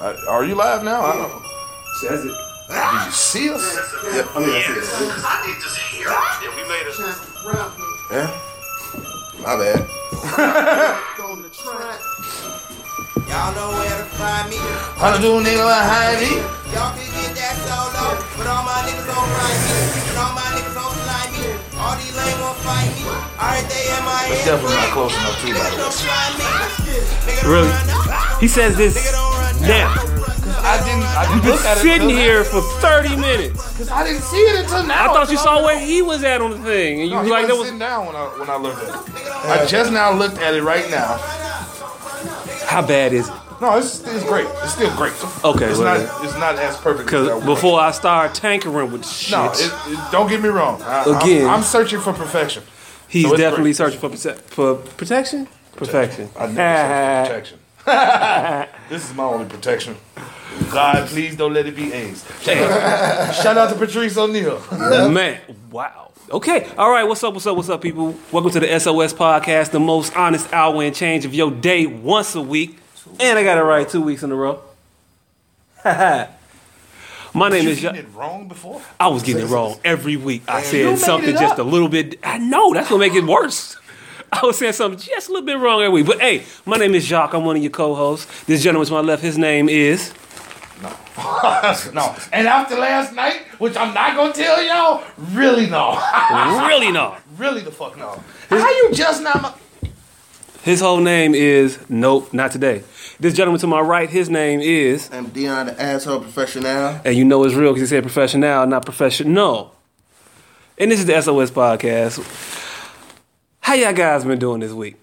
Uh, are you live now? I don't. Says it. Did you see us? Yeah, I mean, I see it. I need to hear. Yeah, we made it. Yeah. My bad. Y'all know where to find me. How to do nigga behind me? Y'all can get that solo. But all my niggas don't ride me. And all my niggas don't slide me. All these lame won't fight me. I heard they in my It's head. definitely not close enough too, by the way. try me. Nigga don't Really? He says this Nigga don't run now. I didn't. I didn't Been sitting here for 30 minutes. Cause I didn't see it until now. I thought you saw where he was at on the thing, and you No, was he like, that was sitting down when I when I looked at it. I just now looked at it right now. how bad is it? No, it's, it's great. It's still great. Okay, it's well, not it's not as perfect. as Because before I start tankering with shit, no, it, it, don't get me wrong. I, I'm- Again. I'm, searching for perfection. he's so it's definitely great. searching for prote- for protection. Perfection. I never search for protection. This is my only protection. God, please don't let it be AIDS. Shout out to Patrice O'Neal. Man, wow. Okay, all right. What's up? What's up? What's up, people? Welcome to the SOS podcast, the most honest hour and change of your day once a week, and I got it right two weeks in a row. My name you is. getting it wrong before? I was getting it wrong every week. I said something just a little bit. I know that's what make it worse. I was saying something just a little bit wrong every week. But hey, my name is Jacques. I'm one of your co-hosts. This gentleman to my left, his name is. no. No. And after last night, which I'm not gonna tell y'all, really no. really no. really the fuck no. How you just now? His whole name is nope, not today. This gentleman to my right, his name is, I'm Dion, the asshole professional. and you know it's real because he said professional, not professional. No. And this is the SOS podcast. How y'all guys been doing this week?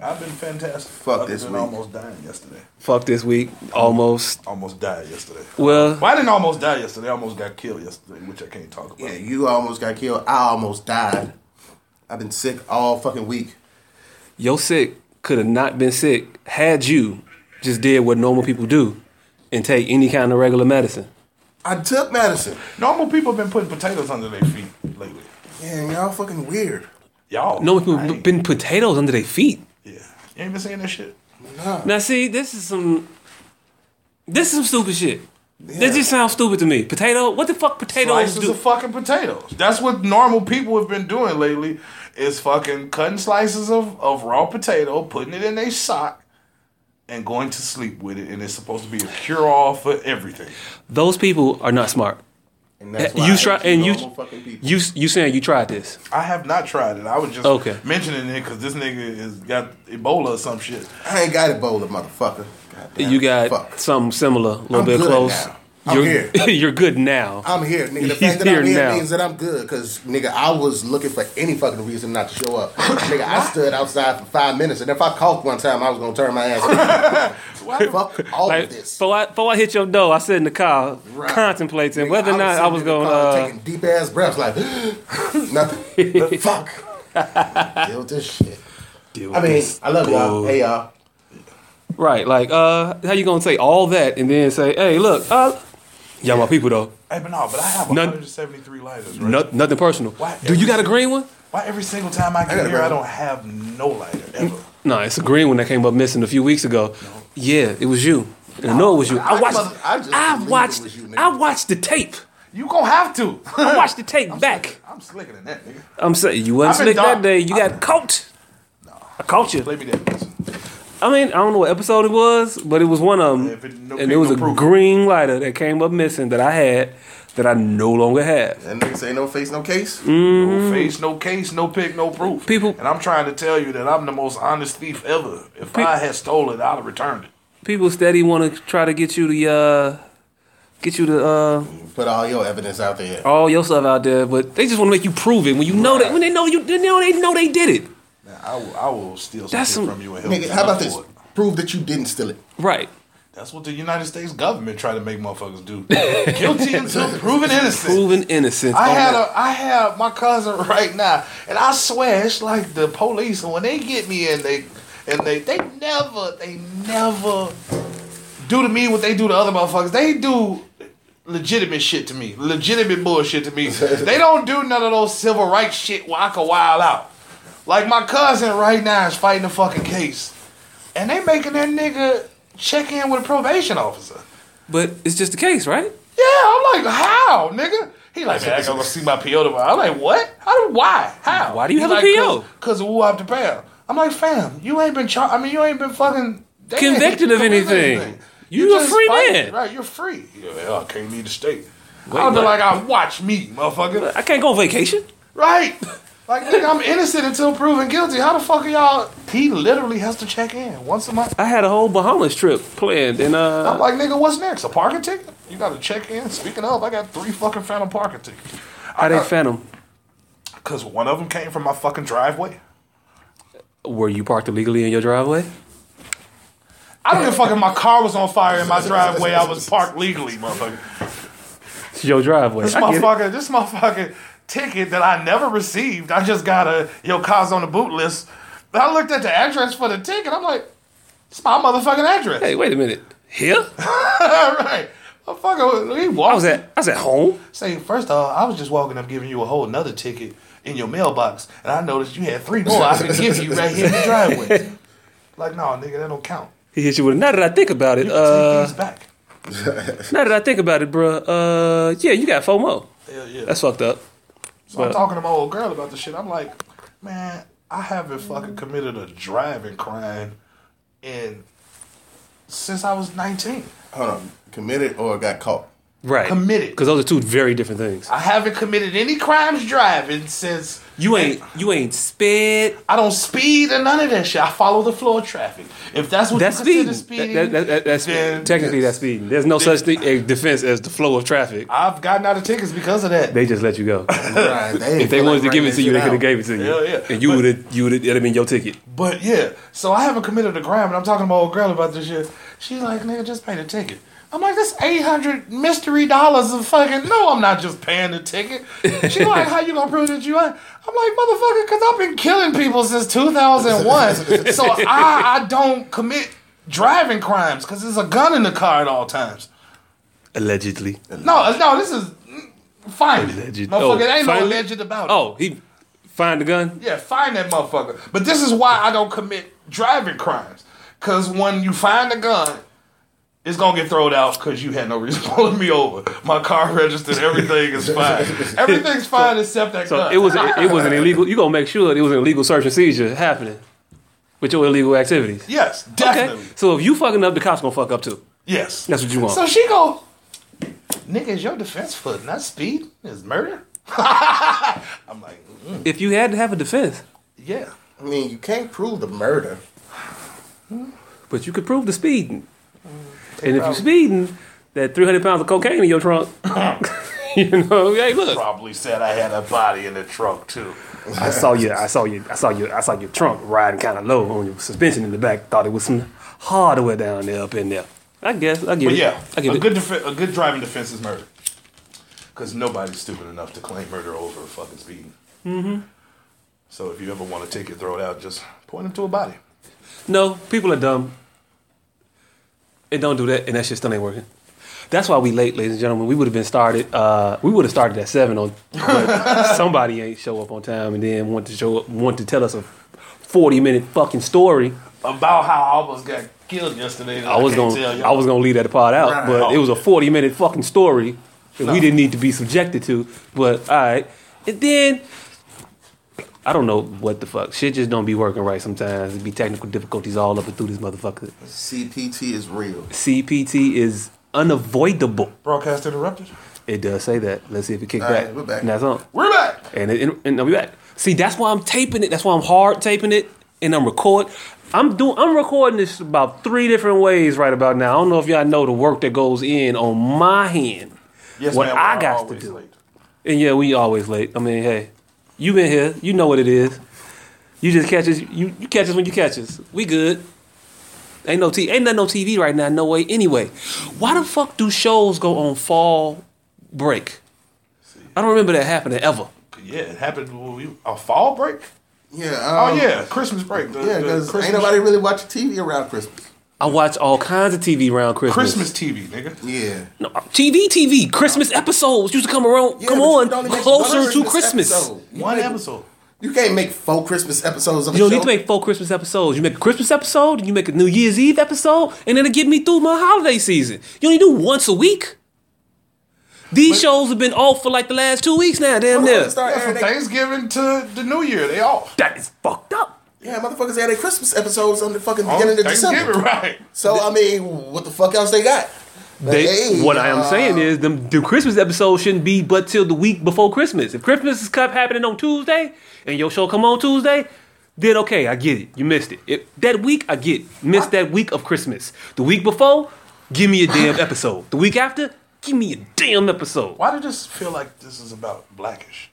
I've been fantastic. Fuck Other this than week. almost dying yesterday. Fuck this week, almost. Almost died yesterday. Well, Well, I didn't almost die yesterday. I almost got killed yesterday, which I can't talk about. Yeah, you almost got killed. I almost died. I've been sick all fucking week. your sick could have not been sick had you just did what normal people do and take any kind of regular medicine. I took medicine. Normal people have been putting potatoes under their feet lately. Yeah, y'all fucking weird. Y'all. Normal people I ain't- been potatoes under their feet. Yeah. You ain't been saying that shit? No. Now, see, this is some. This is some stupid shit. This just sounds stupid to me. Potato? What the fuck potatoes Slices do? of fucking potatoes. That's what normal people have been doing lately. Is fucking cutting slices of, of raw potato, putting it in a sock, and going to sleep with it. And it's supposed to be a cure all for everything. Those people are not smart. And that's eh, why You try and you normal fucking people. you you saying you tried this? I have not tried it. I was just Okay. mentioning it because this nigga is got Ebola or some shit. I ain't got Ebola, motherfucker. Goddamn. You got Fuck. something similar, a little I'm bit good close. now. I'm you're, here. you're good now. I'm here, nigga. The fact that I'm here now. means that I'm good, cause nigga, I was looking for any fucking reason not to show up. nigga, I stood outside for five minutes, and if I coughed one time, I was gonna turn my ass. Fuck all Like of this. before I, before I hit your door, I sat in the car Right. contemplating Nigga, whether or not I was going car to. taking deep ass breaths, like nothing. Fuck. Deal with this shit. deal I with mean, this I love y'all. Hey y'all. Right, like, uh, how you gonna say all that and then say, hey, look, uh, y'all my people though. Hey, but no, but I have None- 173 lighters, right? No, nothing personal. Why Do you got a green one? Why every single time I get a here, I don't have no lighter ever? No, it's a green one that came up missing a few weeks ago. Yeah, it was you. And I know it was you. I I watched. mother- I just I believe it watched. was you. I watched the tape. You gonna have to. I watched the tape back. I'm slicker than that, nigga. I'm saying you wasn't I've been slick that day. You got caught. No, I caught you. Play me that. I mean, I don't know what episode it was, but it was one of them, If it- no and it was no a proof. green lighter that came up missing that I had that I no longer have. And nigga say no face, no case. Mm. No face, no case, no pick, no proof. People- and I'm trying to tell you that I'm the most honest thief ever. If I had stolen it, I'd have returned it. People steady want to try to get you to uh, get you to uh, Put all your evidence out there. all your stuff out there, but they just want to make you prove it when you know that when they know you they know they know they did it. Now, I will, I will steal some That's shit some- from you and help Nigga, you how about this? it. Prove that you didn't steal it. Right. That's what the United States government try to make motherfuckers do. Guilty until proven innocent. Proven innocent. I had that. a I have my cousin right now, and I swear it's like the police. And when they get me and they and they they never they never do to me what they do to other motherfuckers. They do legitimate shit to me, legitimate bullshit to me. they don't do none of those civil rights shit where I can wild out. Like my cousin right now is fighting a fucking case, and they making that nigga check in with a probation officer. But it's just a case, right? Yeah, I'm like, how, nigga? He like, man, I gotta go see my PO tomorrow. I'm like, what? How? Do, why? How? Why do you He have a like, PO? Because of who I have to pay. I'm like, fam, you ain't been charged. I mean, you ain't been fucking they Convicted of convicted anything. You a free fighting, man. right? You're free. Yeah, I can't leave the state. Wait, I was what? like, I watch me, motherfucker. I can't go on vacation. Right? Like, nigga, I'm innocent until proven guilty. How the fuck are y'all? He literally has to check in once a month. I had a whole Bahamas trip planned, and uh, I'm like, nigga, what's next? A parking ticket? You gotta check in. Speaking of, I got three fucking phantom parking tickets. how they phantom? Cause one of them came from my fucking driveway. Were you parked illegally in your driveway? I don't give a fuck if my car was on fire in my driveway. I was parked legally, motherfucker. It's your driveway. This I motherfucker, this motherfucking ticket that I never received. I just got a your car's on the boot list. But I looked at the address for the ticket. I'm like, it's my motherfucking address. Hey, wait a minute. Here? right. Motherfucker, he I walked. was at I was at home. Say, first off, I was just walking up giving you a whole nother ticket in your mailbox, and I noticed you had three more I could give you right here in the driveway. Like, no, nigga, that don't count. He hit you with. it. Now that I think about it, uh, back. now that I think about it, bruh, uh, yeah, you got FOMO. Hell yeah. That's fucked up. So I'm talking to my old girl about the shit. I'm like, man, I haven't fucking committed a driving crime in since I was 19. Hold on. Committed or got caught? Right. Committed. Because those are two very different things. I haven't committed any crimes driving since You ain't you ain't sped. I don't speed or none of that shit. I follow the flow of traffic. If that's what That's you speeding. consider speeding, That, that, that, that's then technically that's speeding. There's no such thing a defense as the flow of traffic. I've gotten out of tickets because of that. They just let you go. Right, if they wanted to give it to you, they could have gave it to you, Hell yeah. and you would have you would have been your ticket. But yeah, so I haven't committed a crime, and I'm talking to my old girl about this shit. She's like, nigga, just pay the ticket. I'm like, that's 800 mystery dollars of fucking. No, I'm not just paying the ticket. She's like, how you gonna prove that you ain't? I'm like, motherfucker, because I've been killing people since 2001. so I, I don't commit driving crimes because there's a gun in the car at all times. Allegedly. No, uh, no, this is mm, find it. Alleged. Motherfucker, Oh, ain't no alleged about it. Oh, he find the gun. Yeah, find that motherfucker. But this is why I don't commit driving crimes. Cause when you find a gun, it's gonna get thrown out because you had no reason pulling me over. My car registered, everything is fine. Everything's fine except that So gun. it was it, it was an illegal. You gonna make sure it was an illegal search and seizure happening with your illegal activities. yes, Okay. definitely. So if you fucking up, the cops gonna fuck up too. Yes. That's what you want. So she go, nigga, is your defense for not speed? Is murder? I'm like, mm, If you had to have a defense, yeah. I mean, you can't prove the murder. but you could prove the speeding. And if you're speeding, that three hundred pounds of cocaine in your trunk, you know, hey, look, Probably said I had a body in the trunk too. I saw you, I saw you, I saw you, I saw your trunk riding kind of low on your suspension in the back. Thought it was some hardware down there, up in there. I guess I get But it. yeah, I get a it. good defe- a good driving defense is murder. Because nobody's stupid enough to claim murder over fucking speeding. Mm-hmm. So if you ever want to take it, throw it out, just point them to a body. No, people are dumb. And don't do that, and that shit still ain't working. That's why we late, ladies and gentlemen. We would have been started. Uh, we would have started at seven on, but somebody ain't show up on time, and then want to show up, want to tell us a forty minute fucking story. About how I almost got killed yesterday. that I was gonna. I was gonna leave that part out, Right. but it was a forty minute fucking story that we didn't need to be subjected to. But all right, and then I don't know what the fuck. Shit just don't be working right sometimes. It be technical difficulties all up and through this motherfucker. CPT is real. CPT is unavoidable. broadcast interrupted. It does say that. Let's see if it kicks All right, back. we're back. And that's on. We're back. And, it, and, and I'll be back. See, that's why I'm taping it. That's why I'm hard taping it, and I'm record. I'm doing. I'm recording this about three different ways right about now. I don't know if y'all know the work that goes in on my hand. Yes, What ma'am, I got to do. late. And yeah, we always late. I mean, hey, you been here. You know what it is. You just catch us. You, you catch us when you catch us. We good. Ain't no t- ain't nothing on TV right now. No way. Anyway, why the fuck do shows go on fall break? I don't remember that happening ever. Yeah, it happened when we a fall break. Yeah. Oh um, yeah, Christmas break. The- Yeah, because ain't nobody really watching TV around Christmas. I watch all kinds of TV around Christmas. Christmas TV, nigga. Yeah. No, TV, TV. Christmas episodes used to come around. Yeah, come on, closer to Christmas. episode. One make- episode. You can't make four Christmas episodes of a You don't show. need to make four Christmas episodes. You make a Christmas episode, and you make a New Year's Eve episode, and then it get me through my holiday season. You only do once a week. These shows have been off for like the last two weeks now. Damn Motherfuckers near. start Yeah, from Thanksgiving to the New Year, they off. That is fucked up. Yeah, motherfuckers had their Christmas episodes on the fucking On beginning of Thanksgiving, December. right? So I mean, what the fuck else they got? They, Hey, what I am uh, saying is, the, the Christmas episode shouldn't be but till the week before Christmas. If Christmas is kept happening on Tuesday and your show come on Tuesday, then okay, I get it. You missed it. If, that week, I get it. Missed that week of Christmas. The week before, give me a damn episode. The week after, give me a damn episode. Why did this feel like this is about Blackish?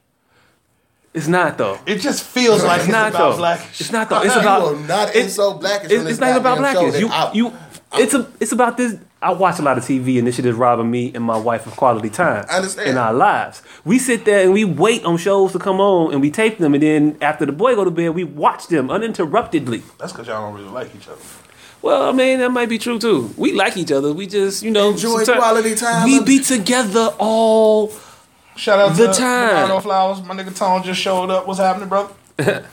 It's not though. It just feels like It's it's, not about though. Blackish. It's not though. It's You about will not insult Blackish It's, on this it's not about goddamn blackish. You, that I- you. It's a. It's about this. I watch a lot of TV, and this shit is robbing me and my wife of quality time. I understand. In our lives, we sit there and we wait on shows to come on, and we tape them, and then after the boy go to bed, we watch them uninterruptedly. That's because y'all don't really like each other. Well, I mean, that might be true too. We like each other. We just, you know, Enjoy quality time. We be together all. Shout out The to time. Bernardo Flowers. My nigga Tone just showed up. What's happening, brother?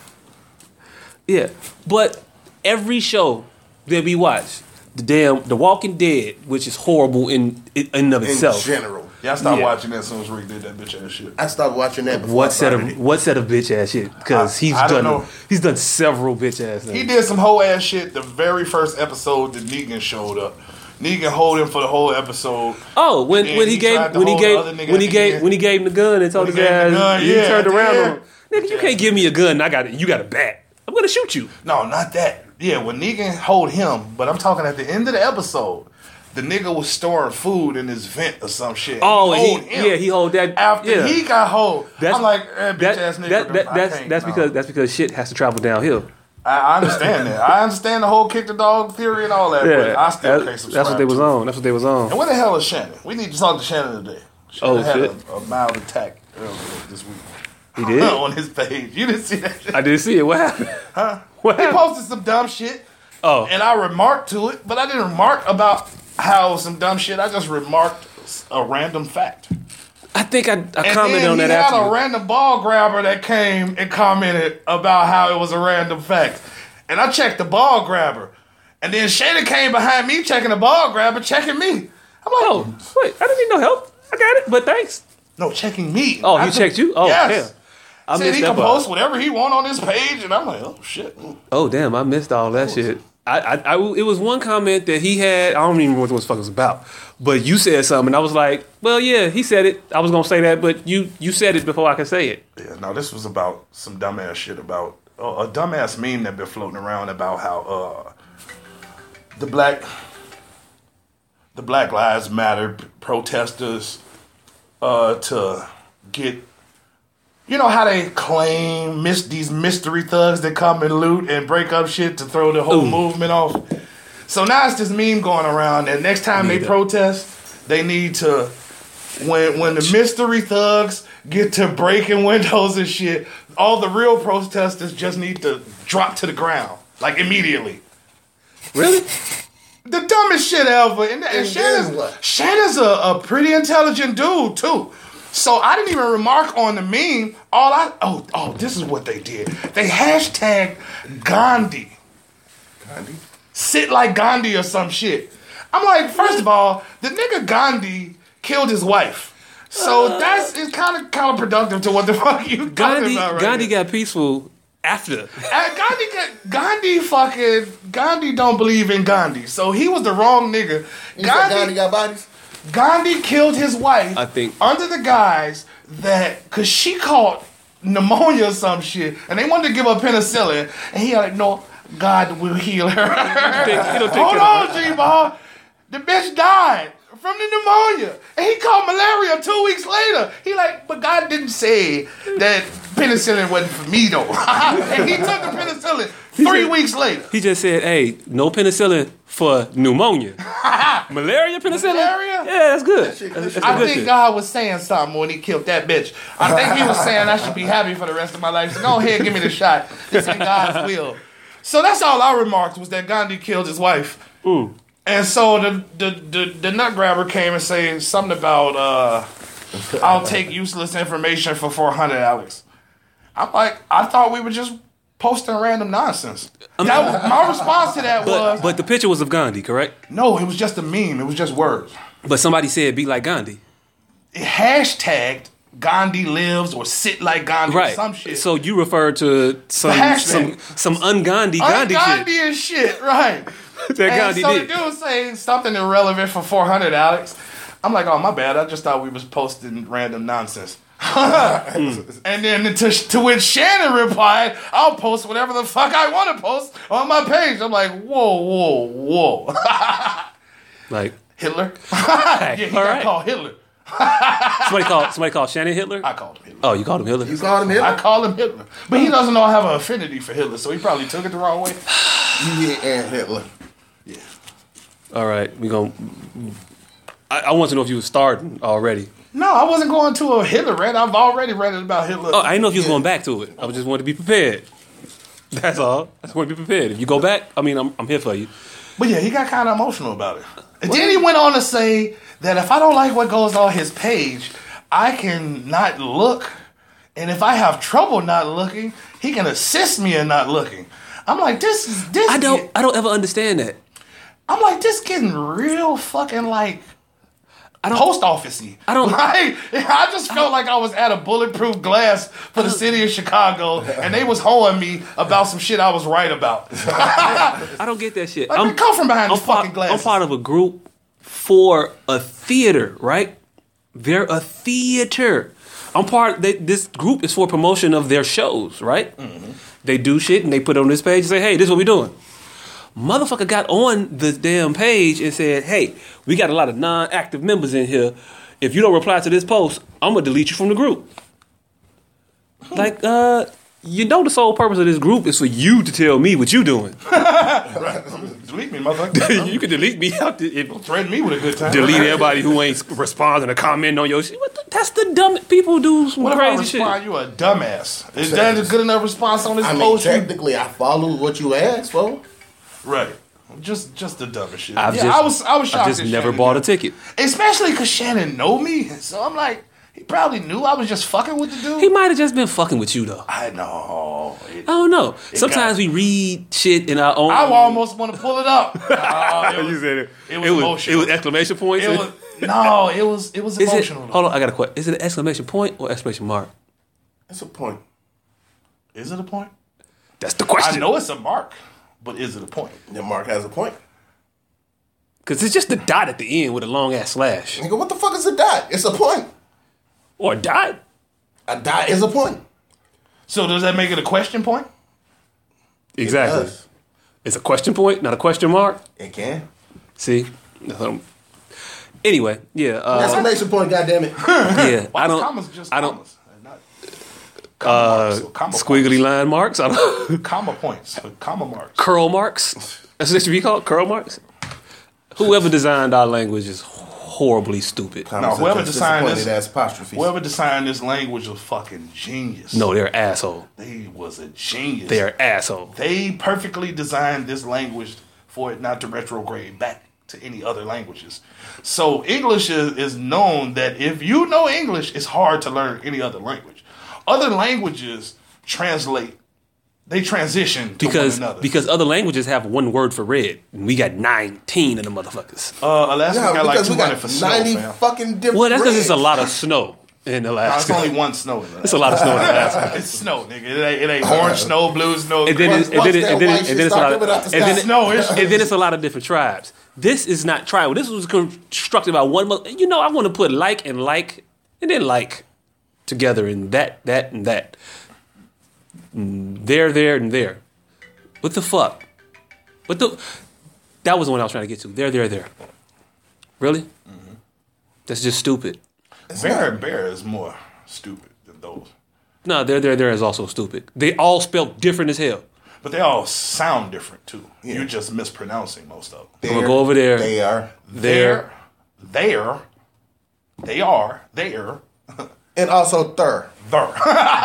Yeah, but every show that we watch, the damn The Walking Dead, which is horrible in in and of in itself. general. Yeah, I stopped Yeah. watching that as soon as Rick did that bitch ass shit. I stopped watching that before. What I set started of what set of bitch ass shit? Because he's I done know. he's done several bitch ass things. He did some whole ass shit the very first episode that Negan showed up. Negan hold him for the whole episode. Oh, when when he, he gave when he gave when he gave when he gave him the gun and told his he him the ass gun, he yeah, turned around yeah. on him. Nigga, you can't give me a gun. I got it. You got a bat. I'm gonna shoot you. No, not that. Yeah, when Negan hold him, but I'm talking at the end of the episode. The nigga was storing food in his vent or some shit. Oh, He he, yeah, he hold that After yeah. he got hold, I'm like, eh, bitch that, ass nigga. that, that, that's that's no. because that's because shit has to travel downhill. I, understand that. I understand the whole kick the dog theory and all that, but Yeah, I still that- can't subscribe. that's what they was on. That's what they was on. And where the hell is Shannon? We need to talk to Shannon today. Oh, Shannon Oh, had shit. A, a mild attack earlier this week. He did. on his page. You didn't see that shit. I didn't see it. What happened? Huh? What He posted some dumb shit, Oh, and I remarked to it, but I didn't remark about how some dumb shit. I just remarked a random fact. I think I, I And commented then on he that had after. a random ball grabber that came and commented about how it was a random fact. And I checked the ball grabber. And then Shayna came behind me checking the ball grabber, checking me. I'm like, Oh, wait, I didn't need no help. I got it, but thanks. no, checking me. Oh, I he checked you? Oh, yes. damn. I Said missed he can post whatever he want on his page, and I'm like, oh shit. Oh damn, I missed all that shit. I, I, it was one comment that he had. I don't even remember what the fuck it was about. But you said something, and I was like, "Well, yeah, he said it. I was gonna say that, but you, you said it before I could say it." Yeah, no, this was about some dumbass shit about uh, a dumbass meme that been floating around about how uh, the black the Black Lives Matter protesters uh, to get you know how they claim mis- these mystery thugs that come and loot and break up shit to throw the whole Ooh. movement off. So now it's this meme going around that next time they Need protest, they need to when when the mystery thugs get to breaking windows and shit, all the real protesters just need to drop to the ground like immediately. Really? The dumbest shit ever. And, and And Shannon's. Shannon's a, a pretty intelligent dude too. So I didn't even remark on the meme. All I oh oh this is what they did. They hashtag Gandhi. Gandhi? Sit like Gandhi or some shit. I'm like, first of all, the nigga Gandhi killed his wife. So that's it's kind of counterproductive to what the fuck you Gandhi, talking about right Gandhi now. got peaceful after. Uh, Gandhi, got- Gandhi fucking Gandhi don't believe in Gandhi, so he was the wrong nigga. You said Gandhi, Gandhi got bodies? Gandhi killed his wife. I think- under the guise that because she caught pneumonia or some shit, and they wanted to give her penicillin, and he like, no, God will heal her. He don't take Hold on, G Ball. The bitch died from the pneumonia, and he caught malaria two weeks later. He like, but God didn't say that penicillin wasn't for me though, and he took the penicillin three weeks later. He just said, "Hey, no penicillin for pneumonia. Malaria penicillin. Malaria? Yeah, that's good. shit- That's, that that's I good think shit. God was saying something when he killed that bitch. I think he was saying I should be happy for the rest of my life. So go ahead, give me the shot. This ain't God's will. So that's all I remarked was that Gandhi killed his wife. Ooh. And so the the, the the nut grabber came and said something about uh I'll take useless information for four hundred, Alex. I'm like, I thought we were just posting random nonsense. That my response to that But was, but the picture was of Gandhi, correct? no, it was just a meme. It was just words. But somebody said be like Gandhi. It hashtagged Gandhi lives or sit like Gandhi or Right. some shit. So you refer to some some some un-Gandhi Gandhi Gandhi shit and shit, right? that and Gandhi so did. the dude saying something irrelevant for 400, Alex. I'm like, oh, my bad. I just thought we was posting random nonsense. and then to, to which Shannon replied, I'll post whatever the fuck I want to post on my page. I'm like, whoa, whoa, whoa. Like Hitler? yeah, he all got right. called Hitler. somebody called somebody called Shannon Hitler. I called him Hitler. Oh, you called him Hitler. You called him Hitler. I Hitler? call him Hitler. But he doesn't know I have an affinity for Hitler, so he probably took it the wrong way. You and Hitler. Yeah. All right, we going I, I want to know if you were starting already. No, I wasn't going to a Hitler rant. I've already ranted about Hitler. Oh, I didn't know if you was going back to it. I was just wanted to be prepared. That's all. I just want to be prepared. If you go back, I mean, I'm, I'm here for you. But yeah, he got kind of emotional about it. And then he went on to say that if I don't like what goes on his page, I can not look. And if I have trouble not looking, he can assist me in not looking. I'm like, this is this. I don't. I don't ever understand that. I'm like, this getting real fucking like I don't. post officey. I don't- Like, I just felt like I was at a bulletproof glass for the city of Chicago, and they was hoeing me about some shit I was right about. I don't get that shit. Like, man, come from behind I'm fucking glasses. I'm part of a group for a theater, right? They're a theater. I'm part. They, this group is for promotion of their shows, right? Mm-hmm. They do shit and they put it on this page and say, "Hey, this is what we doing." Motherfucker got on the damn page and said, "Hey, we got a lot of non-active members in here. If you don't reply to this post, I'm gonna delete you from the group." Like, uh, you know, the sole purpose of this group is for you to tell me what you're doing. Delete me, motherfucker. you can delete me out. The, if, Threaten me with a good time. delete everybody who ain't responding or commenting on your shit. What the, that's the dumb people do some What if I crazy shit. respond? You a dumbass. Is that a good enough response on this I mean, post? technically, I followed what you asked for. Right. Just, just the dumbest shit. I've yeah, just, I was, I was shocked. I've just that never Shannon bought a ticket. Especially because Shannon know me, so I'm like, he probably knew I was just fucking with the dude. He might have just been fucking with you though. I know. It- I don't know. Sometimes we read shit in our own. I almost want to pull it up. Uh, it, You was, said it. it was it was, emotional. it was exclamation points. it was no, it was it was is it? emotional. Hold on, I got a question. Is it an exclamation point or exclamation mark? That's a point. Is it a point? That's the question. I know it's a mark, but is it a point? Yeah, Mark has a point. because it's just a dot at the end with a long ass slash Nigga, what the fuck is a dot? It's a point. or a dot. A dot is a point. So does that make it a question point? Exactly. does. It's a question point, not a question mark. It can. See. Um, anyway, yeah. Uh, Exclamation point, goddammit. yeah. Why I don't. commas just I don't. Commas? and comma uh, marks Squiggly points? line marks. I don't. comma points, comma marks. curl marks. That's what they should be called. Curl marks. Whoever designed our language is horribly stupid. No, whoever designed this- ass apostrophes. Whoever designed this language was fucking genius. No, they're asshole. they was a genius. They're asshole. They perfectly designed this language for it not to retrograde back to any other languages. So English is, is known that if you know English, it's hard to learn any other language. Other languages translate, they transition to Because one another. because other languages have one word for red, and we got nineteen of the motherfuckers. uh, Alaska yeah, got like because we 200 got for snow, 90 fam. fucking different Well, that's because it's a lot of snow in No, it's only one snow in It's a lot of snow in Alaska. It's snow, nigga. It ain't, it ain't orange snow, blue snow. And then, green it's, and then, it- and then, and then it's a lot of, start coming out the and then, snow. And then it's a lot of different tribes. This is not tribal. This was constructed by one. mo- You know, I want to put like and like and then like together and that, that, and that. There, there, and there. What the fuck? What the? That was the one I was trying to get to. There, there, there. Really? Mm-hmm. That's just stupid. bear and bear is more stupid than those. No, there, there, there is also stupid. They all spell different as hell. But they all sound different too. You're just mispronouncing most of them. I'm gonna go over there. They are. There. there, they are, there, And also thir. there.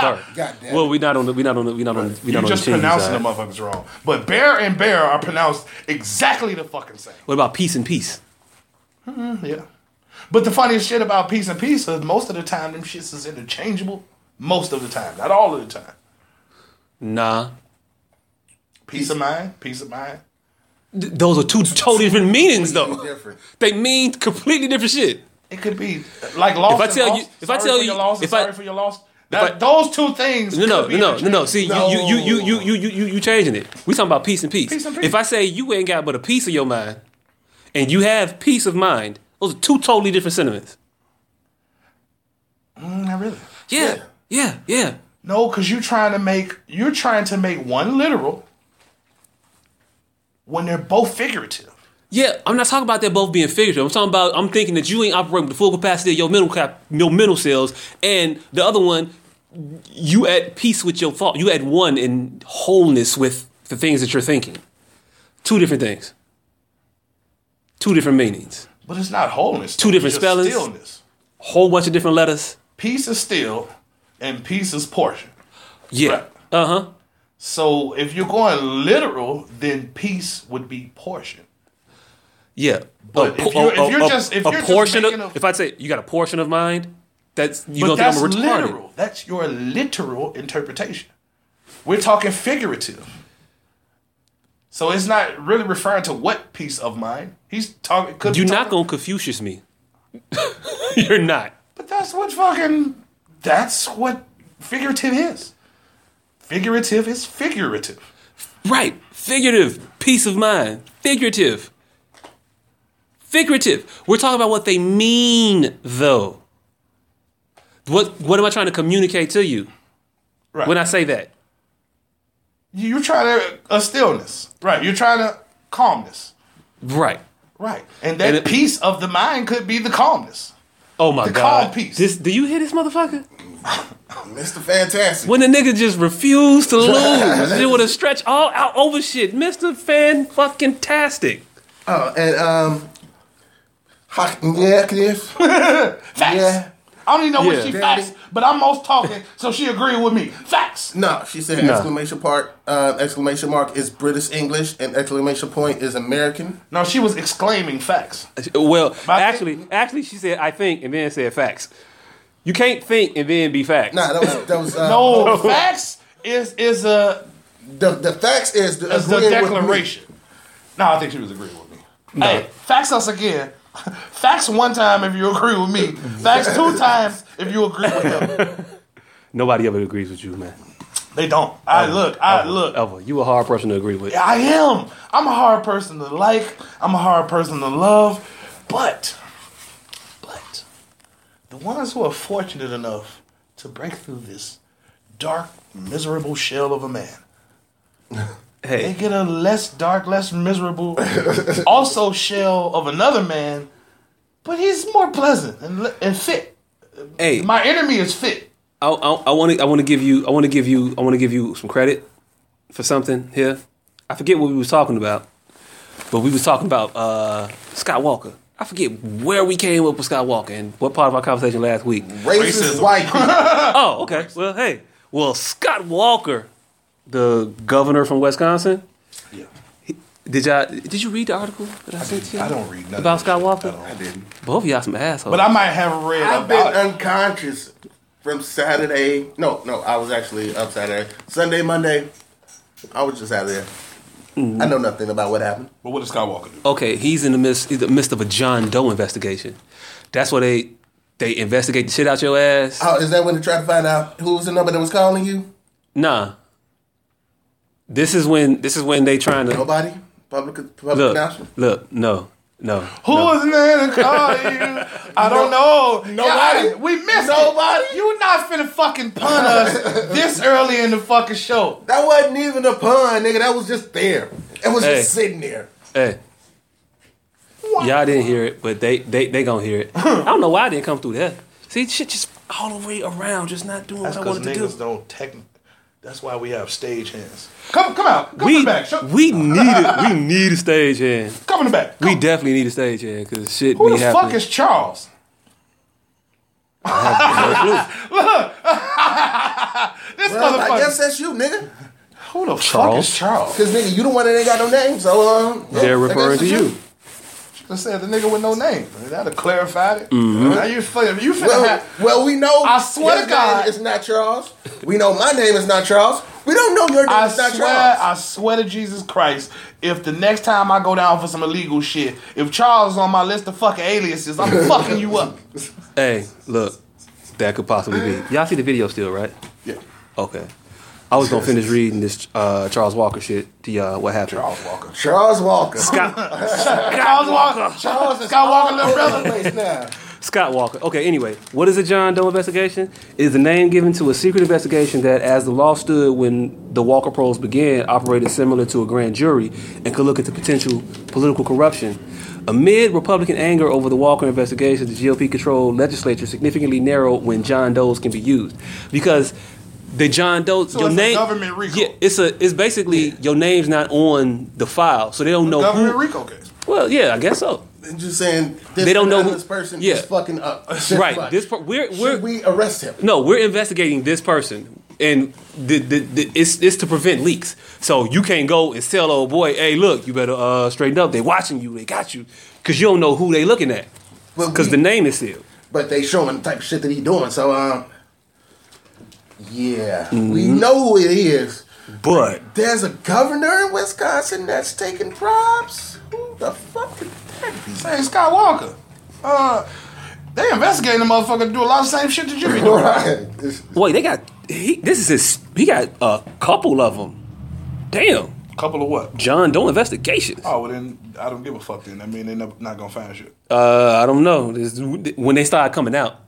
There. God damn. Well, we not on the we not on the we not on we You're not on just the team pronouncing side. the motherfuckers wrong. But bear and bear are pronounced exactly the fucking same. What about peace and peace? Mm-hmm, yeah. But the funniest shit about peace and peace is most of the time them shits is interchangeable. Most of the time, not all of the time. Nah. Peace of mind. Peace of mind. Th- those are two totally different meanings, though. Different. They mean completely different shit. It could be like lost. If I tell you, if I tell you, if I sorry for your loss. That, those two things. No, no, no, no, no. See, no. you, you, you, you, you, you, you, changing it. We talking about peace and peace. peace and peace. If I say you ain't got but a piece of your mind, and you have peace of mind, those are two totally different sentiments. Mm, not really. Yeah, yeah, yeah. yeah. No, because you're trying to make you're trying to make one literal when they're both figurative. Yeah, I'm not talking about that both being figurative. I'm talking about I'm thinking that you ain't operating with the full capacity of your mental cap, your mental cells, and the other one, you at peace with your thought. You at one in wholeness with the things that you're thinking. Two different things. Two different meanings. But it's not wholeness. Two though. different spellings. Stillness. Whole bunch of different letters. Peace is still, and peace is portion. Yeah. Right. Uh huh. So if you're going literal, then peace would be portion. Yeah. But if you're- if you're just- if a you're portion of, a- if I say you got a portion of mind, that's you gonna think I'm a retarded. literal. That's your literal interpretation. We're talking figurative. So it's not really referring to what piece of mind. He's talking. You're not gonna Confucius me. you're not. But that's what fucking. That's what figurative is. Figurative is figurative. Right. Figurative. Peace of mind. Figurative. Figurative. We're talking about what they mean, though. What What am I trying to communicate to you Right. when I say that? You're trying to a stillness. Right. You're trying to calmness. Right. Right. And that And it- piece of the mind could be the calmness. Oh my The god. calm piece. This, do you hear this motherfucker? Mr. Fantastic. When the nigga just refused to lose, it would have stretched all out over shit. Mr. Fan fucking tastic. Oh, and um, ha- yeah, Cliff. Facts. Yeah. I don't even know Yeah. what she Daddy. facts, but I'm most talking, so she agreed with me. Facts. No, she said No. exclamation part. Uh, exclamation mark is British English, and exclamation point is American. No, she was exclaiming facts. Well, But I actually, actually, she said I think and then said facts. You can't think and then be facts. Nah, that was that was uh, No, facts is is a The the facts is the, is the agreeing with me. declaration. No, I think she was agreeing with me. Hey, facts us again. Facts one time if you agree with me. Facts two times if you agree with them. Nobody ever agrees with you, man. They don't. I look. I look. Ever. You a hard person to agree with. I am. I'm a hard person to like. I'm a hard person to love. But, but, the ones who are fortunate enough to break through this dark, miserable shell of a man, they Hey, get a less dark, less miserable, also shell of another man, but he's more pleasant and, and fit. hey, My enemy is fit. I want to I want to give you I want to give you I want to give you some credit for something here. I forget what we was talking about, but we was talking about uh, Scott Walker. I forget where we came up with Scott Walker and what part of our conversation last week. Racist Racism. white people. Oh, okay. Well, hey, well Scott Walker, the governor from Wisconsin. Yeah. Did y'all did you read the article that I, sent to you? I don't read nothing. about Scott Walker. I didn't. Both of y'all some assholes. But I might have read I've been it. unconscious from Saturday. No, no, I was actually up Saturday. Sunday, Monday, I was just out there. Mm-hmm. I know nothing about what happened. But what does Scott Walker do? okay, he's in the midst, he's in the midst of a John Doe investigation. That's where they they investigate the shit out your ass. Oh, is that when they try to find out who was the number that was calling you? Nah. This is when this is when they trying to Nobody? Public, public look announcement? look no no Who no. was there to call you? I don't know. nobody. Yeah, I- we missed Nobody. it. You not finna fucking pun us this early in the fucking show. That wasn't even a pun, nigga. That was just there. It was Hey. just sitting there. Hey. Y'all didn't hear it, but they they they gonna hear it. I don't know why I didn't come through that. See, shit just all the way around, just not doing That's what I because wanted to niggas do. don't tech. That's why we have stage hands. Come, come out. Come We in the back. Show, we need it. We need a stage hand. come in the back. We definitely need a stage hand because shit Who be the happening. fuck is Charles? Look, This Well, I guess that's you, nigga. Who the fuck Charles? is Charles? Because, nigga, you the one that ain't got no name, so, um... They're I guess referring to it's you. Just said the nigga with no name. That'd have clarified it. Mm-hmm. Now you finna, you finna Well, have. well, we know. I swear to God. it's not Charles. We know my name is not Charles. We don't know your name. I It's not swear, Charles. I swear to Jesus Christ, if the next time I go down for some illegal shit, if Charles is on my list of fucking aliases, I'm fucking you up. Hey, look, that could possibly be. Y'all see the video still, right? Yeah. Okay. I was gonna finish reading this uh, Charles Walker shit. The uh, what happened? Charles Walker. Charles Walker. Scott Charles Walker. Charles is Scott Walker, little brother. Place now. Scott Walker. Okay. Anyway, what is a John Doe investigation? It is the name given to a secret investigation that, as the law stood when the Walker Pros began, operated similar to a grand jury and could look into potential political corruption. Amid Republican anger over the Walker investigation, the GOP-controlled legislature significantly narrowed when John Doe's can be used because the John Doe So your name government RICO. Yeah, it's a it's basically your name's not on the file, so they don't know Government who. Rico case. Well, yeah, I guess so. I'm just saying. This They don't know who- anonymous person yeah. is fucking up. Right. This per- we're we're Should we arrest him? no, we're investigating this person, and the, the, the it's it's to prevent leaks. So you can't go and tell old boy, hey, look, you better uh, straighten up. They watching you. They got you because you don't know who they looking at because the name is sealed. But they showing the type of shit that he doing. So um, yeah, we Mm-hmm. know who it is. But There's a governor in Wisconsin that's taking props. Who the fuck could that be? Hey, Scott Walker. Uh, they investigating the motherfucker to do a lot of the same shit that you be doing. Right. It's- wait, they got he, this is his. He got a couple of them. Damn, Couple of what? John Doe investigations. Oh, well then I don't give a fuck then. I mean they never not gonna find shit. Uh, I don't know. This, when they start coming out,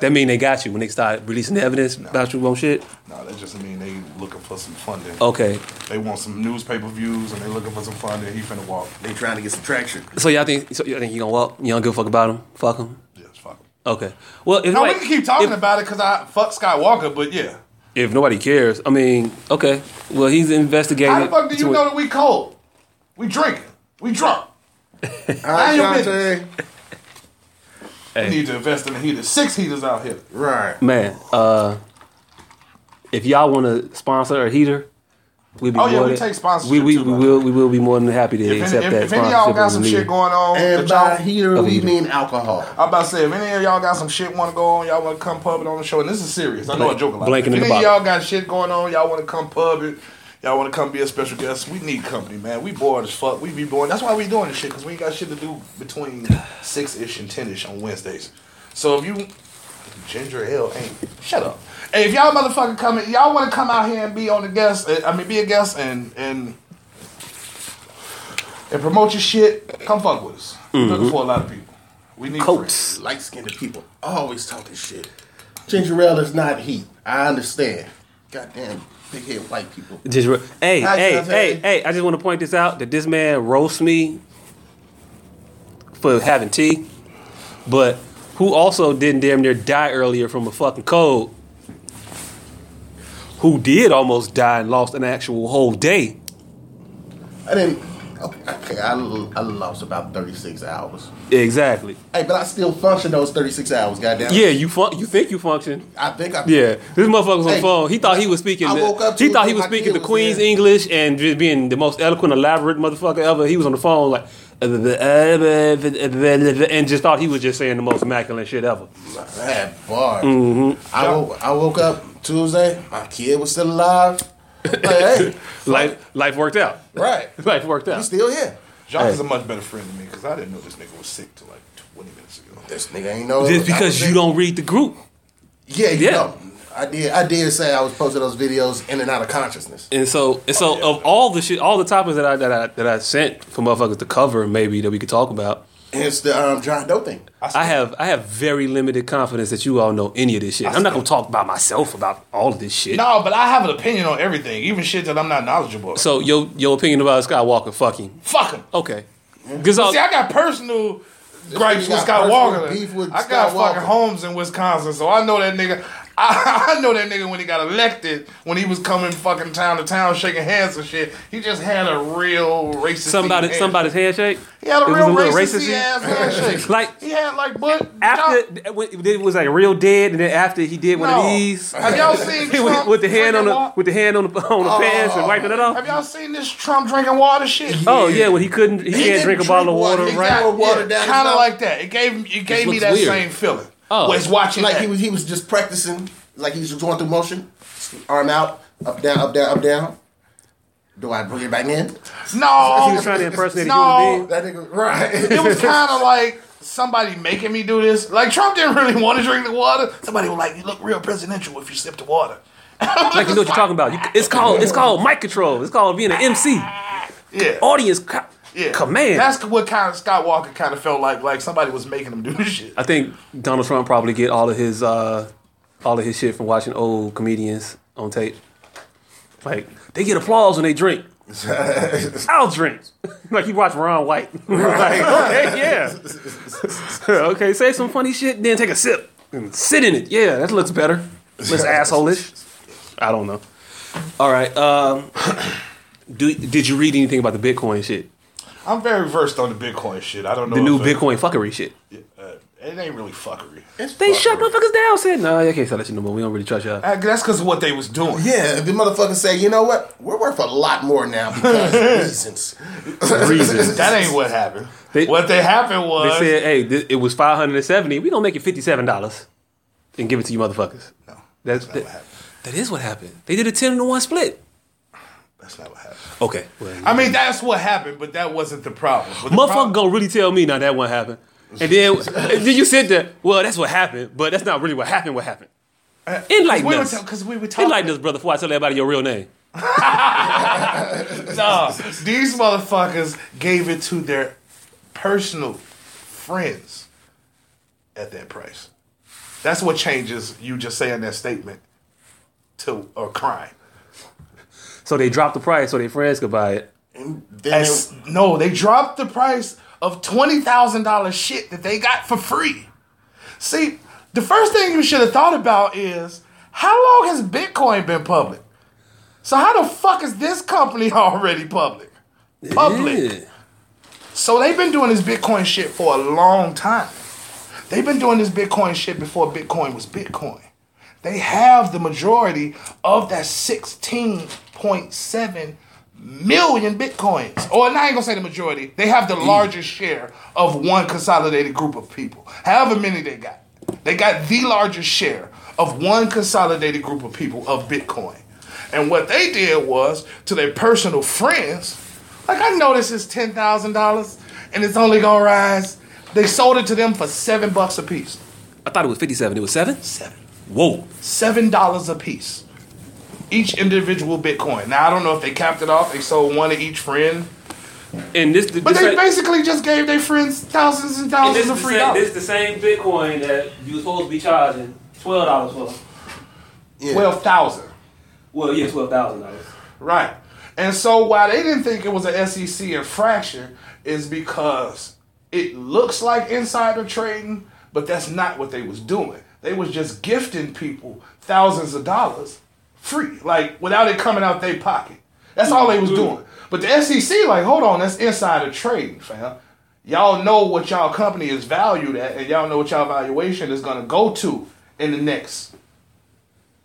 that mean they got you. When they start releasing the evidence about you on shit. No, that just mean they looking for some funding. Okay, They want some newspaper views and they looking for some funding. He finna walk. They trying to get some traction. so y'all think so y'all think you gonna walk? You don't give a fuck about him? Fuck him. Yes, fuck. him. Okay. Well, if No, nobody, we can keep talking if, about it because I fuck Scott Walker, but yeah. if nobody cares, I mean, okay. Well, he's investigating. How the fuck do you know it. that we cold? We drinking. We drunk. All right, your Shantae. We need to invest in the heaters. Six heaters out here. Right. Man, uh, if y'all want to sponsor a heater, we'd be Oh, yeah, more we than- take sponsorship We, we, too, we will we will be more than happy to If accept if, that if any of y'all got some shit going on, And that by y'all, heater, Oh, we heater. mean alcohol. I'm about to say, if any of y'all got some shit want to go on, y'all want to come pub it on the show, and this is serious. I know I joke a lot. Blank If in the any of bottle. y'all got shit going on, y'all want to come pub it, y'all want to come be a special guest, we need company, man. We bored as fuck. We be bored. That's why we doing this shit, because we ain't got shit to do between 6-ish and 10-ish on Wednesdays. So if you... Ginger ale ain't... Shut up. Hey, if y'all motherfucker come y'all want to come out here and be on the guest, uh, I mean, be a guest and... and and promote your shit, come fuck with us. We're looking for a lot of people. We need friends. Coats. Light skinned people always talking shit. Ginger ale is not heat. I understand. Goddamn big head white people. Just re- hey, hey, hey, hey! I just want to point this out that this man roasts me for having tea, but who also didn't damn near die earlier from a fucking cold. Who did almost die and lost an actual whole day. I didn't. Okay, I, I lost about 36 hours. Exactly. Hey, but I still function those 36 hours, goddamn. Yeah, you fun- you think you function. I think I. Yeah, this motherfucker's on Hey, phone. He thought he was speaking. I woke up he thought he was speaking the was Queen's there. English and just being the most eloquent, elaborate motherfucker ever. He was on the phone like, and just thought he was just saying the most immaculate shit ever. I had bars. Mm-hmm. I, woke, I woke up Tuesday. My kid was still alive. Like, hey, Life, life worked out. right. Life worked out. He's out. still here. Jacques Hey. is a much better friend to me because I didn't know this nigga was sick till like 20 minutes ago. This nigga ain't know. Just because you sick. don't read the group. Yeah, you Yeah. know. I did. I did say I was posting those videos in and out of consciousness. And so, and so oh, yeah. of all the shit, all the topics that I that I that I sent for motherfuckers to cover, maybe that we could talk about. Hence the um, John Doe thing. I have I have very limited confidence that you all know any of this shit. I'm not gonna talk about myself about all of this shit. No, but I have an opinion on everything, even shit that I'm not knowledgeable of. So your your opinion about Scott Walker fucking Fuck him. okay? Because See, I got personal gripes nigga with got Scott personal Walker. beef with I got Scott Walker. fucking homes in Wisconsin, so I know that nigga. I, I know that nigga when he got elected, when he was coming fucking town to town shaking hands and shit. He just had a real racist. somebody handshake. somebody's handshake. He had a It real a racist racist-y? ass handshake. Like- he had like, but After when- it was like real dead, and then after he did one of these Have y'all seen with, Trump with the hand on the wa- with the hand on the on the oh. pants and wiping it off? Have y'all seen this Trump drinking water shit? Oh yeah, when he couldn't he, can't didn't drink a bottle of water, water. right? Exactly. water down his kind of mouth. like that. It gave it gave me that weird. same feeling. Oh. was watching Like that. he was. He was just practicing. Like he was going through motion. Arm out. Up down, up down, up down. Do I bring it back in? No, He was trying to impersonate a no. human being. That nigga, right? it was kind of like somebody making me do this. Like Trump didn't really want to drink the water. Somebody was like, "You look real presidential if you sip the water." Like you know what you're talking about. You, it's called it's called mic control. It's called being an MC. Yeah, Audience co- yeah. command. That's what kind of Scott Walker kind of felt like. Like somebody was making him do this shit. I think Donald Trump probably get all of his uh, all of his shit from watching old comedians on tape. Like they get applause when they drink. I'll drink. like you watch Ron White. like, okay, yeah. okay, say some funny shit, then take a sip and sit in it. Yeah, that looks better. Less asshole-ish. I don't know. All right. Um, do did you read anything about the Bitcoin shit? I'm very versed on the Bitcoin shit. I don't know The new if it- Bitcoin fuckery shit. Uh, it ain't really fuckery. It's They shut motherfuckers down. Said, "No, I can't sell that shit no more. We don't really trust y'all." Uh, That's because of what they was doing. yeah, the motherfuckers say, you know what? We're worth a lot more now because reasons. Reasons. That ain't what happened. They- what they happened was They said, "Hey, th- it was five hundred and seventy. We gonna make it fifty-seven dollars and give it to you, motherfuckers." no, That's, that's not that, what happened. that is what happened. They did a ten to one split. That's not what happened. Okay, well, I mean, that's what happened, but that wasn't the problem. But the motherfucker problem- gonna really tell me now that one happened, and then and then you said that. Well, that's what happened, but that's not really what happened. What happened? Uh, Enlighten we us. because we were talking. Enlighten us, brother. Before I tell everybody your real name. Nah, these motherfuckers gave it to their personal friends at that price. That's what changes you just saying that statement to a crime. So they dropped the price so their friends could buy it. Then As- no, they dropped the price of twenty thousand dollars shit that they got for free. See, the first thing you should have thought about is how long has Bitcoin been public? So how the fuck is this company already public? Public. Yeah. So they've been doing this Bitcoin shit for a long time. They've been doing this Bitcoin shit before Bitcoin was Bitcoin. They have the majority of that 16.7 million Bitcoins. Or I ain't gonna say the majority. They have the mm. largest share of one consolidated group of people. However many they got. They got the largest share of one consolidated group of people of Bitcoin. And what they did was to their personal friends, like I know this is ten thousand dollars and it's only gonna rise. They sold it to them for seven bucks a piece. I thought it was fifty-seven. It was seven. Seven. Whoa. Seven dollars a piece. Each individual Bitcoin. Now I don't know if they capped it off. They sold one to each friend, And this, but this they ain't- basically just gave their friends thousands and And thousands this, of free same, this dollars. is the same Bitcoin that you were supposed to be charging twelve dollars for. yeah. Twelve thousand. Well, yeah, twelve thousand dollars. Right. And so why they didn't think it was an SEC infraction is because it looks like insider trading, but that's not what they was doing. They was just gifting people thousands of dollars free, like without it coming out their pocket. That's all they was mm-hmm. doing. But the SEC, like, hold on, that's insider trading, fam. Y'all know what y'all company is valued at, and y'all know what y'all valuation is gonna go to in the next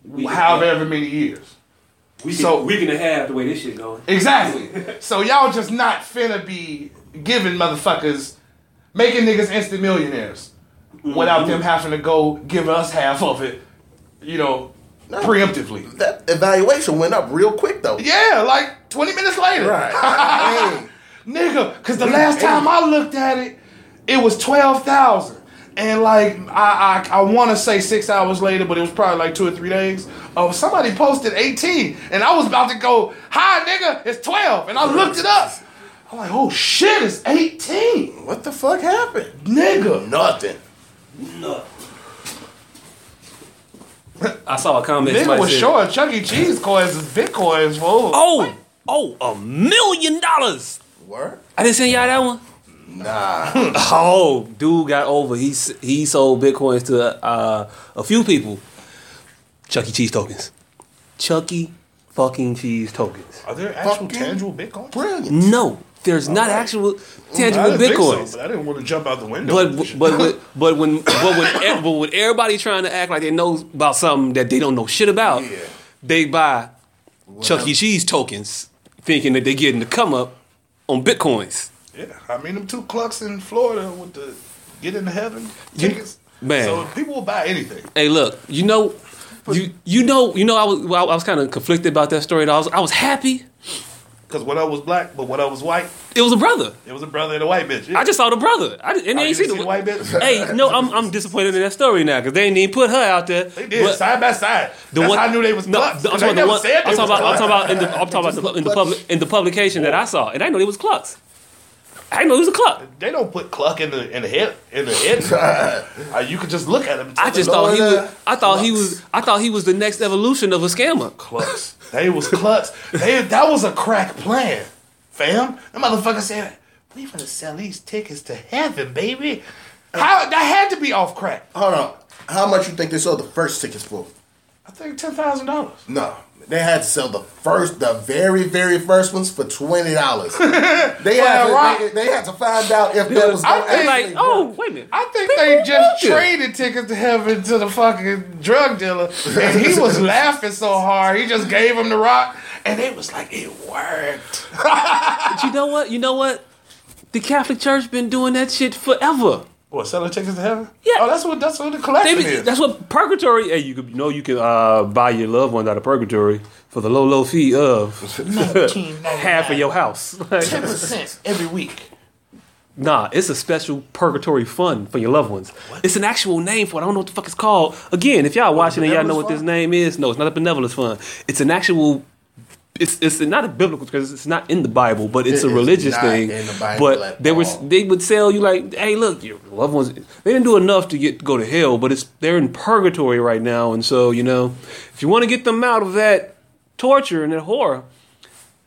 we however many years. We So- and a half the way this shit going. Exactly. so y'all just not finna be giving motherfuckers, making niggas instant millionaires Mm-hmm. without them having to go give us half of it, you know, preemptively. that evaluation went up real quick though. Yeah, like 20 minutes later. Right. Nigga, because the last time I looked at it, it was 12,000. And like, I I, I want to say six hours later, but it was probably like two or three days. Oh, somebody posted 18, and I was about to go, hi, nigga, it's 12. And I looked it up. I'm like, oh shit, it's 18. what the fuck happened? Nigga. Nothing. I saw a comment. Nigga somebody was said, showing Chuck E. Cheese coins as Bitcoins, fool. Oh, oh, a million dollars. Word? I didn't send y'all that one. Nah. Oh, dude got over. He he sold bitcoins to uh, a few people. Chuck E. Cheese tokens. Chuck E. fucking Cheese tokens. Are there actual Fucking tangible Bitcoins? Brilliant. No, there's not actual tangible I didn't think so, bitcoins. but I didn't want to jump out the window. But but but but when but when but when everybody trying to act like they know about something that they don't know shit about, Yeah. they buy Chuck E. Cheese tokens, thinking that they're getting the come up on bitcoins. Yeah, I mean them two clucks in Florida with the get into heaven You- tickets. man. so people will buy anything. Hey, look, you know, You you know you know I was well, I was kind of conflicted about that story. I was I was happy. Because one of them was black, but one of them was white. It was a brother. It was a brother and a white bitch. I just saw the brother. I didn't, and Oh, they you ain't see didn't the, see the white bitch? Hey, no, I'm I'm disappointed in that story now because they ain't even put her out there. They did But side by side. the That's one- how I knew they was no, clucks. the- I'm talking about the one. I'm talking about. I'm talking about in the. I'm talking about the, in the public in the publication that I saw, and I know it was Clucks. I didn't know it was a Cluck. They don't put cluck in the in the head in the head. uh, you could just look at him. and I just them, thought he was. I thought he was. I thought he was the next evolution of a scammer. clucks. They was clucks. They that was a crack plan, fam. That motherfucker said, "We gonna sell these tickets to heaven, baby." How that had to be off crack. Hold on. How much you think they sold the first tickets for? I think ten thousand dollars. No. They had to sell the first, the very, very first ones for twenty dollars. they had to, they, they had to find out if that was. I think- Like, oh wait a minute. I think People they just want it. traded tickets to heaven to the fucking drug dealer, and he was laughing so hard. He just gave him the rock, and it was like it worked. But you know what? You know what? The Catholic Church been doing that shit forever. What selling tickets to heaven? Yeah. Oh, that's what that's what the They collection be, is. that's what purgatory. Hey, you could you know you can uh, buy your loved ones out of purgatory for the low low fee of half of your house. ten percent every week. nah, it's a special purgatory fund for your loved ones. It's an actual name for it. I don't know what the fuck it's called. Again, if y'all watching and y'all know what this name is, no, it's not a benevolence fund. It's an actual. It's it's not a biblical because it's not in the Bible, but it's It a religious not thing. in the Bible but they were they would sell you like, hey, look, your loved ones. They didn't do enough to get go to hell, but it's they're in purgatory right now, and so you know, if you want to get them out of that torture and that horror,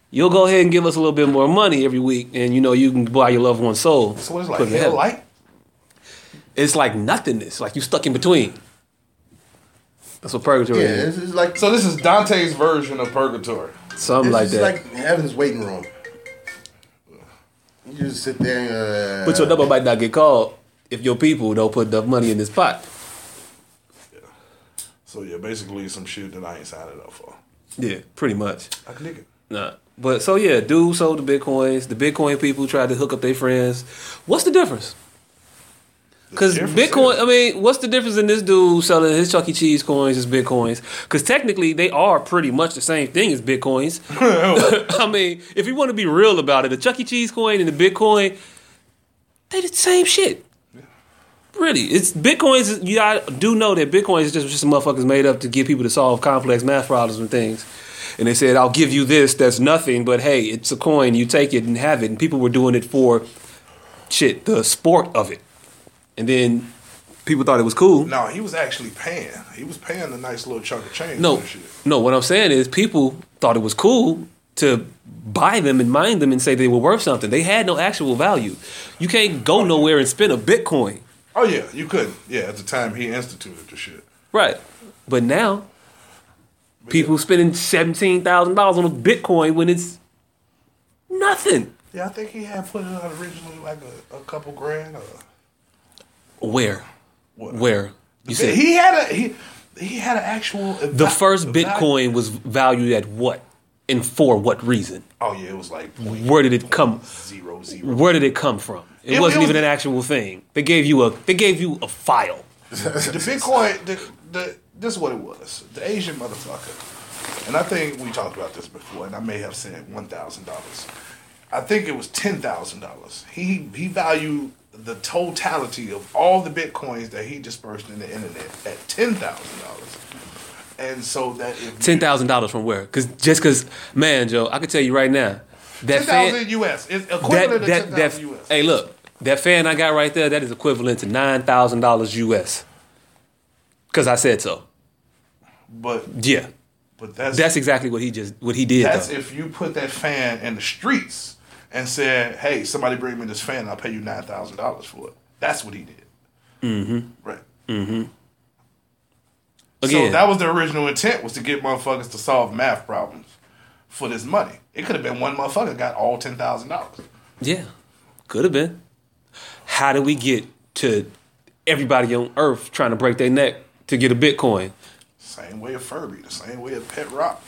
you'll go ahead and give us a little bit more money every week, and you know you can buy your loved one's soul. So it's like Put it in hell light. It's like nothingness, like you stuck in between. That's what purgatory Yeah, is. is like So this is Dante's version of purgatory. Something this like that. like heaven's waiting room. You just sit there and uh, but your number might not get called if your people don't put enough money in this pot. Yeah. So yeah, basically some shit that I ain't signed up for. Yeah, pretty much. I can dig it. Nah. But so yeah, dude sold the bitcoins. The Bitcoin people tried to hook up their friends. What's the difference? Because Bitcoin, I mean, what's the difference in this dude selling his Chuck E. Cheese coins as Bitcoins? Because technically, they are pretty much the same thing as Bitcoins. I mean, if you want to be real about it, the Chuck E. Cheese coin and the Bitcoin, they did the same shit. Really, it's Bitcoins. You I do know that Bitcoin is just just motherfuckers made up to get people to solve complex math problems and things. And they said, "I'll give you this. That's nothing, but hey, it's a coin. You take it and have it." And people were doing it for shit, the sport of it. And then people thought it was cool. No, he was actually paying. He was paying a nice little chunk of change No, no. What I'm saying is, people thought it was cool to buy them and mine them and say they were worth something. They had no actual value. You can't go oh, nowhere and spend a Bitcoin, Oh yeah, you couldn't. Yeah, at the time he instituted the shit. right? But now, people spending seventeen thousand dollars on a Bitcoin when it's nothing. Yeah, I think he had put it out originally like a, a couple grand. Or, Where? what? Where? You said he had a he he had an actual the first Bitcoin was valued at what, and for what reason? Oh yeah, it was like point Where did it come? zero zero. Where did it come from? It, It- it wasn't was- even an actual thing. They gave you a they gave you a file. the Bitcoin, the, the this is what it was. The Asian motherfucker, and I think we talked about this before, and I may have said one thousand dollars. I think it was ten thousand dollars. He he valued the totality of all the bitcoins that he dispersed in the internet at ten thousand dollars, and so that if Ten thousand dollars from where? Because just because, man, Joe, I can tell you right now that ten fan US, that equivalent to that ten that thousand US. hey look that fan I got right there that is equivalent to nine thousand dollars US. Because I said so. but Yeah, but that's that's exactly what he just what he did. That's though. if you put that fan in the streets and said, "Hey, somebody bring me this fan. I'll pay you nine thousand dollars for it." That's what he did. Mm-hmm. Right. Again, So that was the original intent was to get motherfuckers to solve math problems for this money. It could have been one motherfucker got all ten thousand dollars. Yeah, could have been. How do we get to everybody on Earth trying to break their neck to get a Bitcoin? Same way of Furby, the same way of Pet Rock.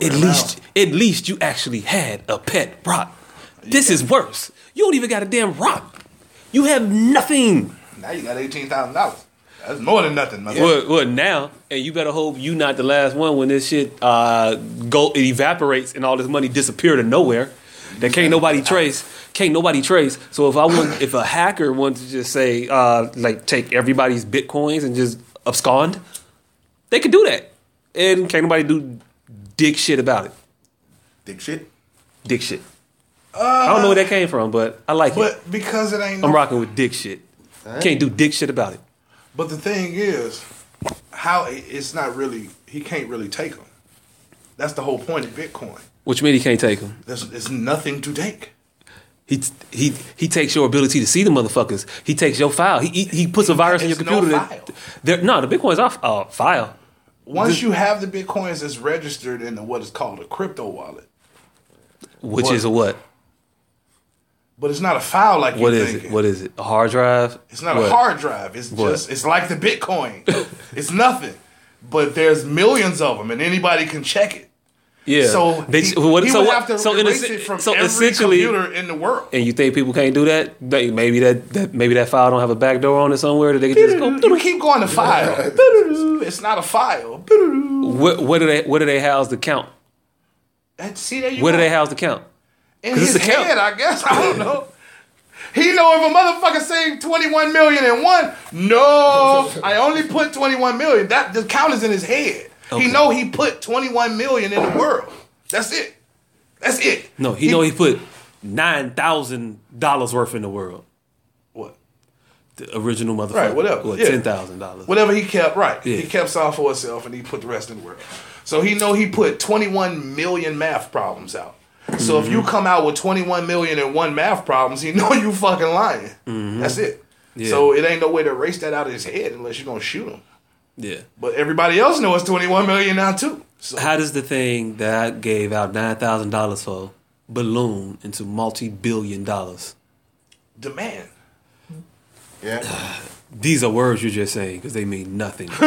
At Right least, at least you actually had a pet rock. This is worse. You don't even got a damn rock. You have nothing. Now you got eighteen thousand dollars. That's more than nothing, man. Well, well, now, and you better hope you not the last one when this shit uh, go it evaporates and all this money disappear to nowhere. That can't nobody trace. Can't nobody trace. So if I want, if a hacker wants to just say, uh, like, take everybody's bitcoins and just abscond, they could do that, and can't nobody do dick shit about it. Dick shit. Dick shit. I don't know where that came from, but I like it. But because it ain't, I'm no, rocking with dick shit. Can't do dick shit about it. but the thing is, how it's not really. He can't really take them. That's the whole point of Bitcoin. Which means he can't take them. There's, there's nothing to take. He he he takes your ability to see the motherfuckers. He takes your file. He he, he puts a virus in your It's no computer. file. that, no, the Bitcoin's off uh, file. Once you have the bitcoins, it's registered in what is called a crypto wallet. Which What? is a what? But it's not a file like What is thinking. it? What is it? A hard drive? It's not What? a hard drive. It's What? just it's like the Bitcoin. it's nothing. But there's millions of them, and anybody can check it. Yeah. So They- he, what- he so would have to so in erase a- it from so every essentially- computer in the world. And you think people can't do that? They- Maybe that, that maybe that file don't have a back door on it somewhere that they can just go. You keep going to file. it's not a file. What, where do they where do they house the count? See there you Where go. do they house the count? In his head, I guess. I don't know. He know if a motherfucker saved 21 million in one, no, I only put 21 million. That the count is in his head. Okay. He know he put 21 million in the world. That's it. That's it. No, he, know he put nine thousand dollars worth in the world. what? The original motherfucker. Right, whatever, What, yeah. ten thousand dollars. Whatever he kept, right. Yeah. He kept some for himself and he put the rest in the world. So he know he put 21 million math problems out. So if Mm-hmm. you come out with 21 million and one math problems, he know you fucking lying. That's it. Mm-hmm. Yeah. So it ain't no way to erase that out of his head unless you're gonna shoot him. Yeah. But everybody else knows it's 21 million now too. So How does the thing that I gave out nine thousand dollars for balloon into multi billion dollars? demand. Yeah. These are words you're just saying because they mean nothing.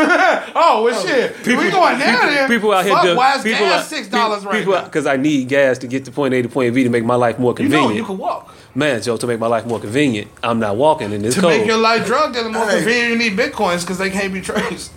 Oh well, oh, shit. we going down there. people out here Fuck, doing why is people gas out- six dollars right people now? because I need gas to get to point A to point B to make my life more convenient. You know convenient. you can walk. Man, Joe, to make my life more convenient, I'm not walking in this To cold. make your life drug dealing more Hey. convenient, you need bitcoins because they can't be traced.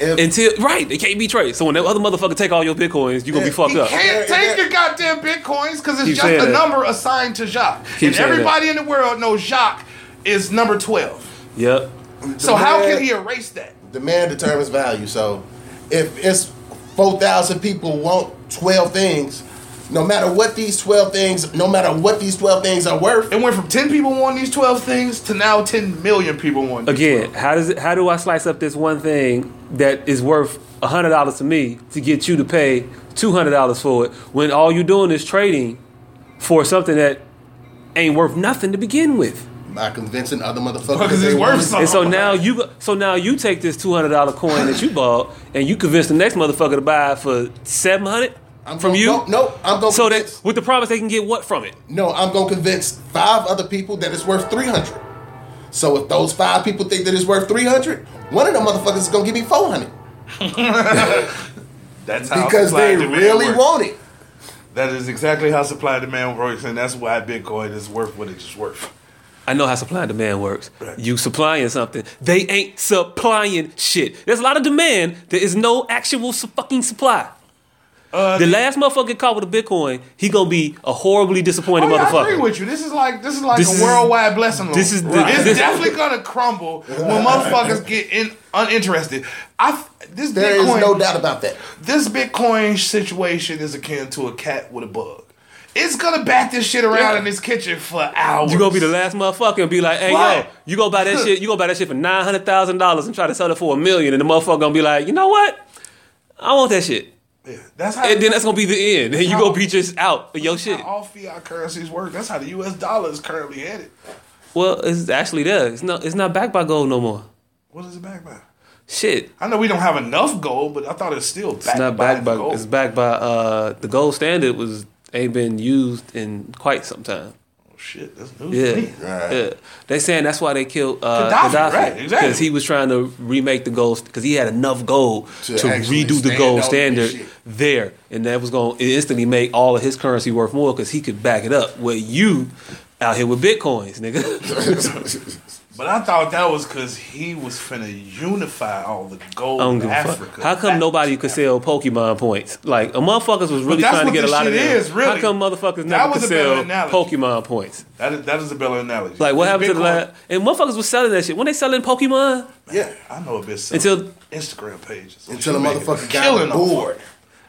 If, Until right, they can't be traced. So when that other motherfucker take all your bitcoins, you gonna be fucked You up. can't take yeah. your goddamn bitcoins because it's Keep just a that. number assigned to Jacques. Keep and saying that. everybody in the world knows Jacques is number 12. Yep. So how can he erase that? demand determines value. So if it's four thousand people want twelve things, no matter what these twelve things, no matter what these twelve things are worth, It went from 10 people wanting these 12 things to now 10 million people want Again, 12. how does it? How do I slice up this one thing that is worth hundred dollars to me to get you to pay two hundred dollars for it when all you're doing is trading for something that ain't worth nothing to begin with? By convincing other motherfuckers Because that it's they worth something. And so now you so now you take this two hundred dollar coin that you bought and you convince the next motherfucker to buy it for seven hundred I'm from gonna- you. No, no, I'm going. So that with the promise they can get what from it? no, I'm going to convince five other people that it's worth three hundred. So if those five people think that it's worth three hundred, one of them motherfuckers is going to give me four hundred That's how because they really works. want it. That is exactly how supply and demand works, and that's why Bitcoin is worth what it's worth. I know how supply and demand works. Right. You supplying something, they ain't supplying shit. There's a lot of demand. There is no actual su- fucking supply. Uh, The last motherfucker caught with a Bitcoin, he gonna be a horribly disappointed Oh, yeah, I agree with you. This is like this is like This a is- worldwide blessing. Lord. this is the- it's this- definitely gonna crumble when motherfuckers get in uninterested. I this There is Bitcoin, no doubt about that. this Bitcoin situation is akin to a cat with a bug. It's gonna bat this shit around Yeah. in this kitchen for hours. You gonna be the last motherfucker and be like, "Hey, yo, you gonna buy that shit? You gonna buy that shit for nine hundred thousand dollars and try to sell it for a million, and the motherfucker gonna be like, you know what? I want that shit, Yeah, that's how. and then that's gonna be the end, and you gonna be just out of your shit. all fiat currencies work. That's how the U.S. dollar is currently headed. Well, it's actually there. It's not. It's not backed by gold no more. What is it backed by? Shit. I know we don't have enough gold, but I thought it's still backed It's not by backed by. gold. It's backed by. Uh, the gold standard was ain't been used in quite some time. Oh, shit, that's news Yeah. Right. yeah. They saying that's why they killed uh, Gaddafi, Gaddafi, right, exactly. because he was trying to remake the gold because he had enough gold To to, redo the gold standard there, and that was going to instantly make all of his currency worth more because he could back it up. Where you out here with bitcoins, nigga. But I thought that was because he was finna unify all the gold in Africa. fuck. How come That- nobody could sell Pokemon points? Like, a motherfuckers was really trying to get a lot of shit them. is, really. How come motherfuckers That never was could a sell. Pokemon points? That is, that is a better analogy. Like, what happened to the last? And motherfuckers was selling that shit. When they selling Pokemon? Yeah. I know a bit selling Until- Instagram pages. Until a She making motherfucker killing got off bored.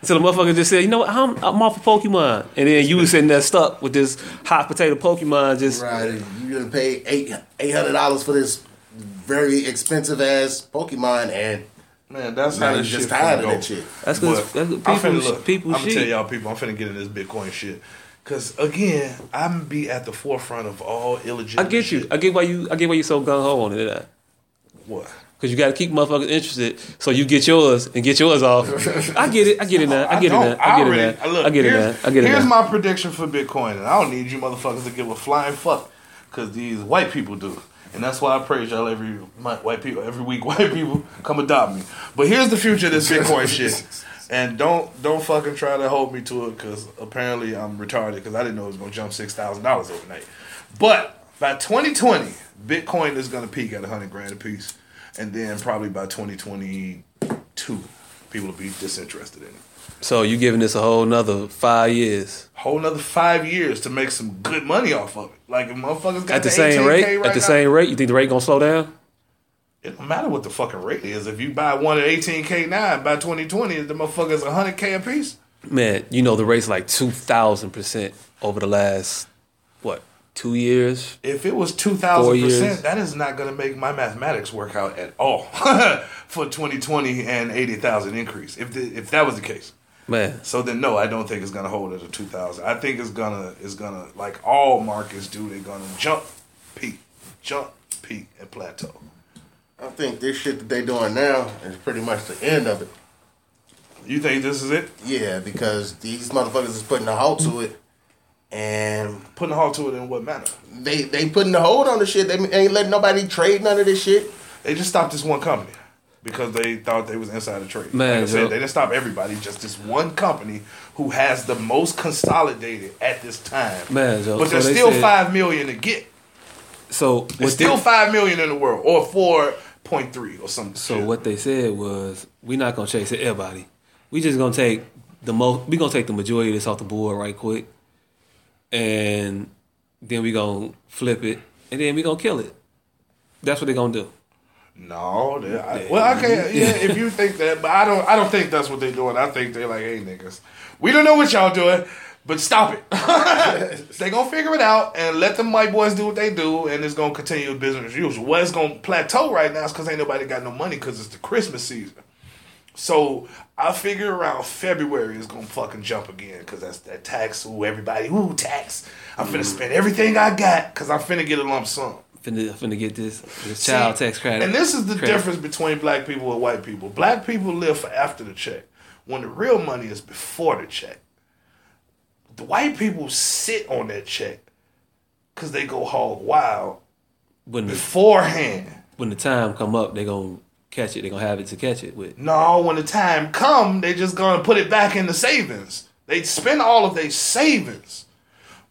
So the motherfucker just said, you know what, I'm, I'm off of Pokemon. And then you was sitting there stuck with this hot potato Pokemon just. Right. and You done pay eight eight hundred dollars for this very expensive ass Pokemon and Man, that's Now how you this just shit tired finna of that shit. That's 'cause- But that's 'cause I'm people- finna look. people I'm gonna tell y'all people. I'm finna get in this Bitcoin shit. Cause again, I'm be at the forefront of all illegitimate. I get you. shit. I get why you. I get why you so gung ho on it. What? Because you got to keep motherfuckers interested, so you get yours and get yours off. I get it. I get it now. I get it now. I get it now. Look, I get it here's, now. I get it Here's now. my prediction for Bitcoin, and I don't need you motherfuckers to give a flying fuck, cause these white people do, and that's why I praise y'all every my, white people every week. White people come adopt me. But here's the future of this Bitcoin shit, and don't don't fucking try to hold me to it, cause apparently I'm retarded, cause I didn't know it was gonna jump six thousand dollars overnight. But by 2020, Bitcoin is gonna peak at hundred grand a piece, and then probably by 2022, people will be disinterested in it So you giving this a whole nother five years whole another five years to make some good money off of it. Like if motherfuckers got at the same rate? right at the now, same rate, you think the rate gonna slow down? It don't matter what the fucking rate is. If you buy one at 18K now, by 2020, the motherfuckers 100K a piece. Man, you know the rate's like two thousand percent over the last what two years? If it was 2,000%, that is not going to make my mathematics work out at all for 2020 and 80,000 increase. If the, if that was the case. Man, So then no, I don't think it's gonna hold at a two thousand. I think it's gonna it's gonna like all markets do, they're gonna jump, peak, jump, peak, and plateau. I think this shit that they're doing now is pretty much the end of it. You think this is it? Yeah, because these motherfuckers is putting a halt to it, and Putting a halt to it in what manner? they they putting a hold on the shit. They ain't letting nobody trade none of this shit. They just stopped this one company because they thought they was insider trade. Man, like I said, they didn't stop everybody. Just this one company who has the most consolidated at this time. Man, Joe, but so there's they still said- five million to get. so There's still they, five million in the world, or four point three, or something. so what they said was we're not gonna chase everybody. We just gonna take the most. We gonna take the majority of this off the board right quick, and then we gonna flip it, and then we gonna kill it. That's what they gonna do. No, they, I, well, okay, yeah, if you think that, but I don't. I don't think that's what they're doing. I think they're like, hey, niggas, we don't know what y'all doing, but stop it. they gonna figure it out and let them white boys do what they do, and it's gonna continue business as usual. What it's gonna plateau right now is because ain't nobody got no money because it's the Christmas season. So I figure around February is gonna fucking jump again because that's that tax. Ooh, everybody, ooh, tax. I'm finna mm-hmm. spend everything I got because I'm finna get a lump sum. Finna, finna get this, this child See, tax credit. And this is the credit. difference between black people and white people. Black people live for after the check, when the real money is before the check. The white people sit on that check because they go hog wild When the beforehand. when the time come up, they gonna catch it. They're gonna have it to catch it with. No, when the time come, they just gonna put it back in the savings. They spend all of their savings.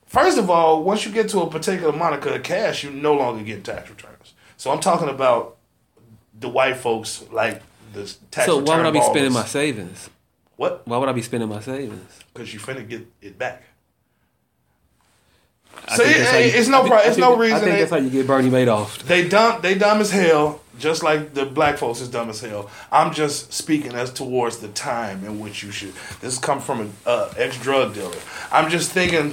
First of all, once you get to a particular monica of cash, you no longer get tax returns. So I'm talking about the white folks like the tax So why would I be spending my savings? What? Why would I be spending my savings? Because you finna get it back. I See, think that's how it- it's no I think- pro- it's no I reason think they- that's how you get Bernie Madoff. They dumb. They dumb as hell. Just like the black folks is dumb as hell. I'm just speaking as towards the time in which you should. This come from an uh, ex drug dealer. I'm just thinking.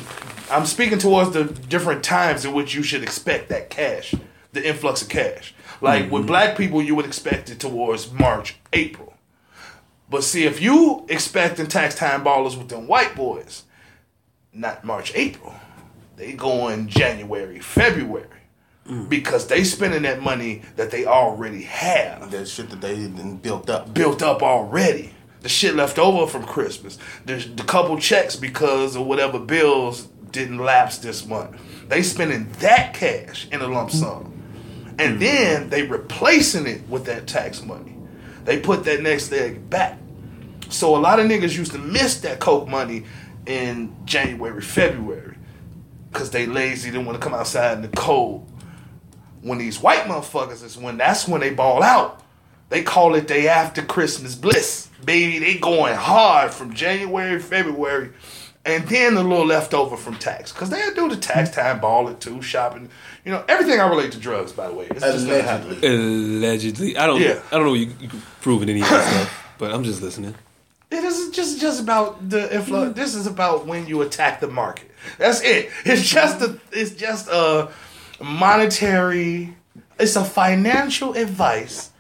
I'm speaking towards the different times in which you should expect that cash, the influx of cash. Like with black people, you would expect it towards March, April. But see, if you expecting tax time ballers with them white boys, not March, April, they go in January, February. Because they spending that money that they already have That shit that they built up. built up already. The shit left over from Christmas. There's the couple checks because of whatever bills didn't lapse this month. They spending that cash in a lump sum. And mm. then they replacing it with that tax money. They put that next leg back. So a lot of niggas used to miss that coke money in January, February. Cause they lazy, didn't want to come outside in the cold. When these white motherfuckers is when that's when they ball out. They call it day after Christmas bliss, baby. They going hard from January, February, and then a little leftover from tax, cause they do the tax time balling too, shopping. You know everything I relate to drugs, by the way. It's just. Allegedly. Allegedly, I don't. Yeah. I don't know. You, you proving any of that stuff, but I'm just listening. It is just just about the influence. This is about when you attack the market. That's it. It's just a. It's just a monetary. It's a financial advice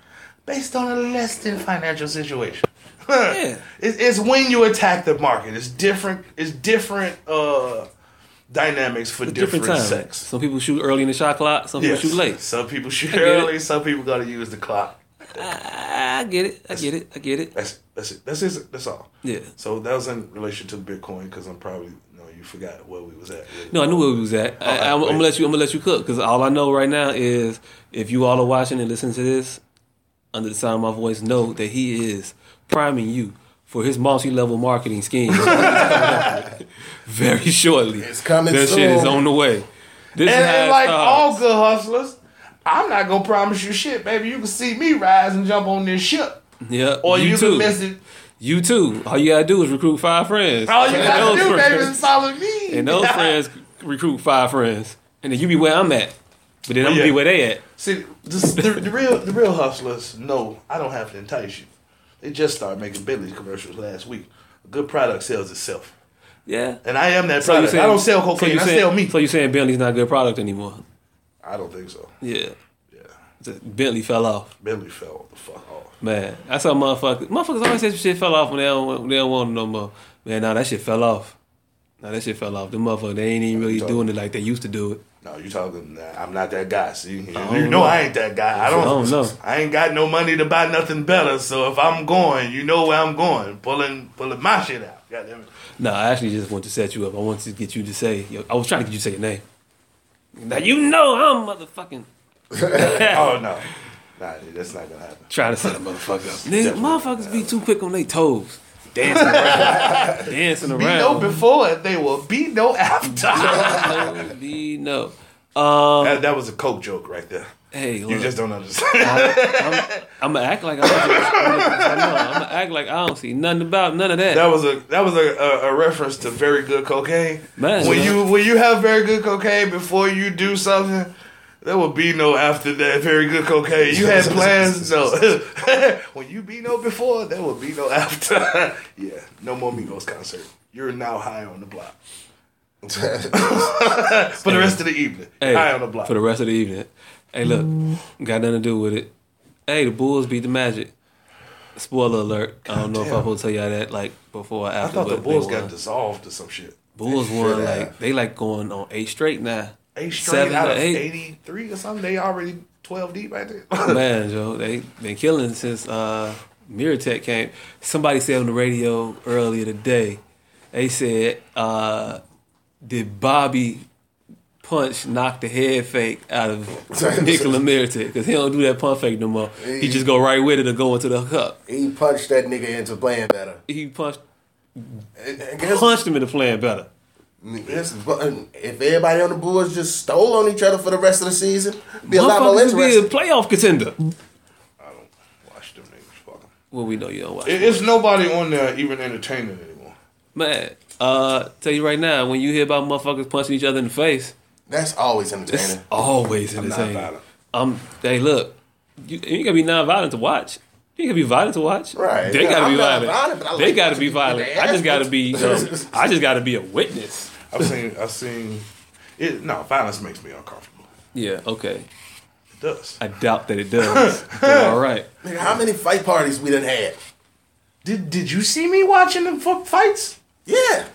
based on a less than financial situation. Yeah. It's, it's when you attack the market. It's different. It's different uh, dynamics for different, Different sex. Some people shoot early in the shot clock. Some people Yes. shoot late. Some people shoot get it. early. Some people got to use the clock. I, I get it. I get it. I get it. That's that's it. That's it. That's all. Yeah. So that was in relation to Bitcoin because I'm probably you forgot where we was at. No, I knew where we was at. Oh, I, I'm, I'm gonna let you. I'm gonna let you cook because all I know right now is if you all are watching and listening to this under the sound of my voice, know that he is priming you for his multi-level marketing scheme. Very shortly, It's coming That shit is on the way. This And, and like all good hustlers, I'm not gonna promise you shit, baby. You can see me rise and jump on this ship, Yeah, or you, too. can miss it. You too. All you gotta do is recruit five friends. All you And gotta those do, baby, friends- is follow me. And those friends recruit five friends, and then you be where I'm at, but then I'm gonna Yeah. be where they at. See, this, the, the real the real hustlers know I don't have to entice you. They just started making Bentley commercials last week. A good product sells itself, Yeah. and I am that So product. saying I don't sell so cocaine. you I saying- sell me. So you saying Bentley's not a good product anymore? I don't think so. Yeah. Bentley fell off. Bentley fell the fuck off. Man, I saw motherfuckers. Motherfuckers always say shit fell off when they don't, they don't want it no more. Man, nah, that shit fell off. Nah, that shit fell off. The motherfuckers, they ain't even really doing it like they used to do it. No, you talking? nah, I'm not that guy. See, you, know know. I ain't that guy. I don't, I don't know. I ain't got no money to buy nothing better. So if I'm going, you know where I'm going. Pulling, pulling my shit out. Goddamn it. Nah, I actually just want to set you up. I want to get you to say. I was trying to get you to say your name. Now you know I'm motherfucking oh no, nah, that's not gonna happen. Try to set a motherfucker up. Nigga, motherfuckers be too quick on their toes, dancing around, dancing Be no around. before, they will be no after. no, be no. Um, that, that was a coke joke right there. hey, You just don't understand. I'm gonna act like I don't. I'm gonna act like I don't see nothing about none of that. that was a that was a, a, a reference to very good cocaine. Man. when you when you have very good cocaine before you do something, there will be no after that very good cocaine. You had plans, no. when you be no before, there will be no after. yeah, no more Migos concert. You're now high on the block for the rest of the evening. Hey, high on the block. for the rest of the evening. Hey, look, got nothing to do with it. Hey, the Bulls beat the Magic. Spoiler alert. I don't know if I'm damn. supposed to tell y'all that like before or I after. thought the Bulls got dissolved or some shit. Bulls won like they like going on eight straight now. Eight straight out of eight. 83 or something. They already 12 deep right there. Man, Joe, they been killing since uh Mirotic came. Somebody said on the radio earlier today, they said, uh, did Bobby punch knock the head fake out of Nikola Mirotic? Because he don't do that pump fake no more. He just go right with it or go into the cup. he punched that nigga into playing better. He punched guess, punched him into playing better. This- if everybody on the Bulls just stole on each other for the rest of the season, it'd be a lot more Motherfuckers would be a playoff contender. I don't watch them niggas. Fuck 'em. Well, we know you don't watch. It- It's nobody on there even entertaining anymore. Man, uh, tell you right now, when you hear about motherfuckers punching each other in the face, That's always It's entertaining. always I'm entertaining. non-violent. Um, hey, look, you, you gotta be non-violent to watch. You gotta be violent to watch. Right. They Yeah, gotta I'm be violent. non-violent, they like gotta be violent. I just gotta be. You know, I just gotta be a witness. I've seen, I've seen, it. No, violence makes me uncomfortable. Yeah. Okay. It does. I doubt that it does. but all right. Nigga, how many fight parties we done had? Did Did you see me watching the f- fights? Yeah.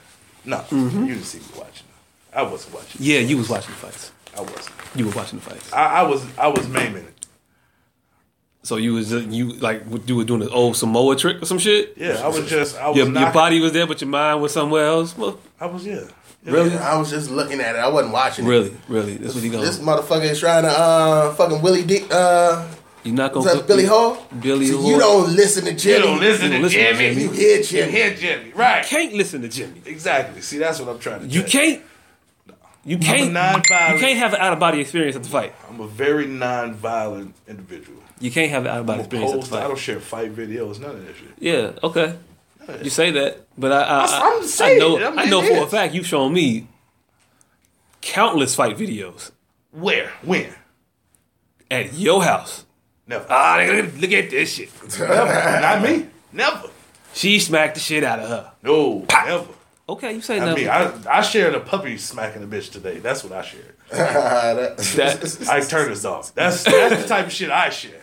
No, mm-hmm. you didn't see me watching. I wasn't watching. Yeah, you was watching the fights. I wasn't. You were watching the fights. I, I was. I was maiming it. So you was just, you like you were doing the old Samoa trick or some shit. Yeah, I was just. I was. Your, your body was there, but your mind was somewhere else. Well, I was. Yeah. Yeah. Really? I was just looking at it. I wasn't watching it. really, really. That's what he you This motherfucker is trying to uh fucking Willie Dick uh You're not gonna that Billy Hall? Billy See, Hall. you don't listen to You Jimmy. don't listen You to don't listen to Jimmy. Jimmy. You hear You Jimmy. hear Jimmy, right? Can't listen to Jimmy. Exactly. See, that's what I'm trying to. You tell can't. You can't. non-violent- You can't have an out of body experience at the fight. I'm a very non-violent individual. You can't have an out of body I'm experience at the opposed to- I don't share fight videos, none of that shit. Yeah. Okay. You say that, but I I, I, I'm saying I know it. I mean, I know it for a fact you've shown me countless fight videos Where? When? at your house. Never. Ah, nigga, look at this shit. Never. Not me. Never. She smacked the shit out of her. No. Never. Okay, you say I nothing. mean, I, I shared a puppy smacking a bitch today. That's what I shared. That- Ike Turner's dog. That's that's the type of shit I share.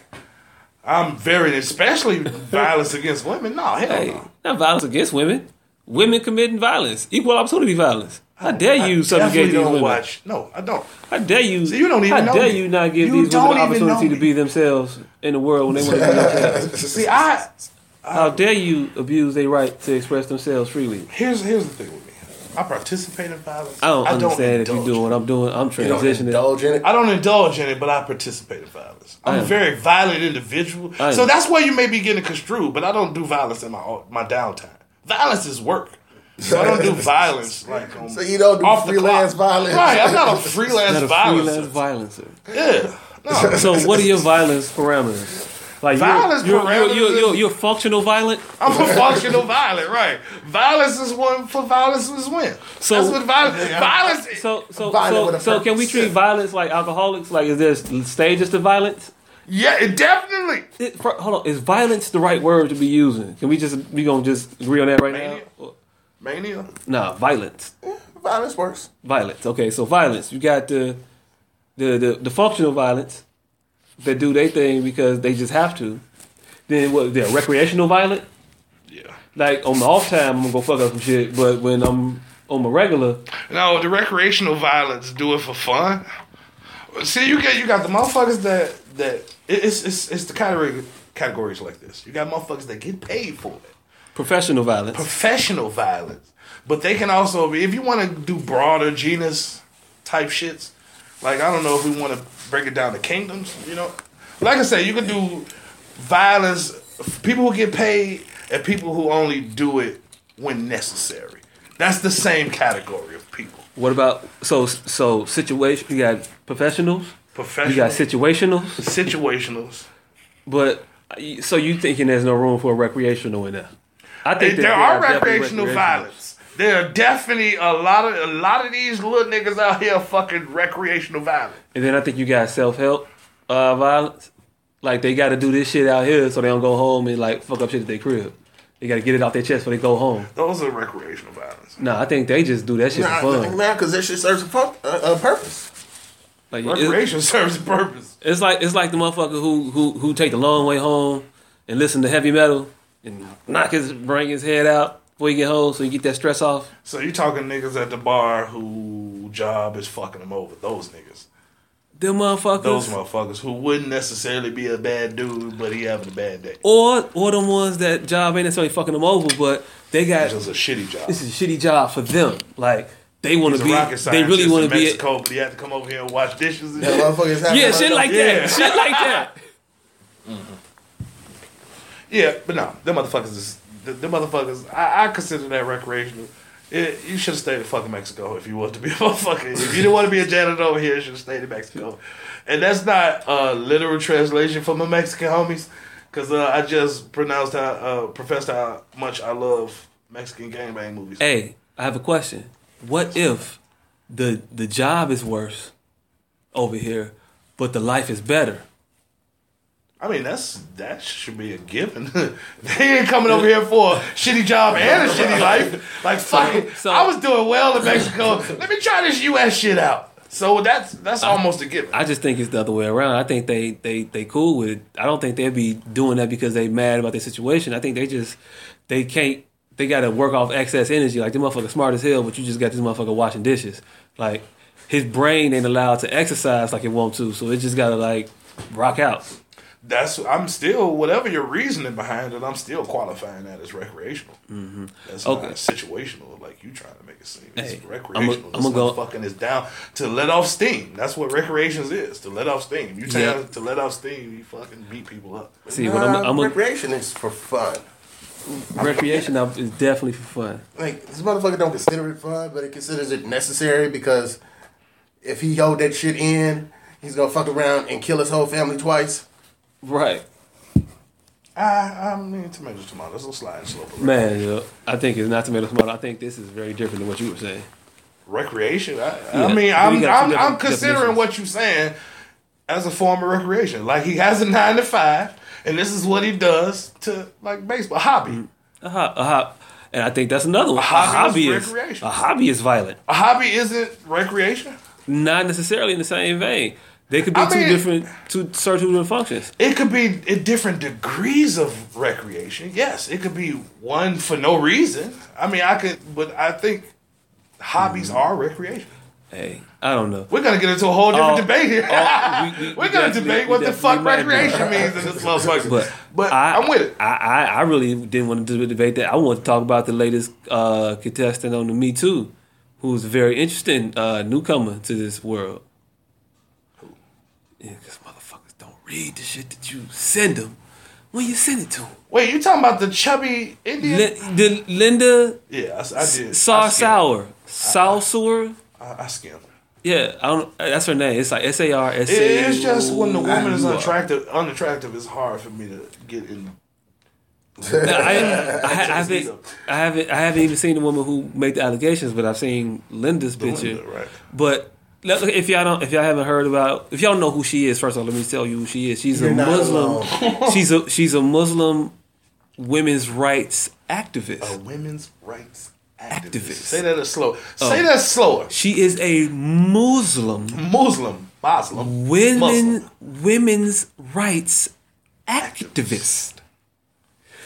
I'm very, especially violence against women. No, hell hey, no. not violence against women. Women committing violence, equal opportunity violence. How dare I you definitely subjugate these don't women? watch. No, I don't. How dare you? See, you don't even How dare me. you not give You these women the opportunity to be themselves in the world when they want to be themselves? See, I How dare you abuse their right to express themselves freely? here's here's the thing with me. I participate in violence. I don't understand if you're doing what I'm doing. I'm You don't transitioning. indulge in it. I don't indulge in it, but I participate in violence. I'm a very violent individual, so that's where you may be getting construed. But I don't do violence in my my downtime. Violence is work, so I don't do violence like on, So you don't do off freelance violence. Right, I'm not a freelance Not a violence. freelance violenter. Yeah, no. So what are your violence parameters? Like you're- Violence you're, you're, parameters you're, you're, you're functional violent. I'm a functional violent, right? Violence is one for violence is win. So- that's what violence. Violence. So so so, so can we treat violence like alcoholics? Like is there stages to violence? yeah, it definitely. It, for, hold on, is violence the right word to be using? Can we just we gonna just agree on that right Mania? now? Mania. Nah, violence. Violence works. Violence. Okay, so violence. You got the the the, the functional violence that do their thing because they just have to. Then what? The recreational violent. Yeah. Like on my off time, I'm gonna go fuck up some shit. But when I'm on my regular, No, the recreational violence do it for fun. See, you get you got the motherfuckers that that it's it's it's the category categories like this. You got motherfuckers that get paid for it. professional violence. Professional violence, but they can also be if you want to do broader genus type shits. Like I don't know if we want to break it down to kingdoms. You know, like I said, you can do violence. People who get paid and people who only do it when necessary. That's the same category of people. What about so so situation? You got professionals. Professional. You got situational. situationals. But so you thinking there's no room for recreational in there? I think that there are recreational. violence. There are definitely a lot of a lot of these little niggas out here fucking recreational violence. And then I think you got self help uh, violence. Like they got to do this shit out here so they don't go home and like fuck up shit at their crib. They got to get it off their chest before they go home. Those are recreational violence. Nah, I think they just do that shit Nah, for fun. nah, because that shit serves a, fu- a, a purpose. Like it's, Recreation serves a purpose. it's like it's like the motherfucker who who who take the long way home and listen to heavy metal and knock his bring his head out before you get home so you get that stress off. So you talking niggas at the bar who job is fucking them over. Those niggas. Them motherfuckers. Those motherfuckers who wouldn't necessarily be a bad dude, but he having a bad day. or or them ones that job ain't necessarily fucking them over, but they got It's just a shitty job. this is a shitty job for them. Like they want to be, they really want to be. Mexico, but he had to come over here and wash dishes. And That shit. motherfuckers Yeah, shit like Yeah. that. Shit like that. Yeah, but no, them motherfuckers is the, them motherfuckers. I, I consider that recreational. It, you should have stayed in fucking Mexico if you want to be a motherfucker. If you didn't want to be a janitor over here, you should have stayed in Mexico. And that's not a literal translation for my Mexican homies, because uh, I just pronounced how uh, professed how much I love Mexican gangbang movies. Hey, I have a question. What if the the job is worse over here, but the life is better? I mean, that's that should be a given. they ain't coming over here for a shitty job and a shitty life. Like fuck it. so- I was doing well in Mexico. Let me try this U.S. shit out. So that's that's almost a given. I just think it's the other way around. I think they they they cool with it. I don't think they'd be doing that because they mad about their situation. I think they just they can't they gotta work off excess energy. Like the motherfucker smart as hell, but you just got this motherfucker washing dishes. Like his brain ain't allowed to exercise like it want to, so it just gotta like rock out. That's I'm still whatever your reasoning behind it. I'm still qualifying that as recreational. Mm-hmm. That's Okay. not situational like you trying to make it seem. It's Hey, recreational. I'ma- I'ma this go- motherfucking is down to let off steam. That's what recreations is to let off steam. You tell Yeah. to let off steam, you fucking beat people up. See, when I'm, I'm a, recreation is for fun. recreation is definitely for fun. Like this motherfucker don't consider it fun, but it considers it necessary because if he hold that shit in, he's gonna fuck around and kill his whole family twice. Right. I, I mean, tomatoes, tomatoes, a slide slope. Man, yo, I think it's not tomato tomato. I think this is very different than what you were saying. recreation. I, Yeah, I mean, I'm I'm, I'm considering what you're saying as a form of recreation. Like he has a nine to five, and this is what he does to like baseball hobby. A hop, a hop. And I think that's another one. A hobby hobby, is is recreation. a hobby is violent. A hobby isn't recreation. Not necessarily in the same vein. They could be I two mean- different, two different functions. It could be in different degrees of recreation. Yes, it could be one for no reason. I mean, I could, but I think hobbies Mm. are recreation. Hey, I don't know. We're gonna get into a whole different Oh, debate here. oh, we- We're we gonna debate what the fuck be. recreation means in this motherfucker. But But, I, I'm with it. I, I, I really didn't want to debate that. I want to talk about the latest uh, contestant on the Me Too, who's a very interesting uh, newcomer to this world. Yeah, because motherfuckers don't read the shit that you send them when you send it to them. Wait, you talking about the chubby Indian? Lin- the Linda yeah, I, I did. Saw I skimmed. Sour, Sauer. I, I skimmed. Yeah, I don't. That's her name. It's like S A R S It- A. It's just when the woman is U R. unattractive, unattractive, it's hard for me to get in. I, I, I haven't, I haven't, I haven't even seen the woman who made the allegations, but I've seen Linda's picture. Linda, right. But let- if y'all don't, if y'all haven't heard about, if y'all know who she is, first of all, let me tell you who she is. She's You're a Muslim. she's a she's a Muslim women's rights activist. A women's rights activist. Activist. Say that slow. Oh. Say that slower. She is a Muslim Muslim, Muslim, women Muslim. women's rights activist.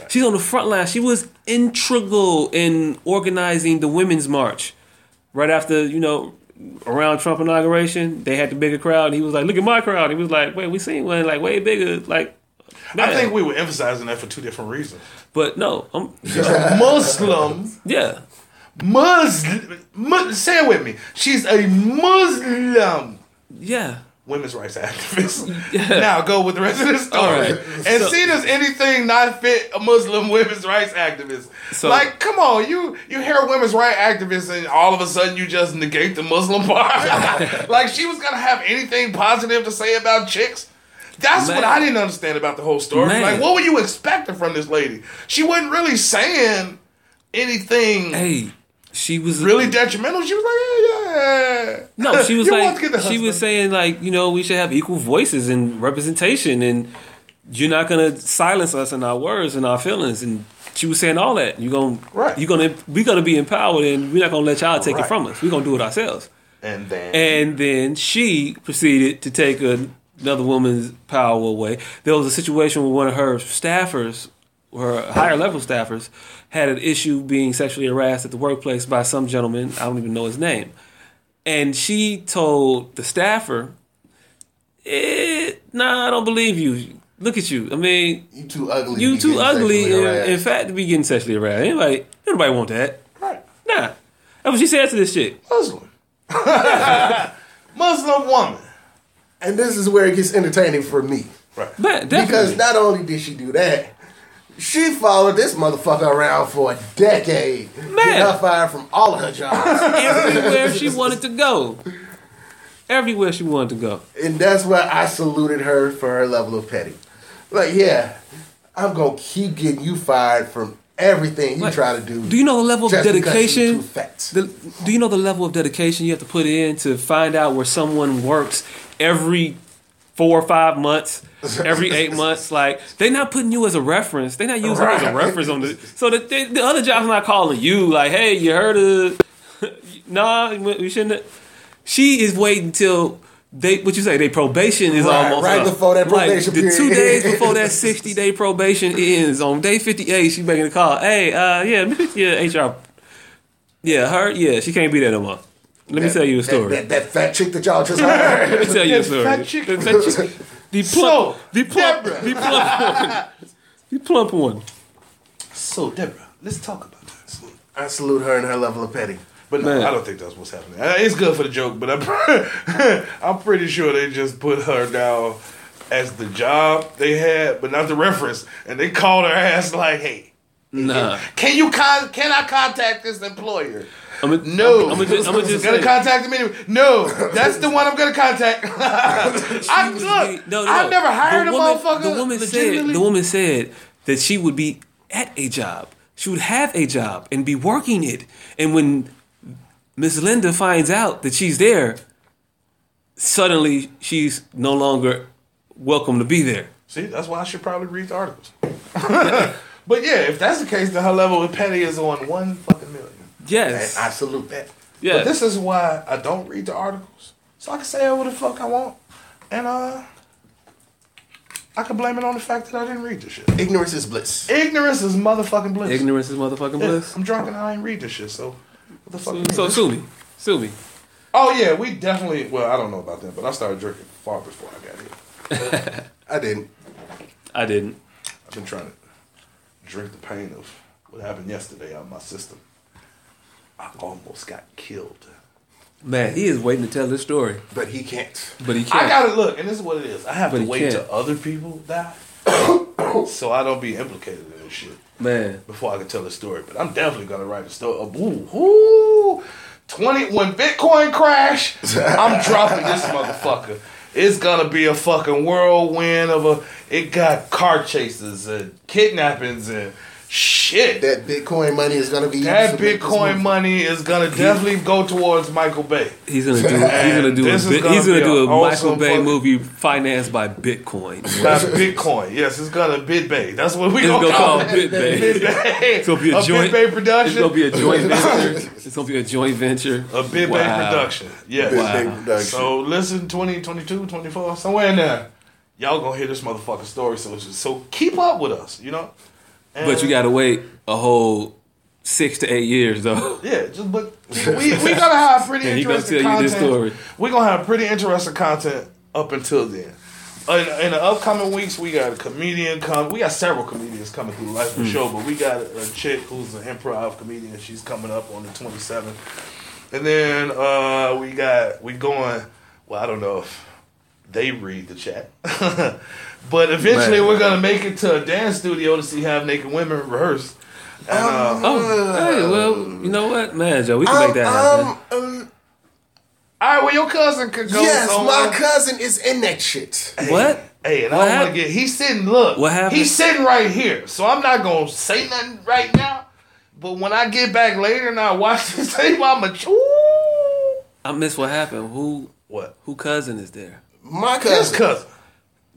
She's on the front line. She was integral in organizing the women's march. Right after, you know, around Trump inauguration, they had the bigger crowd. And he was like, "Look at my crowd." He was like, "Wait, we seen one like way bigger." Like, I think we were emphasizing that for two different reasons. but no, I'm, a Muslim, yeah, Muslim. Mu- say it with me. She's a Muslim yeah. Women's rights activist. Now go with the rest of the story right. and So- see does anything not fit a Muslim women's rights activist. So- like, come on, you you hear women's rights activists and all of a sudden you just negate the Muslim part. like she was gonna have anything positive to say about chicks. That's Man. what I didn't understand about the whole story. Man. Like, what were you expecting from this lady? She wasn't really saying anything Hey, she was really detrimental. She was like, yeah, yeah. No, she was like to get the she was saying like you know we should have equal voices and representation and you're not gonna silence us in our words and our feelings. And she was saying all that. You're gonna Right. you're gonna we're gonna be empowered and we're not gonna let y'all take it from us. We're gonna do it ourselves. And then and then she proceeded to take a, another woman's power away. There was a situation where one of her staffers her higher level staffers had an issue being sexually harassed at the workplace by some gentleman I don't even know his name and she told the staffer, eh, "Nah, I don't believe you. Look at you. I mean, You too ugly. to you be too ugly. sexually In, in fact, to be getting sexually harassed. Anybody, anybody want that? right. Nah. That's what she said to this chick. Muslim. Muslim woman. and this is where it gets entertaining for me. Right. Man, Because not only did she do that, she followed this motherfucker around for a decade. Man. Her fired from all of her jobs. everywhere she wanted to go, everywhere she wanted to go. and that's why I saluted her for her level of petty. Like, yeah, I'm gonna keep getting you fired from everything you Like, try to do. Do you know the level of just because you dedication? The, do you know the level of dedication you have to put in to find out where someone works every four or five months, every eight months? Like they're not putting you as a reference. They're not using you as a reference on the. So the, the, the other job's not calling you like, hey, you heard of? nah, we shouldn't. have- She is waiting till. They, what you say? They probation is Right, almost right up. before that Like, probation the two days before that sixty day probation ends on day fifty eight. she's making a call. Hey, uh, yeah, me HR yeah, her. Yeah, she can't be there no more. Let me tell you a story. That, that fat chick that y'all just heard. Let me tell you a story. fat chick- The fat chick- The plump, So, the plump, Deborah. the plump one, the plump one. So Deborah, let's talk about this. I salute her and her level of petty. But no, Man. I don't think that's what's happening. It's good for the joke, but I'm I'm pretty sure they just put her down as the job they had, but not the reference, and they called her ass like, "Hey, Nah. can you con- can I contact this employer?" I'ma- no. I'ma just- I'ma just gonna say- contact him anyway. No, that's the one I'm gonna contact. I look. No, no, I've never hired the a woman, motherfucker. The woman said the woman said that she would be at a job. She would have a job and be working it. And when Miss Linda finds out that she's there, suddenly she's no longer welcome to be there. See, that's why I should probably read the articles. but yeah, if that's the case, then her level of petty is on one fucking million. Yes. I salute that. yes. But this is why I don't read the articles. So I can say whatever the fuck I want. And uh I can blame it on the fact that I didn't read this shit. Ignorance is bliss. Ignorance is motherfucking bliss. Ignorance is motherfucking Yeah, bliss. I'm drunk and I ain't read this shit, so what the fuck you So sue me. Sue me. Oh yeah, we definitely well, I don't know about that, but I started drinking far before I got here. I didn't. I didn't. I've been trying to drink the pain of what happened yesterday out of my system. I almost got killed. Man, he is waiting to tell this story, But he can't. but he can't. I gotta look, and this is what it is. I have But to wait till other people die, so I don't be implicated in this shit Man, before I can tell the story. But I'm definitely gonna write a story. Ooh, ooh, twenty when Bitcoin crash, I'm dropping this motherfucker. It's gonna be a fucking whirlwind of a. It got car chases and kidnappings and shit. That Bitcoin money is gonna be That used to Bitcoin money is gonna definitely go towards Michael Bay. he's gonna do. He's gonna do. A, This is gonna he's gonna do a an Michael Bay fucking- movie financed by Bitcoin. That's Bitcoin. Yes, it's gonna Bit Bay. That's what we It's gonna gonna call call it. Bit Bay. Bit Bay. It's gonna be a joint- Bit Bay production. It's gonna be a joint venture. It's gonna be a joint venture. a Bit Bay production. Yes. Big Wow. Bang production. So listen, 20, 22, 24, somewhere in there. Y'all gonna hear this motherfucking story. So so keep up with us. You know. But you gotta wait a whole six to eight years though. Yeah, just but we we gonna have pretty gonna interesting tell you content. this story. We gonna have pretty interesting content up until then. In, in the upcoming weeks, we got a comedian come. We got several comedians coming through the life of the show, but we got a, a chick who's an improv comedian. She's coming up on the twenty seventh, and then uh, we got we going. Well, I don't know if they read the chat, but eventually Man. we're gonna make it to a dance studio to see half naked women rehearse. And, uh, Oh, hey, well, you know what, man, Joe, we can make that happen. Um, um, All right, well, your cousin could go. yes, on- my cousin is in that shit. what? Hey, and What I don't want to get. He's sitting. Look, What happened? He's sitting right here, so I'm not gonna say nothing right now. But when I get back later and I watch this tape, I'm a. Ooh. I missed what happened. Who What? who cousin is there? My His cousin.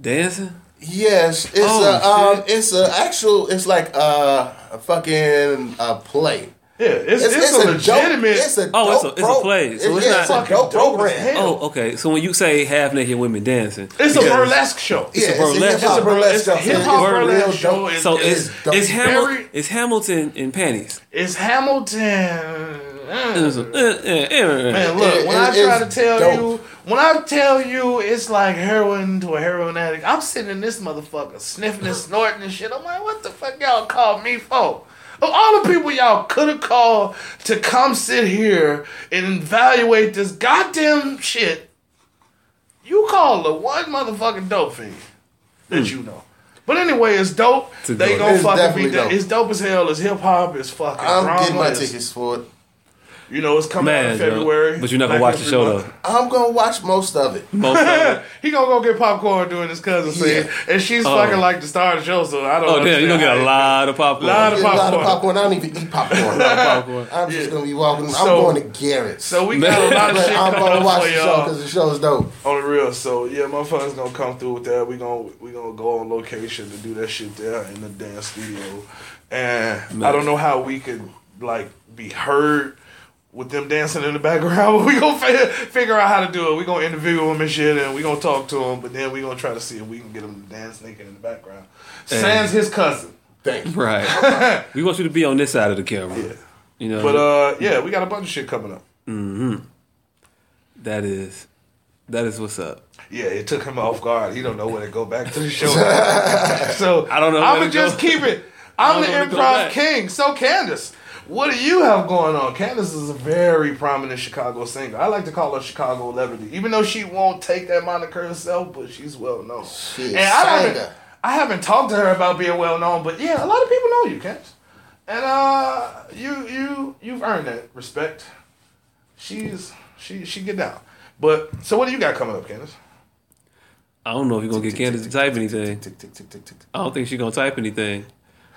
Cousin. Dancing? Yes, it's Oh, a um, it's a actual. It's like a, a fucking a play. Yeah, it's, it's, It's, a, a legitimate. Dope, it's a Oh, it's a- it's a play, so it- it's yeah, not- a dope dope as program. Oh, okay. So when you say half naked women dancing, it's a burlesque show. Yeah, it's a burlesque. It's a burlesque it's a show. hip-hop burlesque real show. So it's it's dope. it's, Hamil- it's Hamilton in panties. It's Hamilton. It's a- uh, uh, uh, Man, look, It- when it- I try to tell dope. you, when I tell you it's like heroin to a heroin addict, I'm sitting in this motherfucker sniffing and snorting and shit. I'm like, what the fuck y'all called me for? Of all the people y'all could have called to come sit here and evaluate this goddamn shit, you call the one motherfucking dope fiend that you know. But anyway, it's dope. It's they dope. gonna It's fucking be definitely dope. dope. It's dope as hell. It's hip hop. It's fucking I'm drama. getting my tickets for it. You know, it's coming out in Joe, February. but you're not gonna Black watch the show Month. though. I'm gonna watch most of it. Most of it. he gonna go get popcorn doing his cousin scene, Yeah. and she's Oh. fucking like the star of the show. So I don't. Know. Oh damn, you're gonna get a lot of popcorn. Lot of Get a lot of popcorn. popcorn. I don't even eat popcorn. popcorn. I'm just Yeah. gonna be walking. I'm going to Garrett's. So we got a lot of but shit I'm coming gonna watch for the show y'all because the show is dope. on the real. So yeah, motherfuckers gonna come through with that. We gonna we gonna go on location to do that shit there in the dance studio, and I don't know how we could like be heard. With them dancing in the background, but we gonna fi- figure out how to do it. We gonna interview them and shit, and we gonna talk to them. But then we gonna try to see if we can get them to dance naked in the background. Sans his cousin. Thank you. Right. we want you to be on this side of the camera. Yeah. You know. But uh, yeah, we got a bunch of shit coming up. that is that is what's up. Yeah, it took him off guard. He don't know where to go back to the show. so I don't know I'ma just go. keep it. I'm the don't know where to go improv king. So Candace, what do you have going on? Candace is a very prominent Chicago singer. I like to call her Chicago celebrity, even though she won't take that moniker herself, but she's well known. She and a I haven't. I haven't talked to her about being well known, but yeah, a lot of people know you, Candace. and uh, you you you've earned that respect. She's she she get down. But so what do you got coming up, Candace? I don't know if you're gonna get Candace to type anything. Tick, tick, tick, tick, tick. I don't think she's gonna type anything.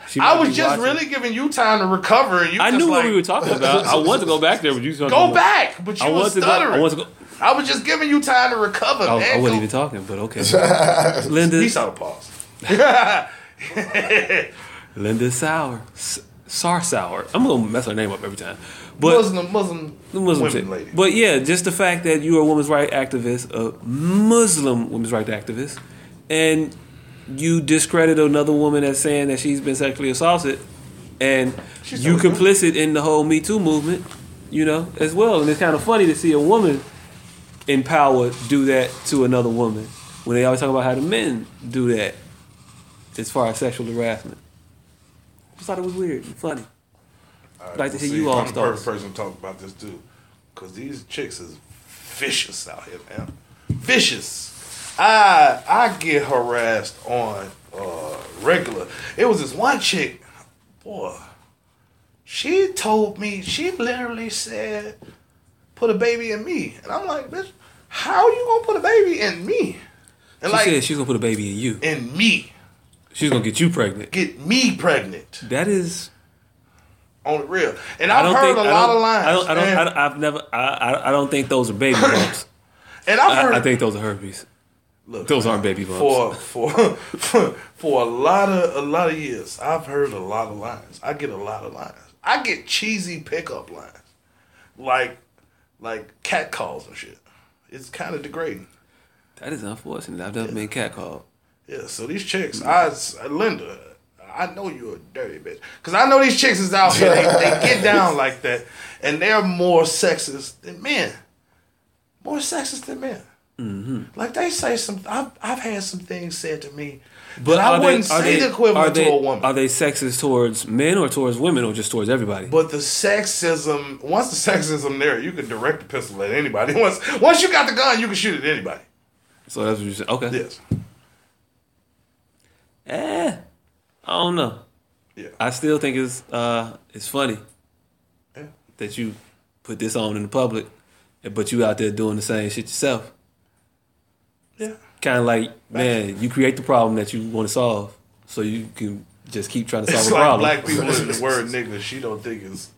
She I was just watching. really giving you time to recover. And you I just knew like, what we were talking about. I wanted to go back there, but you Go back, but you I were want to go. stuttering. I want to go. I was just giving you time to recover, oh, I, man. I wasn't Go- even talking, but okay. Linda, He saw the pause. Linda Sour, S- Sar Sour. I'm gonna mess her name up every time. But Muslim, Muslim, Muslim women chick. lady. But yeah, just the fact that you're a women's right activist, a Muslim women's right activist, and you discredit another woman as saying that she's been sexually assaulted, and She's you so good. complicit in the whole Me Too movement, you know, as well. And it's kind of funny to see a woman in power do that to another woman when they always talk about how the men do that as far as sexual harassment. Just thought it was weird and funny. All like to hear see, you all I'm the perfect person to talk about this too, because these chicks is vicious out here, man. Vicious. I I get harassed on uh, regular. It was this one chick, boy. She told me she literally said, "Put a baby in me," and I'm like, "Bitch, how you gonna put a baby in me?" And She like said she's gonna put a baby in you. in me, She's gonna get you pregnant. get me pregnant That is. on the real. And I've heard think a I lot of lines. I don't. I don't, I don't, I've never. I, I. I don't think those are baby bumps. and I've heard I, I think those are herpes. Look, Those aren't baby bumps. for for for a lot of a lot of years. I've heard a lot of lines. I get a lot of lines. I get cheesy pickup lines, like like cat calls and shit. It's kind of degrading. That is unfortunate. I've never been catcalled. Yeah. So these chicks, I Linda, I know you're a dirty bitch because I know these chicks is out here. They, they get down like that, and they're more sexist than men. More sexist than men. Mm-hmm. Like they say some. I've I've had some things said to me. But I wouldn't are say they- the equivalent they, to a woman. Are they sexist towards men or towards women or just towards everybody? But the sexism, once the sexism there, you can direct the pistol at anybody. Once once you got the gun, you can shoot at anybody. so that's what you said. Okay. Yes. Eh. I don't know. Yeah. I still think it's uh it's funny Yeah. that you put this on in the public, but you out there doing the same shit yourself. Yeah. Kind of like, man, you create the problem that you want to solve, so you can just keep trying to solve It's a like problem. black people in the word nigga. She don't think it's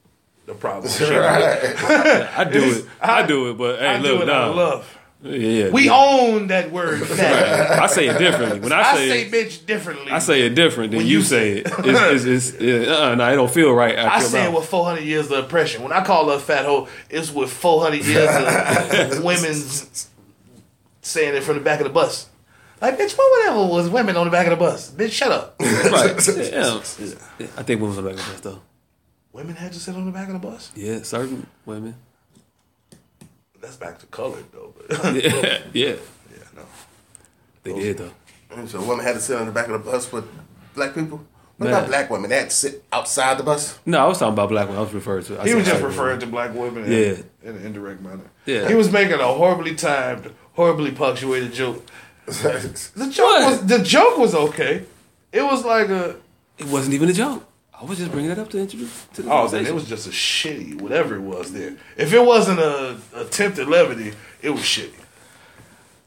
the problem. She, I do it. I, do it, but hey, I look, do it out nah. of love. Yeah, yeah. We yeah. own that word. faggot. I say it differently. When I I say, say it, bitch differently. I say it different than when you you say it. It's, it's, it's, yeah, uh-uh, no, it don't feel right. I After say it with 400 years of oppression. When I call her a fat hoe, it's with 400 years of women's saying it from the back of the bus. Like, bitch, what whatever was women on the back of the bus? Bitch, shut up. right. Yeah. Yeah, I think women on the back of the bus though. women had to sit on the back of the bus? Yeah, certain women. That's back to colored, though. But Yeah, yeah, yeah, no. they did though. So women had to sit on the back of the bus with black people. What Man. about black women? They had to sit outside the bus. No, I was talking about black women. I was referring to. I He was just referring women. to black women in, Yeah. in an indirect manner. Yeah. He was making a horribly timed, horribly punctuated joke. The joke What? was the joke was okay. It was like a It wasn't even a joke. I was just bringing it up to introduce to the Oh, then it was just a shitty, whatever it was there. If it wasn't a attempt at levity, it was shitty.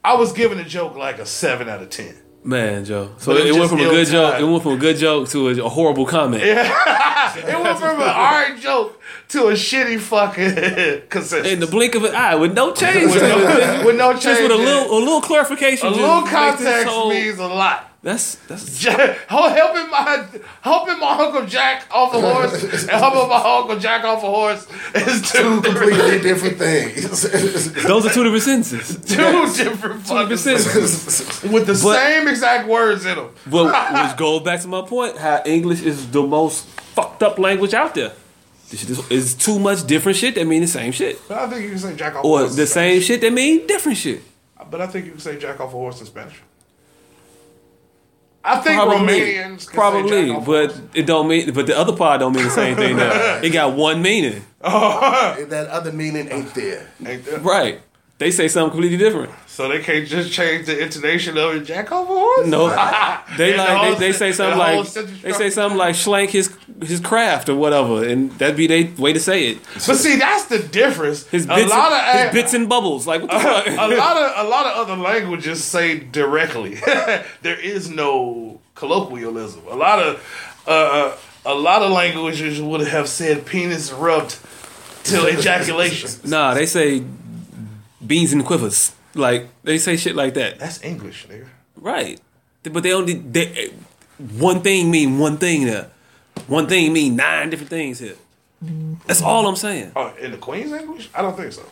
I was giving the joke like a seven out of ten. Man, Joe. So it it, went from a good joke. It went from a good joke to a, a horrible comment. It went from an alright joke to a shitty fucking consensus. In the blink of an eye, with no change, With no- it. with no just with a little, a little clarification. a little context means a lot. That's that's helping my helping my uncle Jack off a horse and helping my uncle Jack off a horse is two, Two completely different things. those are two different sentences. two different Two fucking different sentences. with the But- same exact words in them. But which goes back to my point: how English is the most fucked up language out there. This shit is, is too much different shit that mean the same shit, But I think you can say jack off a or the same shit that mean different shit. But I think you can say jack off a horse in Spanish. I think Probably, Romanians probably, say jack off a but it don't mean. But the other part don't mean the same thing. Now it got one meaning, oh. that other meaning ain't there. Ain't that- right? They say something completely different. So they can't just change the intonation of it, jack off a horse? No, they the like whole they, they say something the like they say something like slank his his craft or whatever, and that'd be their way to say it. But see, that's the difference. His a bits, lot of his bits and bubbles. Like what the fuck? a lot of a lot of other languages say directly. there is no colloquialism. A lot of uh, a lot of languages would have said penis rubbed till ejaculation. Nah, they say beans and quivers. Like they say shit like that. That's English, nigga. Right. But they only they one thing mean one thing there. One thing mean nine different things here. That's all I'm saying. Oh, in the Queen's English? I don't think so.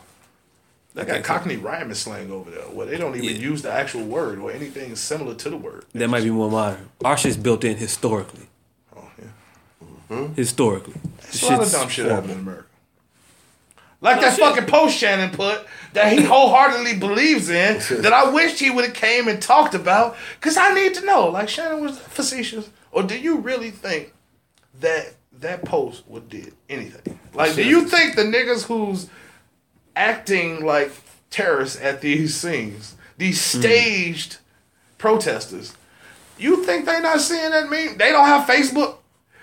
They got think so. Cockney rhyming slang over there, where they don't even Yeah. use the actual word or anything similar to the word. That might be more modern. Our shit's built in historically. Oh, yeah. Mm-hmm. Historically. There's a lot of dumb shit happened in America. Like that shit. fucking post Shannon put that he wholeheartedly believes in that I wished he would have came and talked about because I need to know. Like Shannon was facetious, or do you really think that that post would did anything? Like, do you think the niggas who's acting like terrorists at these scenes, these Hmm. staged protesters, you think they not seeing that meme? They don't have Facebook.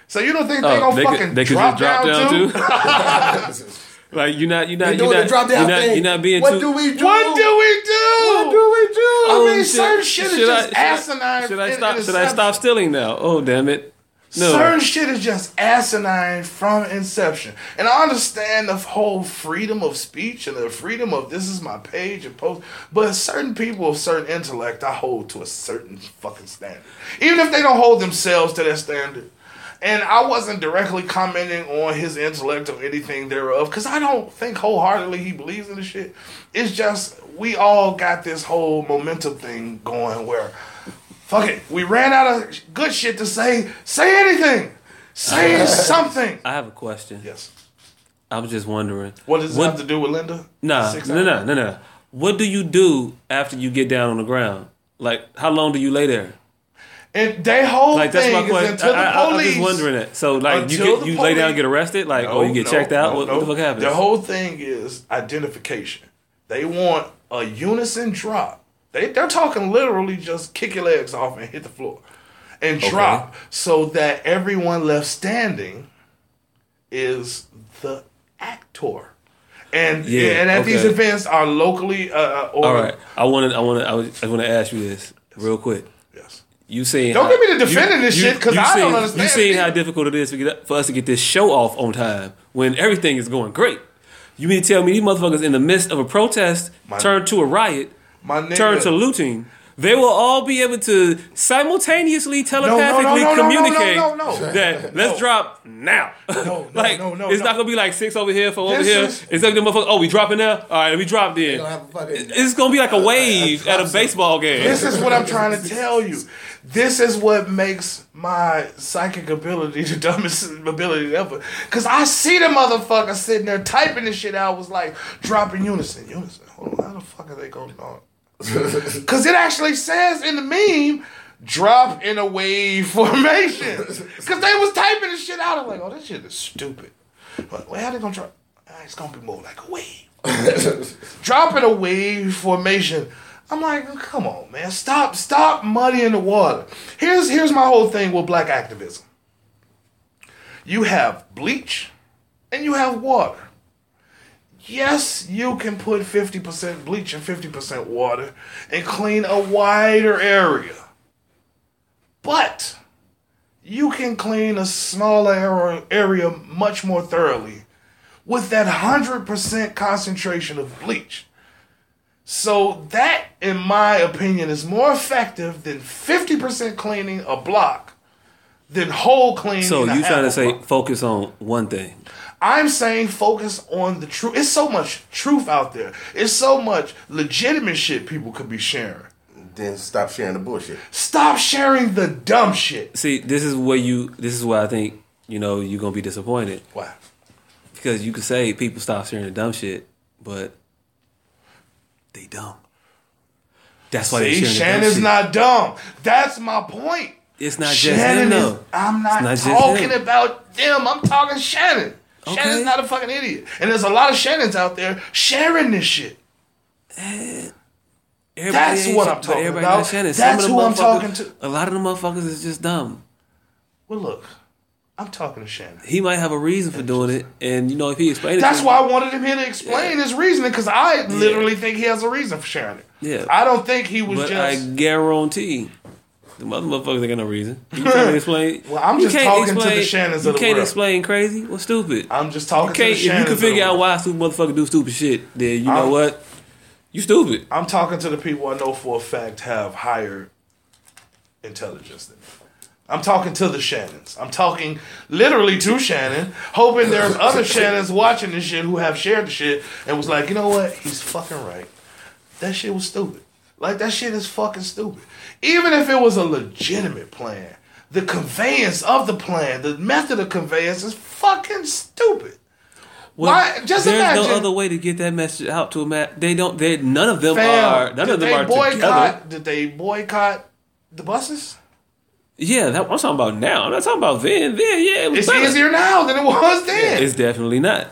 So you don't think they Oh, gonna they fucking could, they could drop, just drop down, down, too? like you're not, you're not, you're doing not, you're down not, thing. you're not being what too. do we do? What do we do? What do we do? I Oh, mean, shit. certain shit is Should I- just should I- asinine. Should I stop? Should I stop stealing now? Oh damn it! No. Certain shit is just asinine from inception. And I understand the whole freedom of speech and the freedom of this is my page and post. But certain people of certain intellect, I hold to a certain fucking standard. Even if they don't hold themselves to that standard. And I wasn't directly commenting on his intellect or anything thereof, because I don't think wholeheartedly he believes in the shit. It's just we all got this whole momentum thing going where fuck it, we ran out of good shit to say. Say anything. Say something. I have a question. Yes. I was just wondering. What does What- it have to do with Linda? Nah, no, no, no, no. What do you do after you get down on the ground? Like, how long do you lay there? And they whole Like, that's my question. until I, I, the I'm just wondering that. So, like, you get you lay down, police- get arrested, like, No, or you get no, checked out. no, what, what the fuck happens? The whole thing is identification. They want a unison drop. They they're talking literally just kick your legs off and hit the floor and drop so that everyone left standing is the actor. And Yeah, and at these events are locally uh, uh, or All right, I wanted, I wanted, I, was, I want to ask you this real quick. Yes. You saying Don't how- get me to defending this shit because I don't seen- understand You seeing how difficult it is for, get, for us to get this show off on time when everything is going great. You mean to tell me these motherfuckers in the midst of a protest My- turn to a riot, My nigga, turn to looting? They will all be able to simultaneously telepathically no, no, no, no, communicate that let's drop now. no, like no, no, it's no. not gonna be like six over here, four over This here. is- it's like the motherfucker. Oh, we dropping now. All right, we drop then. Gonna have a fucking- It's gonna be like a uh, wave at a baseball game. This is what I'm trying to tell you. This is what makes my psychic ability the dumbest ability ever. Cause I see the motherfucker sitting there typing this shit out. Was like dropping unison, unison. Hold on, how the fuck are they going on? Cause it actually says in the meme, drop in a wave formation. Cause they was typing this shit out. I'm like, oh, this shit is stupid. But well, how they gonna drop? Ah, It's gonna be more like a wave dropping a wave formation. I'm like, come on, man, stop, stop muddying the water. Here's here's my whole thing with black activism. You have bleach and you have water. Yes, you can put 50% bleach and 50% water and clean a wider area. But you can clean a smaller area- much more thoroughly with that 100% concentration of bleach. So that, in my opinion, is more effective than 50% cleaning a block than whole cleaning. So you half trying to say block. focus on one thing? I'm saying focus on the truth. It's so much truth out there. It's so much legitimate shit people could be sharing. Then stop sharing the bullshit. Stop sharing the dumb shit. See, this is where you. This is why I think you know you're gonna be disappointed Why? because you could say people stop sharing the dumb shit, but they dumb. That's why See, dumb Shannon's shit. not dumb. That's my point. It's not just Shannon him is. I'm not, not talking about them. I'm talking Shannon. Okay. Shannon's not a fucking idiot. And there's a lot of Shannons out there sharing this shit. Everybody That's what I'm talking about. That's who I'm talking to. A lot of the motherfuckers is just dumb. Well, look, I'm talking to Shannon. He might have a reason for doing it, and you know if he explained it, That's to why I wanted him here to explain Yeah. his reasoning because I literally think he has a reason for sharing it. Yeah. I don't think he was But just. I guarantee the mother motherfuckers ain't got no reason. You can't explain. Well, I'm you just can't talking to the Shannons You of the can't world. explain crazy. Well, stupid. I'm just talking You to the can't, if you can figure out why stupid motherfucker do stupid shit, then you know I'm- what? You stupid. I'm talking to the people I know for a fact have higher intelligence than me. I'm talking to the Shannons. I'm talking literally to Shannon, hoping there's other Shannons watching this shit who have shared the shit and was like, you know what? He's fucking right. That shit was stupid. Like that shit is fucking stupid. Even if it was a legitimate plan, the conveyance of the plan, the method of conveyance is fucking stupid. Well, Why- just there's imagine- no other way to get that message out to them. They don't. They none of them Fam, are. None of them are boycott? together. Did they boycott the buses? Yeah, that, I'm talking about now. I'm not talking about then. Then, yeah, it was It's better. easier now than it was then. It's definitely not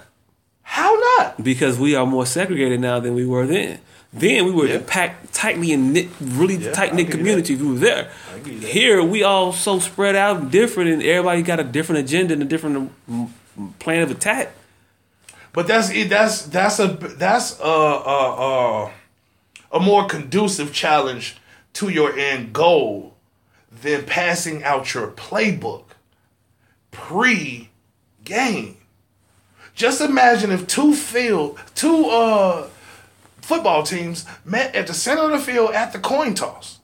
How not? because we are more segregated now than we were then. Then we were Yeah. packed tightly in knit, really Yeah, tight knit community. We were there. give you that. Here we all so spread out and different, and everybody got a different agenda and a different mm, plan of attack. But that's that's that's a that's a a, a, a more conducive challenge to your end goal than passing out your playbook pre game. Just imagine if two field two uh football teams met at the center of the field at the coin toss.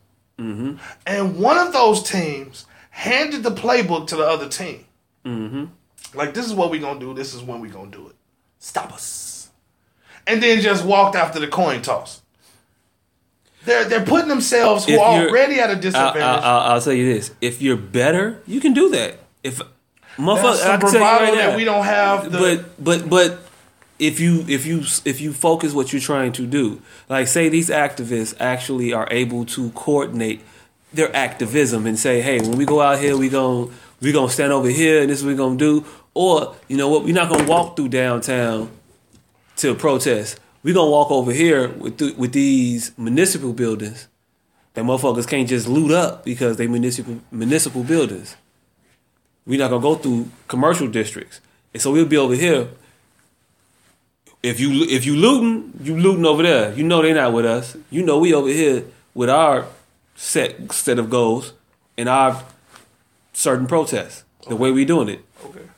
And one of those teams handed the playbook to the other team. Like, this is what we're gonna do. This is when we're gonna do it. Stop us. And then just walked after the coin toss. They're they're putting themselves who are already at a disadvantage. I'll, I'll, I'll tell you this: if you're better, you can do that. If motherfucker, That's I some can tell you bravado right that now, we don't have. The, but but but if you if you if you focus what you're trying to do, like say these activists actually are able to coordinate their activism and say, hey, when we go out here, we gon' we gonna stand over here, and this is what we gonna do, or you know what, we're not gonna walk through downtown to protest. We gonna walk over here with th- with these municipal buildings that motherfuckers can't just loot up because they municipal municipal buildings. We're not gonna go through commercial districts, and so we'll be over here. If you if you looting, you looting over there. You know they not with us. You know we over here with our set set of goals and our certain protests. The way we doing it. okay.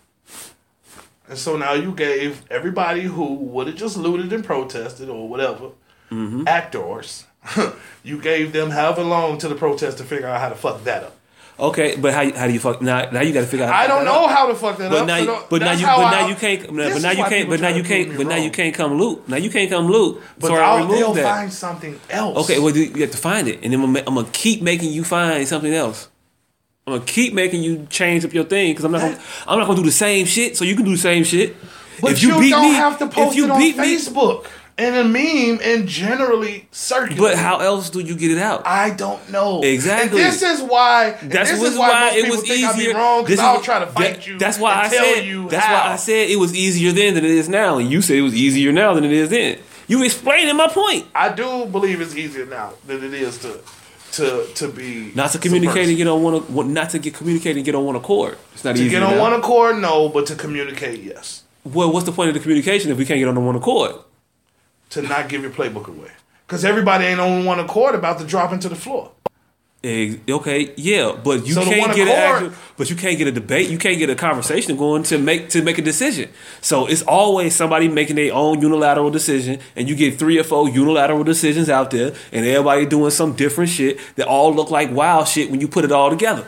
And so now you gave everybody who would have just looted and protested or whatever, Mm-hmm. actors, you gave them however long to the protest to figure out how to fuck that up. Okay, but how how do you fuck now? Now you got to figure out. how I don't know up. how to fuck that But up. now, so but now you, but I- now you can't. But now you can't. But now you can't. But now you can't come loot. Now you can't come loot. But so I'll, they'll that. find something else. Okay, well you have to find it, and then I'm I'm gonna keep making you find something else. I'm gonna keep making you change up your thing because I'm not gonna, I'm not gonna do the same shit, so you can do the same shit. But you, don't have to post it on Facebook and a meme and generally circulate. but how else do you get it out? I don't know. Exactly. And this is why. That's this is why, why it was easier. wrong This is I'll what- try to fight that- you. That's why I tell said. you that's how. why I said it was easier then than it is now, and you said it was easier now than it is then. You explaining my point. I do believe it's easier now than it is to to to be Not to communicate and get on one. Not to get communicate and get on one accord. It's not To easy get on one accord, no, but to communicate, yes. Well, what's the point of the communication if we can't get on the one accord? To not give your playbook away, because everybody ain't on one accord about to drop into the floor. Okay, yeah, but you So can't get an actual, but you can't get a debate. You can't get a conversation going to make to make a decision. So it's always somebody making their own unilateral decision, and you get three or four unilateral decisions out there, and everybody doing some different shit that all look like wild shit when you put it all together.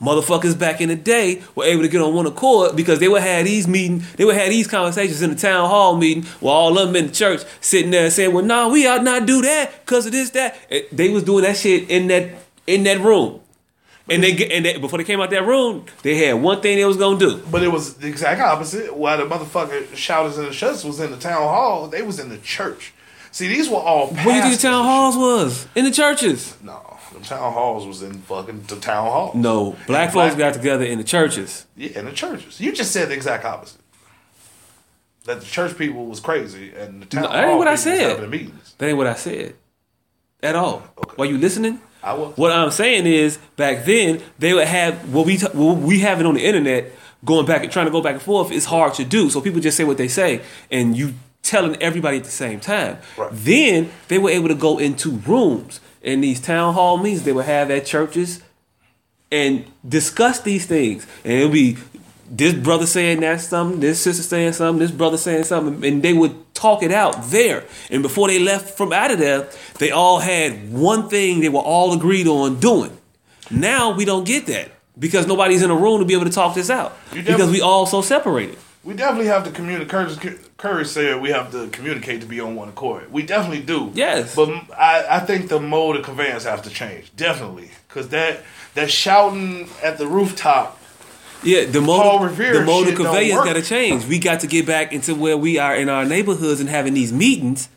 Motherfuckers back in the day were able to get on one accord because they would have these meeting, they would have these conversations in the town hall meeting while all of them in the church sitting there saying, "Well, nah, we ought not do that because of this, that." Eh, They was doing that shit in that in that room, and they get and they, before they came out that room, they had one thing they was gonna do. But it was the exact opposite. While the motherfucker shouters and the shuts was in the town hall, they was in the church. See, these were all. Where do you think the town halls was? In the churches? No, the town halls was in fucking the town hall. No, black folks got together in the churches. Yeah, in the churches. You just said the exact opposite. that the church people was crazy and the town No, that ain't what I said. That ain't what I said at all. Okay. Were you listening? I was. What I'm saying is, back then they would have what we t- what we have it on the internet, going back and trying to go back and forth is hard to do. So people just say what they say, and you telling everybody at the same time. Right. Then they were able to go into rooms in these town hall meetings they would have at churches and discuss these things. And it'll be this brother saying that something, this sister saying something, this brother saying something, and they would talk it out there. And before they left from out of there, they all had one thing they were all agreed on doing. Now we don't get that because nobody's in a room to be able to talk this out because we all so separated. We definitely have to communicate. Courage said we have to communicate to be on one accord. We definitely do. Yes. But I, I think the mode of conveyance has to change. Definitely. Because that, that shouting at the rooftop, Yeah, the Paul mode, Revere the mode of conveyance got to change. We got to get back into where we are in our neighborhoods and having these meetings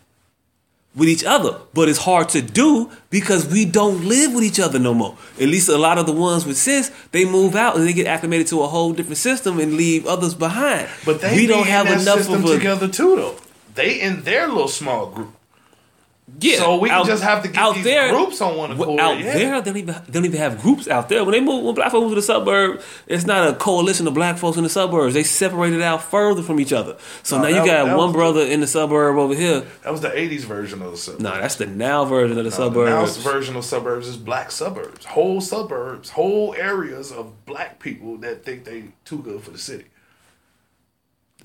with each other. But it's hard to do because we don't live with each other no more. At least a lot of the ones with sis, they move out and they get acclimated to a whole different system and leave others behind. but they we don't have enough of a together too, though. They in their little small group. Yeah, So we can just have to get these groups on one accord, Out yeah. there, they don't even they don't even have groups out there. When they move, when black folks move to the suburb, it's not a coalition of black folks in the suburbs. They separated out further from each other. So No, now you got one brother in the suburb over here. That was the 80s version of the suburbs. No, that's the now version of the Now the suburbs. version of suburbs is black suburbs. Whole suburbs, whole areas of black people that think they too good for the city.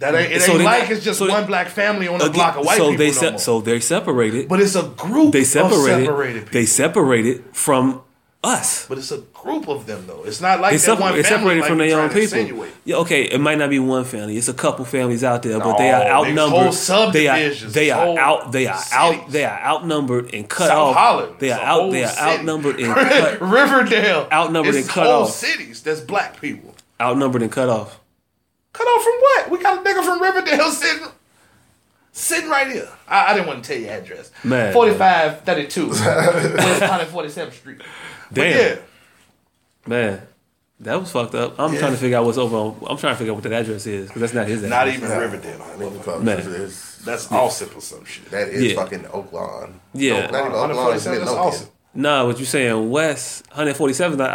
That ain't it So ain't like not- it's just so they- one black family on a Again, block of white so people. they no se- more. so they separated. but it's a group they of separated. separated. They separated from us. but it's a group of them though. It's not like They, separ- one separated like from their own people. Yeah, okay, it might not be one family. It's a couple families out there, but they are outnumbered. they are they are out. They are out. They are outnumbered and cut South off. Holland. They are out. They are city. outnumbered and cut. Riverdale Outnumbered it's and cut whole off. cities. That's black people. Outnumbered and cut off. Cut off from what? We got a nigga from Riverdale sitting sitting right here. I, I didn't want to tell you address. Man. 4532 West 147th Street. But Damn. yeah. Man, that was fucked up. I'm Yeah. trying to figure out what's over on. I'm trying to figure out what that address is because that's not his address. Not even Riverdale. Man. It's- That's Alsip or some shit. That is Yeah. fucking Oak Lawn. Yeah. No, not even uh, Oak Lawn. It's 147, that's Midlothian. Alsip. Nah, what you saying? West 147 not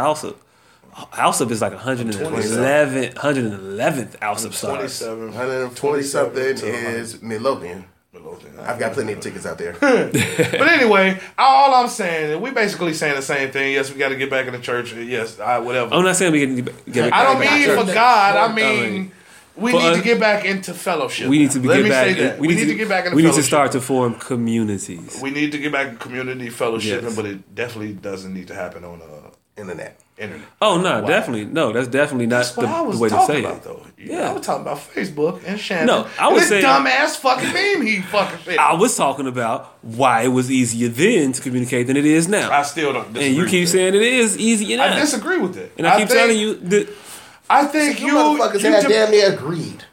Alsip. of is like 111 111th Alsip stars. 27. 120 something is Midlothian. Midlothian. I've got plenty of tickets out there. But anyway, all I'm saying, we basically saying the same thing. Yes, we got to get back in the church. Yes, I, whatever. I'm not saying we can get, get I don't mean for. God. I I mean, mean, we for need to get back into fellowship. we need to be Let get me back. say that. We, need, to, get back in. We need to start to form communities. We need to get back in community fellowship, Yes. but it definitely doesn't need to happen on uh, Internet. Internet. Oh no, Why? definitely no. That's definitely not That's the, what I was the way to say about, it. though. Yeah, Yeah. I was talking about Facebook and Shannon. No, I was this saying- dumbass fucking meme he fucking said. I was talking about why it was easier then to communicate than it is now. I still don't. Disagree and you keep that. saying it is easier now. I disagree with it. and I keep think- telling you that I think You, you motherfuckers you, had de- damn near agreed.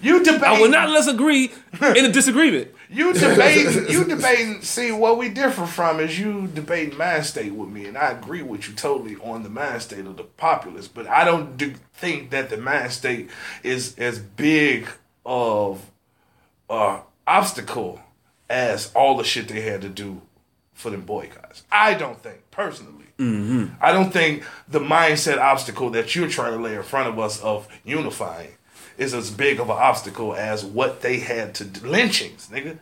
you debate. I will not let's agree in a disagreement. You debating, you debating. See, what we differ from is you debating mind state with me, and I agree with you totally on the mind state of the populace. But I don't do, think that the mind state is as big of uh, obstacle as all the shit they had to do for them boycotts. I don't think personally. I don't think the mindset obstacle that you're trying to lay in front of us of unifying is as big of an obstacle as what they had to do. lynchings, nigga.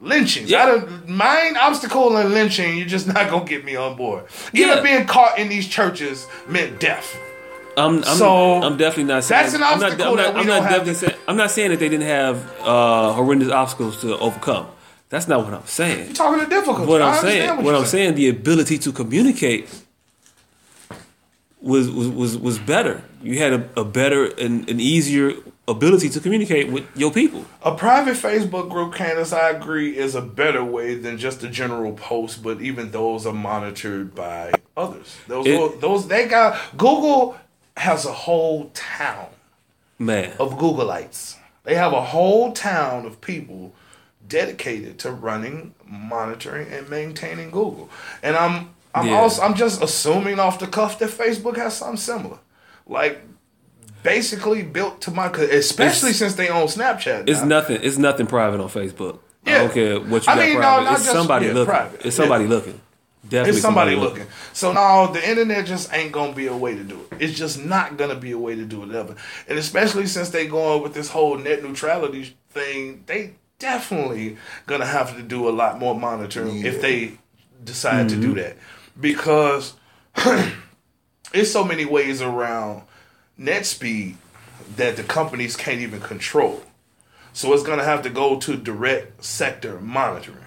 Lynchings. Yeah. I don't obstacle and lynching. You're just not gonna get me on board. Even Yeah. being caught in these churches meant death. I'm, I'm, So, I'm definitely not saying that's an I'm not- obstacle I'm not, that we I'm don't not have definitely saying I'm not saying that they didn't have uh, horrendous obstacles to overcome. That's not what I'm saying. You're talking to difficult. What I'm saying, what you're I'm saying, the ability to communicate was was was, was better. You had a, a better and an easier ability to communicate with your people. A private Facebook group, Candace, I agree, is a better way than just a general post, but even those are monitored by others. Those, It- those they got Google has a whole town Man, of Googleites. They have a whole town of people dedicated to running, monitoring, and maintaining Google. And I'm I'm Yeah. also I'm just assuming off the cuff that Facebook has something similar. Like basically built to my, especially It's- since they own Snapchat. It's nothing. It's nothing private on Facebook. I Yeah. don't care what you I got mean, no, private. not it's just- somebody yeah, looking. private. It's somebody Yeah. looking. Definitely It's somebody looking. So now the internet just ain't gonna be a way to do it. It's just not gonna be a way to do it ever. And especially since they going with this whole net neutrality thing, they definitely gonna have to do a lot more monitoring if they decide to do mm-hmm. that. Because it's so many ways around net speed that the companies can't even control. So it's gonna have to go to direct sector monitoring.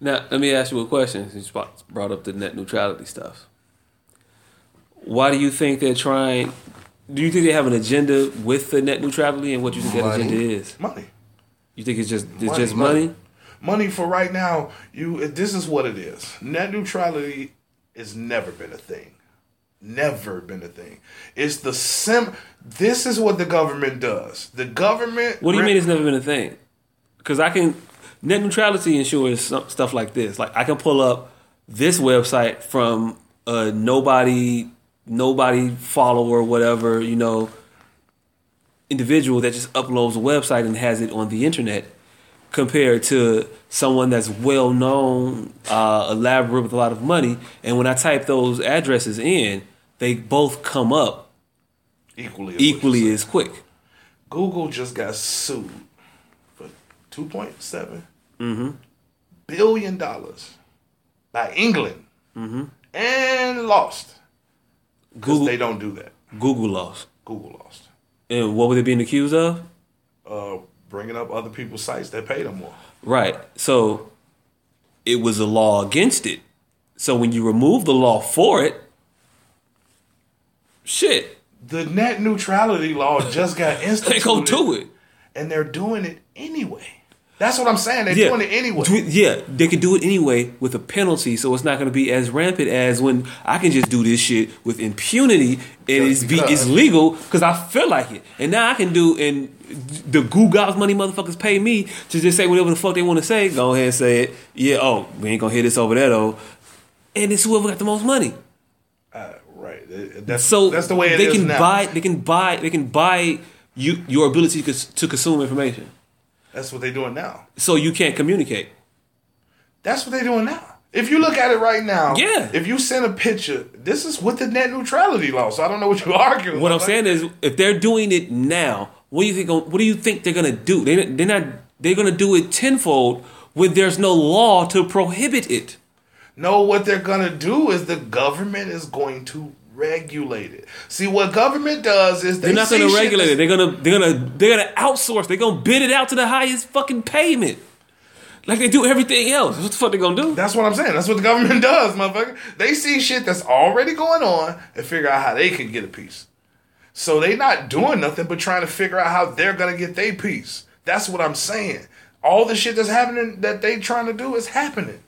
Now, let me ask you a question. Since you brought- up the net neutrality stuff. Why do you think they're trying? Do you think they have an agenda with the net neutrality, and what you think that agenda is? Money. You think it's just it's Money, just money. money? money for right now you this is what it is net neutrality has never been a thing never been a thing it's the sim this is what the government does the government What do you re- mean it's never been a thing? Because I can net neutrality ensures stuff like this. Like I can pull up this website from a nobody nobody follower whatever you know individual that just uploads a website and has it on the internet compared to someone that's well known, uh, elaborate with a lot of money. And when I type those addresses in, they both come up equally as equally as quick. google just got sued for 2.7 Mm-hmm. billion dollars by england Mm-hmm. and lost Google they don't do that Google lost. google lost And what were they being accused of? uh, bringing up other people's sites that pay them more Right. So it was a law against it. So when you remove the law for it, shit, the net neutrality law just got instituted. they go to it. and they're doing it anyway. That's what I'm saying. They're Yeah. doing it anyway. Yeah, they can do it anyway with a penalty, so it's not going to be as rampant as when I can just do this shit with impunity and it's be it's legal because I feel like it. And now I can do and the Google's money motherfuckers pay me to just say whatever the fuck they want to say. Go ahead and say it. Yeah, oh, we ain't gonna hear this over there though. And it's whoever got the most money. Uh, right. That's So that's the way it they is can now. buy they can buy they can buy you your ability to consume information. That's what they're doing now. So you can't communicate. That's what they're doing now. If you look at it right now, Yeah. If you send a picture, this is with the net neutrality law. So I don't know what you're arguing. What I'm saying is, if they're doing it now, what do you think? What do you think they're gonna do? They they're not they're gonna do it tenfold when there's no law to prohibit it. No, what they're gonna do is the government is going to regulate it. See, what government does is they They're not gonna regulate it. They're gonna they're gonna they're gonna outsource. They're gonna bid it out to the highest fucking payment, like they do everything else. What the fuck they gonna do? That's what I'm saying. That's what the government does, motherfucker. They see shit that's already going on and figure out how they can get a piece. So they not doing nothing but trying to figure out how they're gonna get their piece. That's what I'm saying. All the shit that's happening that they trying to do is happening.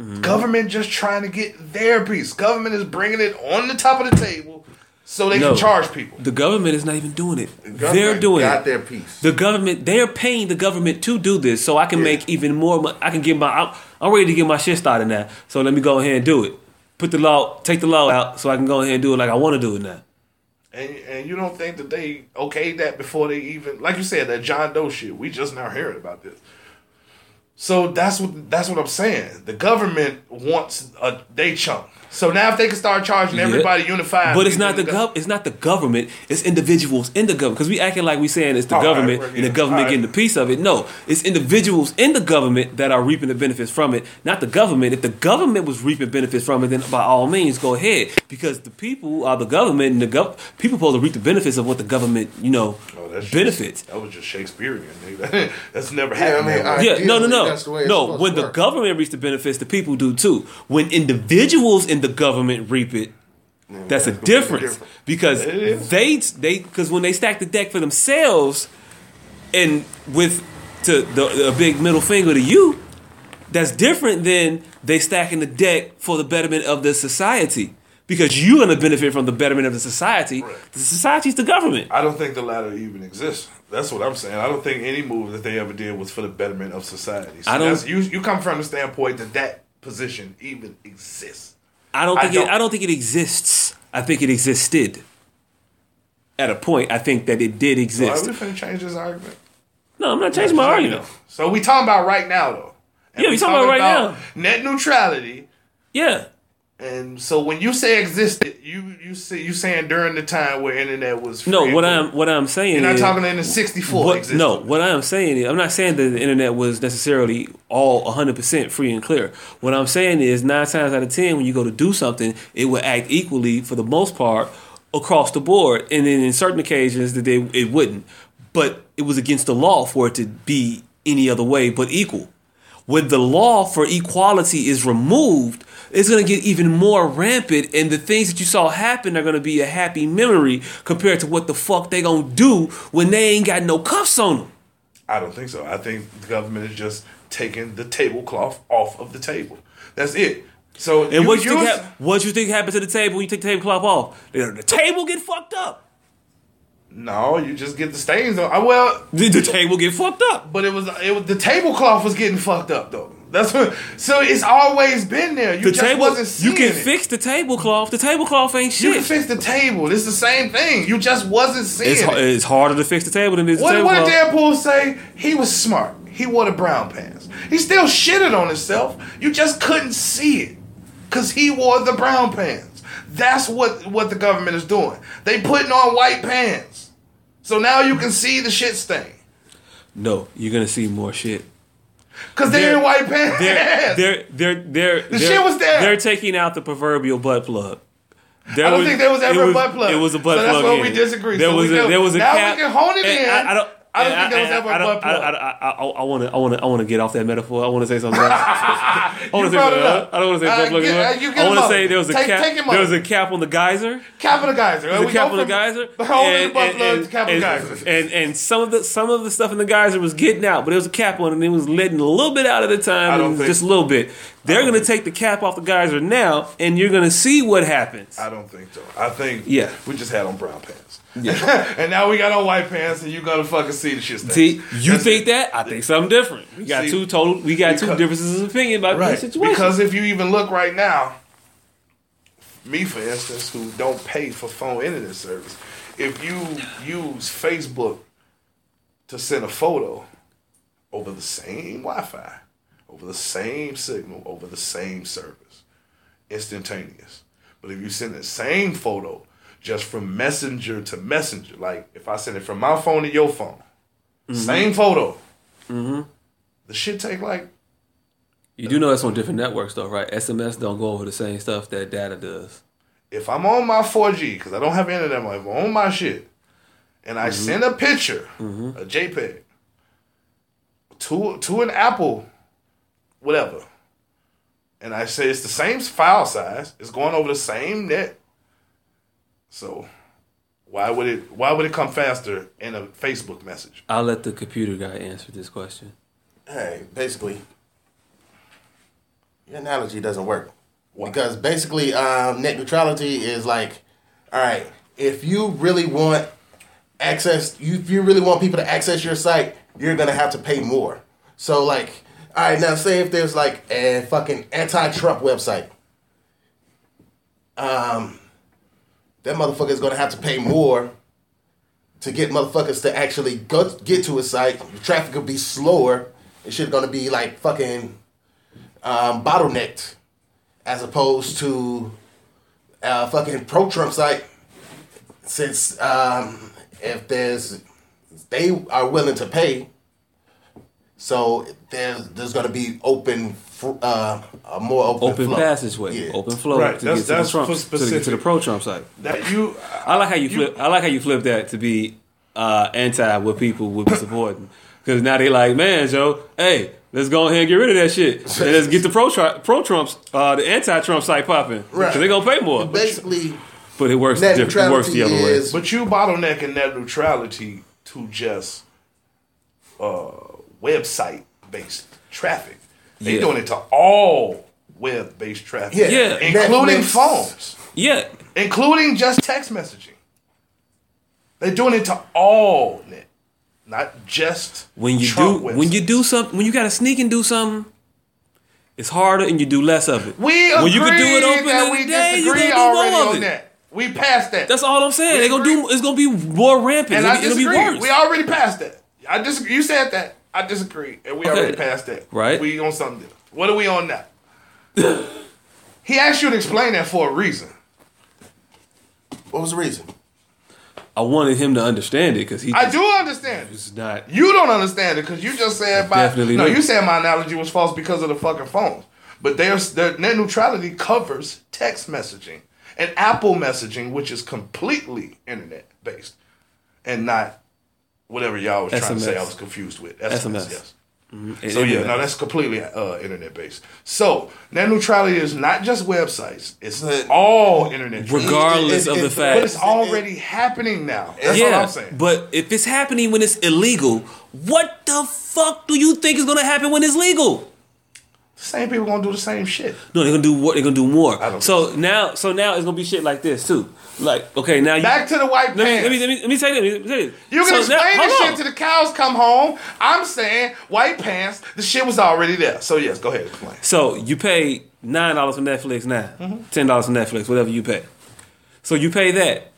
Mm-hmm. Government just trying to get their piece. Government is bringing it on the top of the table so they No. can charge people. The government is not even doing it. Government They're doing got it. their piece. The government, they're paying the government to do this, so I can make even more. mo- I can get my. I'm, I'm ready to get my shit started now. So let me go ahead and do it. Put the law, take the law out, so I can go ahead and do it like I want to do it now. And and you don't think that they okayed that before they even like you said that John Doe shit. We just now hearing about this. So that's what that's what I'm saying. The government wants a they chunk. So now if they can start charging Yeah. everybody unified, But it's not the gov. It's not the government. It's individuals in the government. Because we acting like we saying it's the All right, government well, and the government All right. getting a piece of it. No, it's individuals in the government that are reaping the benefits from it, not the government. If the government was reaping benefits from it, then by all means go ahead. Because the people are the government, and the gov- people supposed to reap the benefits of what the government, you know, Oh, that's benefits. Just, that was just Shakespearean. Nigga. that's never Yeah, I happened. mean, that way. I- Yeah, no, no, no, That's the way it's no. When to the work. government reaps the benefits, the people do too. When individuals in the government reap it, that's a that's completely difference different. because they they because when they stack the deck for themselves, and with to the a big middle finger to you, that's different than they stacking the deck for the betterment of the society. Because you're gonna benefit from the betterment of the society. Right. The society's the government. I don't think the latter even exists. That's what I'm saying. I don't think any move that they ever did was for the betterment of society. So I don't- that's- you you come from the standpoint that that position even exists. I don't I think don't- it, I don't think it exists. I think it existed. at a point, I think that it did exist. we finna change this argument? No, I'm not changing my argument. So we talking about right now though. And Yeah, we talking about right now. Net neutrality. Yeah, And so when you say existed, you you say you saying during the time where internet was free no. What. I'm what I'm saying You're not is talking in the '64. what, no. What I'm saying is I'm not saying that the internet was necessarily all 100 percent free and clear. What I'm saying is nine times out of ten, when you go to do something, it will act equally for the most part across the board, and then in certain occasions that they it wouldn't. But it was against the law for it to be any other way but equal. When the law for equality is removed, it's going to get even more rampant, and the things that you saw happen are going to be a happy memory compared to what the fuck they going to do when they ain't got no cuffs on them. I don't think so. I think the government is just taking the tablecloth off of the table. That's it. So And what you think? use- hap- what you think happened to the table when you take the tablecloth off? The, table get fucked up. no, you just get the stains on. uh, Well, The, the table get fucked up. but it was it was the tablecloth was getting fucked up though. That's what. So it's always been there. You The just table. wasn't seeing it. You can it. fix the tablecloth. The tablecloth ain't shit. You can fix the table. It's the same thing. You just wasn't seeing It's, it. it's harder to fix the table than it is the What, what did tablecloth. Dan Poole say? He was smart. He wore the brown pants. He still shitted on himself. You just couldn't see it. Cause he wore the brown pants. That's what, what the government is doing. They putting on white pants. So now you can see the shit stain. No, you're gonna see more shit. Cause they're, in white pants. They're they're they're they're The shit was there. They're taking out the proverbial butt plug. There I don't think there was ever it a butt plug. It was a butt So that's where we disagree. There So was a, there was a now we can hone it and in. I, I don't. I don't and think there was ever a I butt plug. I, want to. I want to. I want to. To get off that metaphor. I want to say something. Else. I want to say brought something. else. I don't want to say Uh, butt plug. uh, anymore. you get I want to say there was a Take- cap. take there was a cap on the geyser. Cap of the geyser. The We cap on the geyser. The hole in the And- butt plug cap of the geyser. And and some of the some of the stuff in the geyser was getting out, but there was a cap on it and it was letting a little bit out at a time, just a little bit. They're gonna take the cap off the geyser now, and you're gonna see what happens. I don't think so. I think Yeah. we just had on brown pants. and now we got on white pants and you gonna fucking see the shit. stain. See, you That's think it. that? I think something different. We got See, two total. We got two differences of opinion about Right. the situation. Because if you even look right now, me for instance, who don't pay for phone internet service, if you use Facebook to send a photo over the same Wi-Fi, over the same signal, over the same service, instantaneous. But if you send the same photo just from messenger to messenger, like if I send it from my phone to your phone, mm-hmm. same photo, mm-hmm. the shit take like you do know that's on different networks, though, right? SMS don't go over the same stuff that data does. if I'm on my 4G, because I don't have internet, if I'm on my shit, and I mm-hmm. send a picture, a JPEG, to to an Apple, whatever, and I say it's the same file size, it's going over the same net. So, why would it why would it come faster in a Facebook message? I'll let the computer guy answer this question. Hey, basically, your analogy doesn't work because basically, um, net neutrality is like, all right, if you really want access, you, if you really want people to access your site, you're gonna have to pay more. So, like, all right, now say if there's like a fucking anti-Trump website, um, that motherfucker is gonna have to pay more to get motherfuckers to actually go get to a site. The traffic will be slower. It shit gonna be like fucking um, bottlenecked, as opposed to uh, fucking pro Trump site. Since um, if there's they are willing to pay, so there's there's gonna be open uh, a more open Open flow. passageway, Yeah. open flow Right, to that's- get to the that's Trump, for to, the, to the pro Trump site. That you, I like how you flip. I like how you flip that to be uh, anti what people would be supporting. Because now they like, man, Joe, hey, let's go ahead and get rid of that shit. And let's get the pro pro Trumps, uh, the anti Trump site popping. Because Right. they're gonna pay more. Basically, But it works. Different. It works the other neutrality way. But you bottlenecking net neutrality to just uh, website based traffic. They Yeah. doing it to all web based traffic. Yeah. Yeah. Including Netflix. phones. Yeah, Including just text messaging. They're doing it to all net. Not just when you Trump do when you do something when you gotta sneak and do something, it's harder and you do less of it. We when agree you can do it open that we day, disagree gonna do more already of on it. that. We passed that. That's all I'm saying. We They're gonna do. It's gonna be more rampant. and It'll, I be- it'll be worse. We already passed that. I disagree. You said that. I disagree, and we Okay. already passed that. Right. We on something. different. What are we on now? he asked you to explain that for a reason. What was the reason? I wanted him to understand it because he. I just do understand. it. is not. You don't understand it because you just said my definitely no. don't. You said my analogy was false because of the fucking phones. But there's their net neutrality covers text messaging and Apple messaging, which is completely internet based and not whatever y'all was trying to say. I was confused with SMS. SMS. Yes. And So yeah, internet. no, that's completely uh, internet based. So net neutrality is not just websites; it's But- all internet. regardless It- of it- the it- but it's fact. already happening now. That's yeah, all I'm saying. but if it's happening when it's illegal, what the fuck do you think is gonna happen when it's legal? Same people gonna do the same shit. No, they're gonna do what? They're gonna do more. I don't So now, so now it's gonna be shit like this too. Like, okay, now you Back to the white let pants. let me let me let me say this. Let me say this. You can So now- explain hold this shit to the cows come home. I'm saying white pants. The shit was already there. So yes, go ahead explain. So you pay nine dollars for Netflix now, mm-hmm. ten dollars for Netflix, whatever you pay. So you pay that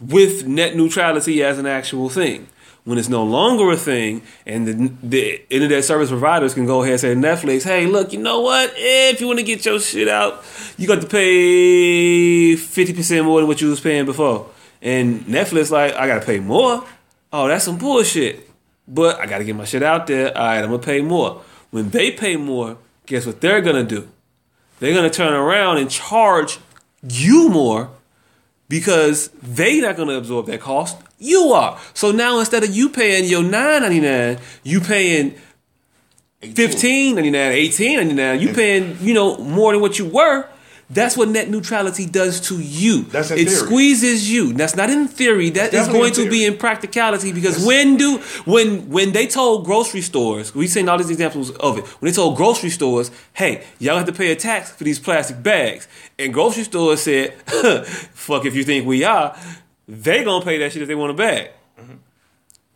with net neutrality as an actual thing. When it's no longer a thing, and the, the internet service providers can go ahead and say Netflix, "Hey, look, you know what? If you want to get your shit out, you got to pay fifty percent more than what you was paying before." And Netflix like, "I got to pay more." Oh, that's some bullshit. But I got to get my shit out there. All right, I'm gonna pay more. When they pay more, guess what they're gonna do? They're gonna turn around and charge you more because they're not gonna absorb that cost. You are. So now instead of you paying your nine ninety nine, you paying 18. fifteen ninety nine, eighteen ninety nine. You paying you know more than what you were. That's what net neutrality does to you. That's in it theory. squeeses you. That's not in theory. That is going to be in practicality because when do when when they told grocery stores, we've seen all these examples of it. When they told grocery stores, "Hey, y'all have to pay a tax for these plastic bags," and grocery stores said, "Fuck if you think we are," they gonna pay that shit if they want a bag. Mm-hmm.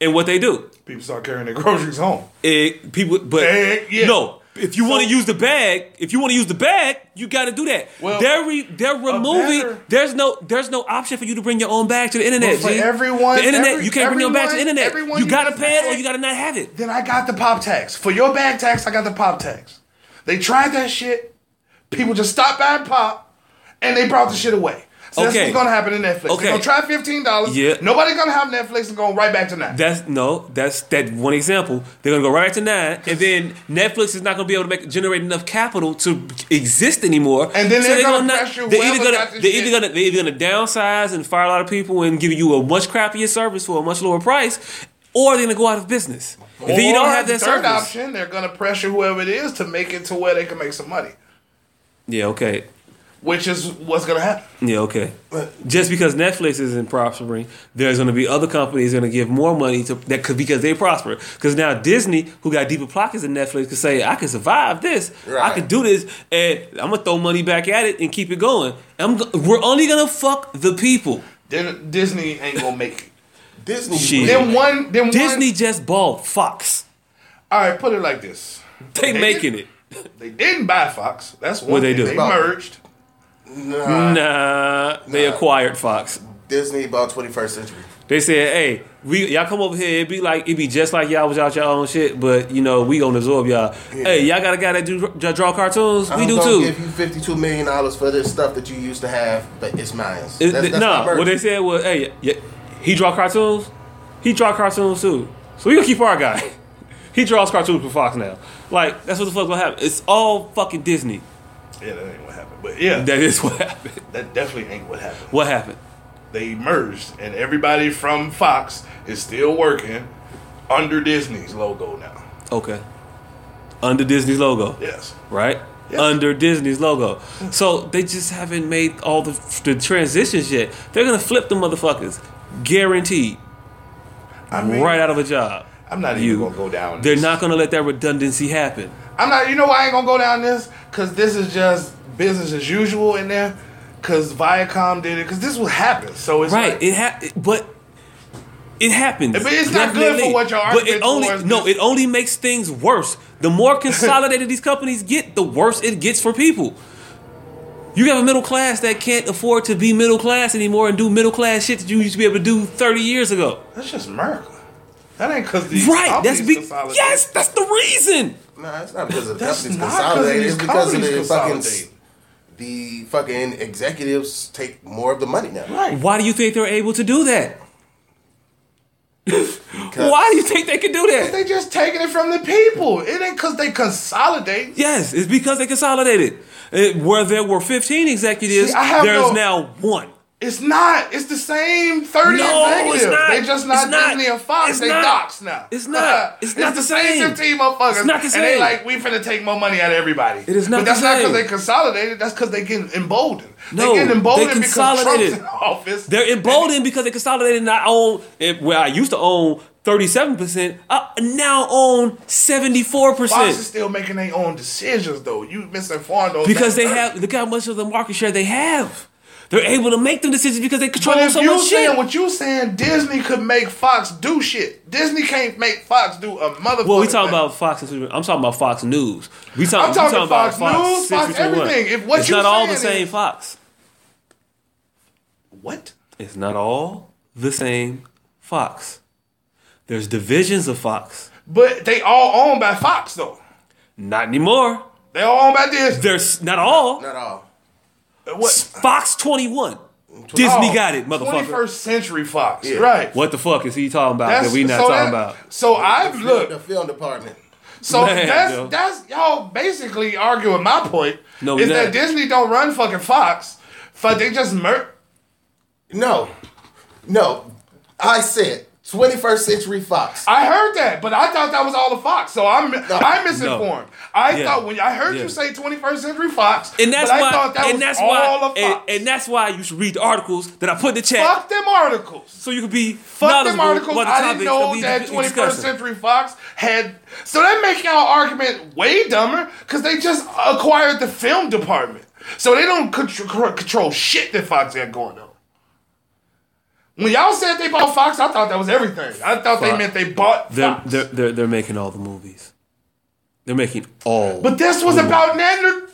And what they do? People start carrying their groceries home. It, people, but yeah. no. If you want to use the bag, if you want to use the bag, you got to do that. Well, they're re, they're removing. better- there's no there's no option for you to bring your own bag to the internet. For G. everyone- the internet, every- you can't bring your own bag to the internet. everyone You got to pay it or you got to not have it. Then I got the pop tax. For your bag tax, I got the pop tax. They tried that shit. People just stopped buying pop, and they brought the shit away. So that's Okay. what's gonna happen to Netflix. Okay. They're gonna try fifteen dollars. Yeah. Nobody's gonna have Netflix and go right back to nine. That's no, that's that one example. They're gonna go right back to nine, and then Netflix is not gonna be able to make generate enough capital to exist anymore. And then they're gonna not- pressure they're either gonna they're either gonna they're either gonna downsize and fire a lot of people and give you a much crappier service for a much lower price, or they're gonna go out of business. And then you don't have that third service. option. They're gonna pressure whoever it is to make it to where they can make some money, Yeah, okay. Which is what's gonna happen. Yeah, okay. Just because Netflix isn't prospering, there's going to be other companies going to give more money to that could because they prosper. Because now Disney, who got deeper pockets than Netflix, could say, "I can survive this. I can do this, and I'm gonna throw money back at it and keep it going. I'm we're only gonna fuck the people. Then Disney ain't gonna make it. Disney. Shit. Then one. Then Disney One, just bought Fox. all right, put it like this. They They making did- it. They didn't buy Fox. That's one What they thing. do? They merged. Nah, Nah, they Nah. acquired Fox. Disney bought 21st century. They said, "Hey, we y'all come over here. It be like it be just like y'all was out your own shit, but you know we gonna absorb y'all. Hey, y'all got a guy that do that draw cartoons. We I'm do too. give you 52 million dollars for this stuff that you used to have, but it's mine. It- That's, that's nah, what they said was, hey, yeah, he draw cartoons. He draw cartoons too. So we gonna keep our guy. he draws cartoons for Fox now. Like that's what the fuck gonna happen. It's all fucking Disney. Yeah, that ain't what happened. But yeah, That is what happened. that definitely ain't what happened. What happened? They merged, and everybody from Fox is still working under Disney's logo now. Okay. Under Disney's logo. Yes. right? Yes. Under Disney's logo. So they just haven't made all the, the transitions yet. They're gonna flip the motherfuckers, guaranteed, I mean, right out of a job. I'm not You. even gonna go down. They're this. not gonna let that redundancy happen. I'm not. You know why I ain't gonna go down this? Cause this is just business as usual in there. Cause Viacom did it. Cause this will happen. So it's Right? Like, It ha- but it happens. But it's not good for Definitely. what your But it only no, it only makes things worse. The more consolidated these companies get, the worse it gets for people. You have a middle class that can't afford to be middle class anymore and do middle class shit that you used to be able to do 30 years ago. That's just America. That ain't because the Right. That's consolidate. Yes, that's the reason. Nah, it's not because of the That's companies not 'cause of consolidated. these It's because of companies the fucking consolidate. the fucking executives take more of the money now. Right. Why do you think they're able to do that? Because- Why do you think they can do that? They just taking it from the people. It ain't because they consolidate. Yes, it's because they consolidated. It- where there were 15 executives, See, I have there's no- now one. It's not. It's the same 30 No, executives. it's not. They just not not. Disney and Fox. It's they not. docs now. It's not. It's not the the same same. 15 motherfuckers. It's not the And they same. like, we finna take more money out of everybody. It is not But that's not because they consolidated. That's because they getting emboldened. No, they getting emboldened they because Trump's consolidated. in office. They're emboldened because they consolidated and I own, eh, it- where I used to own 37%, I now own 74%. Fox is still making their own decisions, though. You misinformed those. because they that have, look how much of the market share they have. They're able to make them decisions because they control But so you much saying shit. what you saying, Disney could make Fox do shit. Disney can't make Fox do a motherfucker. Well, we talking thing. about Fox. I'm talking about Fox News. We talking, I'm talking talking about Fox News, Fox 621. everything. If what it's you not all the same is- Fox. what? It's not all the same Fox. There's divisions of Fox. But they all owned by Fox though. Not anymore. They all owned by Disney. There's not all. Not all. What? Fox 21. Disney Oh, got it, motherfucker. 21st Century Fox, Yeah. right? What the fuck is he talking about That's that we not so talking that- about? So I The film department. So Man, that's yo. that's y'all basically arguing my point. No, is that. Disney don't run fucking Fox, but they just mur- No, no. I said 21st Century Fox. I heard that, but I thought that was all the Fox. So I'm I'm misinformed. I Yeah. thought when I heard Yeah. you say 21st Century Fox, And that's but I why thought that and was that's why of and, Fox. and that's why you should read the articles that I put in the chat Fuck them articles. so you could be Fuck them knowledgeable articles. the I didn't know we that 21st discussing. Century Fox had. So that make y'all argument way dumber because they just acquired the film department. So they don't control, control shit that Fox had going on. When y'all said they bought Fox, I thought that was everything. I thought they meant they bought They're, Fox. they're, they're, they're making all the movies. They're making all. but this was about Nander.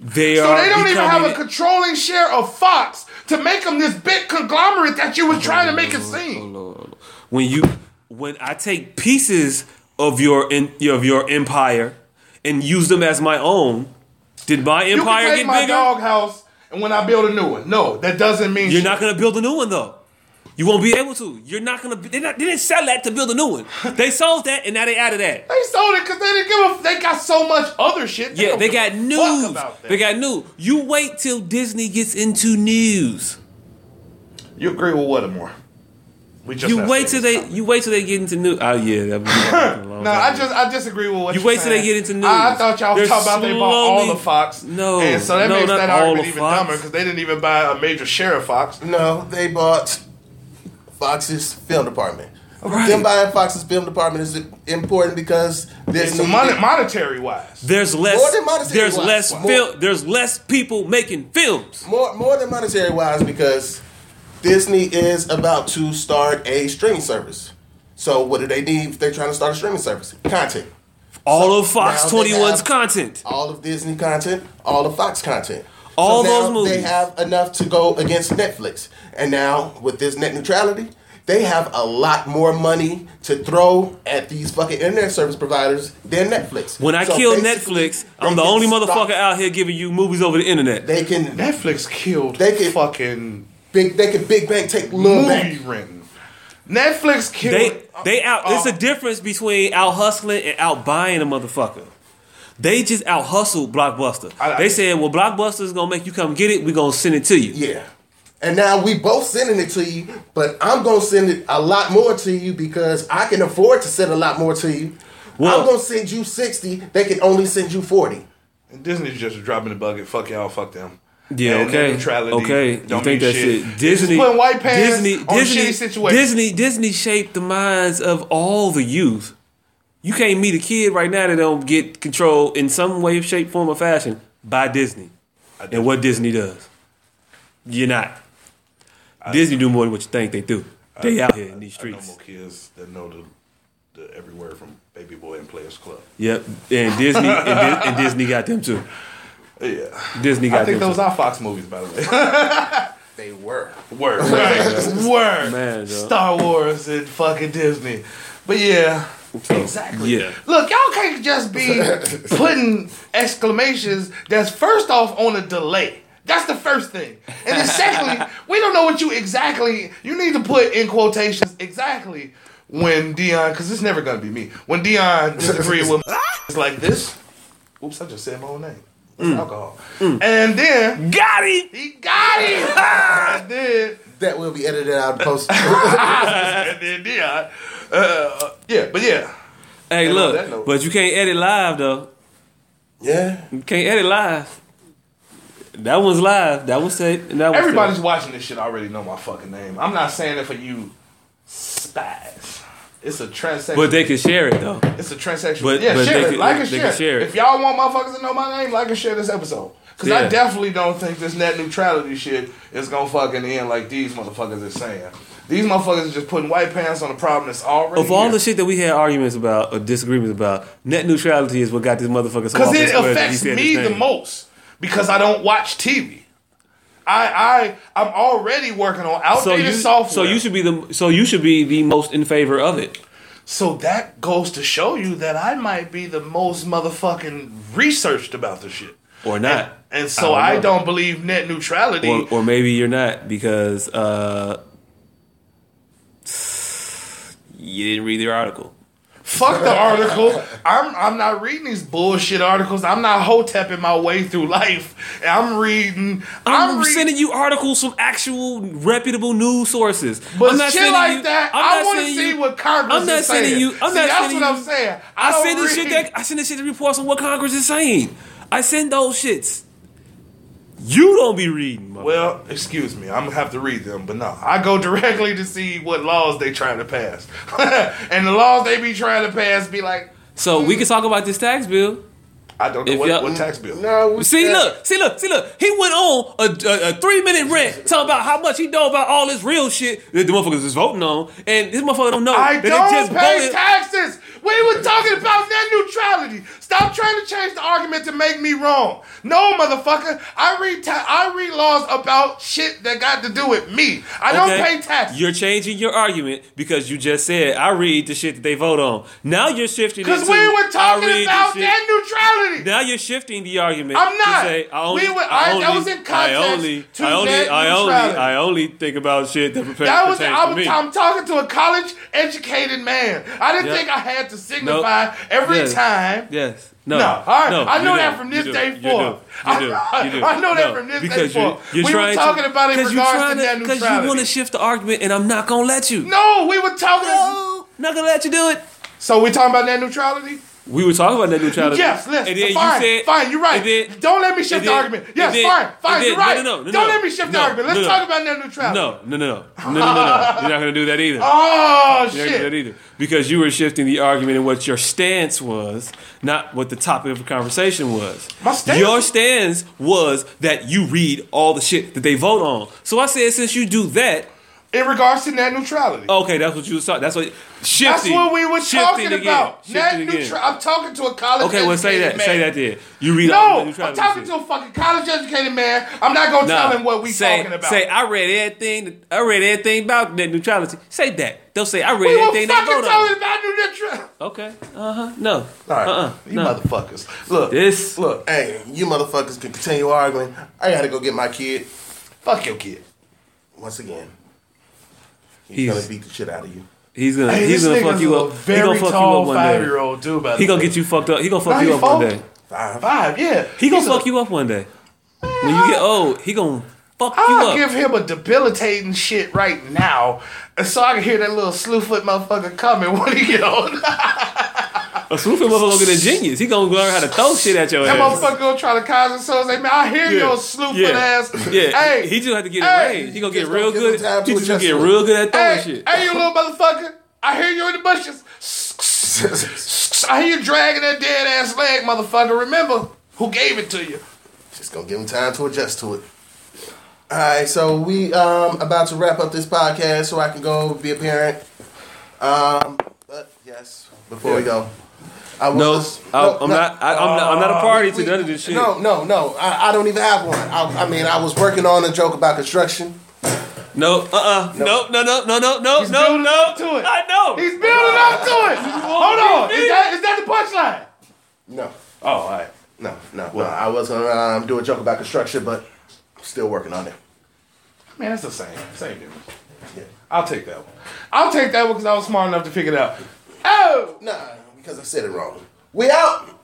they So they don't even have a controlling share of Fox to make them this big conglomerate that you was trying to make it seem. when you when I take pieces of your in, of your empire and use them as my own, did my You empire can take get my bigger? doghouse and when I build a new one. No, that doesn't mean You're shit. not gonna build a new one though. You won't be able to. You're not gonna. Be, they, not, they didn't sell that to build a new one. They sold that and now they added that. They sold it because they didn't give a. They got so much other shit. Yeah, they got news. They got news. You wait till Disney gets into news. You agree with Whittemore? We just You wait till they. this You wait till they get into news. Oh ah, yeah, that was No, I just I disagree with what You you're wait till they get into news. I, I thought y'all was They're talking about they bought all of Fox. No, and so that no, makes that argument even Fox. dumber because they didn't even buy a major share of Fox. No, they bought Fox's film department. Right. Them buying Fox's film department is important because It's Disney. mon- monetary wise. There's less. More than monetary There's wise. less More. There's less people making films. more more than monetary wise because Disney is about to start a streaming service. So what do they need if they're trying to start a streaming service? Content. All So of Fox now they 21's content. All of Disney content, all of Fox content. All so now those movies. They have enough to go against Netflix. And now with this net neutrality, they have a lot more money to throw at these fucking internet service providers than Netflix. When I So kill Netflix, I'm the can only stop- motherfucker out here giving you movies over the internet. They can Netflix killed They can, fucking big they can big bang take little movie back. renting. Netflix killed. They they out. There's uh, a difference between out hustling and out buying a motherfucker. They just out hustled Blockbuster. I- I- they said, "Well, Blockbuster is gonna make you come get it. We're gonna send it to you." Yeah. And now we both sending it to you, but I'm gonna send it a lot more to you because I can afford to send a lot more to you. Well- I'm gonna send you 60, they can only send you 40. And Disney's just dropping the bucket. Fuck y'all. Fuck them. Yeah, And okay, neutrality okay. You don't think mean that shit? It's Disney, putting white pants Disney, on Disney, shitty situations. Disney, Disney shaped the minds of all the youth. You can't meet a kid right now that don't get control in some way, shape, form, or fashion by Disney and what Disney does. You're not. Disney do more than what you think they do. They out here in these streets. I know more kids that know the, the every word from Baby Boy and Players Club. Yep, and Disney and, Di- and Disney got them too. Yeah. Disney got I think those are Fox movies, by the way. They were. Word. were. Man. Star Wars and fucking Disney. But yeah. Exactly. yeah. Look, y'all can't just be putting exclamations that's first off on a delay. That's the first thing. And then secondly, we don't know what you exactly you need to put in quotations exactly when Dion because it's never gonna be me. When Dion disagreed with it's like this. Oops, I just said my own name. It's mm. alcohol. Mm. And then Got it. he got it. and then That will be edited out and posted. and then Dion. Uh, uh, yeah, but yeah. Hey, And look, but you can't edit live though. yeah. You can't edit live. That one's live. That was tape. And that one's Everybody's tape. watching this shit already know my fucking name. I'm not saying it for you spies. It's a transaction. But they can share it though. it's a transsexual. but- yeah, but share it. can- like and share. share it. If y'all want motherfuckers to know my name, like and share this episode. Because I definitely don't think this net neutrality shit is gonna fucking end like these motherfuckers are saying. These motherfuckers are just putting white pants on a problem that's already Of all here. the shit that we had arguments about or disagreements about, net neutrality is what got these motherfuckers. so Because it their square that he affects me the most. Because I don't watch TV. I I I'm already working on So outdated you, software. so you should be the so you should be the most in favor of it. So that goes to show you that I might be the most motherfucking researched about the shit. Or not. And so I I don't don't, believe net neutrality. Or, or maybe you're not because uh, you didn't read the article. Fuck the article. I'm I'm not reading these bullshit articles. I'm not hotepping my way through life. I'm reading. I'm, I'm, reading. sending you articles from actual reputable news sources. But I'm not shit like you- that, I'm I want to see you- what Congress is saying. I'm not is sending saying. you. I'm See, not that's sending what you- I'm saying. I, don't send this shit that I send this shit that reports on what Congress is saying. I send those shits. You don't be reading. mother- Well, excuse me, I'm gonna have to read them, but no, I go directly to see what laws they trying to pass, and the laws they be trying to pass be like, so we hmm. can talk about this tax bill. I don't know If what, y'all- what tax bill. No. we See, said- look, see, look, see, look. He went on a, a, a three minute rant talking about how much he know about all this real shit that the motherfuckers is voting on, and this motherfucker don't know I that they don't just pay voted. taxes. We were talking about net neutrality. Stop trying to change the argument to make me wrong. No, motherfucker. I read ta- I read laws about shit that got to do with me. I don't Okay? pay taxes. You're changing your argument because you just said I read the shit that they vote on. Now you're shifting Because we were talking about net neutrality. Now you're shifting the argument. I'm not. Say, I only, We were- I I- only, that was in I context only, to I only, net I only, neutrality. I only think about shit that prepares That was pertains I to was, me. I'm talking to a college educated man. I didn't Yeah. think I had to signify every Yes. time. Yes. No. No, all right. No, I know that from this day forth. I- You do. I know that from this day forth. We were trying to- talking about it in 'cause you're regards trying to net Because you want to shift the argument, and I'm not gonna let you. No, we were talking. No, not gonna let you do it. So we talking about net neutrality? We were talking about net neutrality. Yes, listen. And then fine, you said, fine. You're right. then- Don't let me shift and the argument. Yes, then- fine, fine. then- you're right. no, no, no, Don't let me shift the argument. Let's no, no. talk about net neutrality. No, no, no, no, no, no, no, no. You're not gonna do that either. Oh You're not gonna do that shit. either. Because you were shifting the argument and what your stance was, not what the topic of the conversation was. My stance- Your stance was that you read all the shit that they vote on. So I said, since you do that, In regards to net neutrality. okay, that's what you talking. That's what shifting. That's what we were talking again, about. shifting Net neutrality. I'm talking to a college. Okay, well say that. educated Say that then. You read all No, the I'm talking to a fucking college educated man. I'm not gonna tell him what we say, talking about. Say I read everything. I read everything about net neutrality. Say that. They'll say I read we were everything they fucking vote talking about net neutrality. Okay. Uh huh. No. All right, Uh uh you No. motherfuckers. Look, This. look. Hey, you motherfuckers can continue arguing. I gotta go get my kid. Fuck your kid. Once again, he's, He's- gonna beat the shit out of you. He's gonna. Hey, he's gonna fuck you a up. He gonna fuck you up one five day. year old dude. By the He gonna way. get you fucked up. He gonna fuck Nah, you he up one day. Five. five. Yeah, He gonna He's a- fuck you up one day. When you get ah. old, he gonna fuck you up. I'll up. give him a debilitating shit right now, and so I can hear that little slewfoot motherfucker coming when he get old. A swooping motherfucker gonna a genius. He gonna learn how to throw shit at your That ass. That motherfucker gonna try to cause himself. Say, man, I hear Yeah. your slewfoot Yeah. ass. Yeah, Hey, he just have to get hey, in range. He gonna get just real don't give him good. time He just gonna get real good at throwing hey, shit. hey, you little motherfucker. I hear you in the bushes. I hear you dragging that dead ass leg, motherfucker. Remember who gave it to you? Just gonna give him time to adjust to it. All right, so we um about to wrap up this podcast, so I can go be a parent. Um, but yes, before we go, I No, was. I- I'm not. I, I'm not. I'm not a party to none of this shit. No, no, no. I, I don't even have one. I, I mean, I was working on a joke about construction. No, uh, uh no, no, no, no, no, no, He's no, building no. up to it. I know. He's building up to it. Hold on. Is that is that the punchline? No, Oh, all right. no, no. no. I was gonna um, do a joke about construction, but I'm still working on it. Man, that's the same. Same difference. Yeah. I'll take that one. I'll take that one because I was smart enough to figure it out. Oh! Nah, because I said it wrong. We out.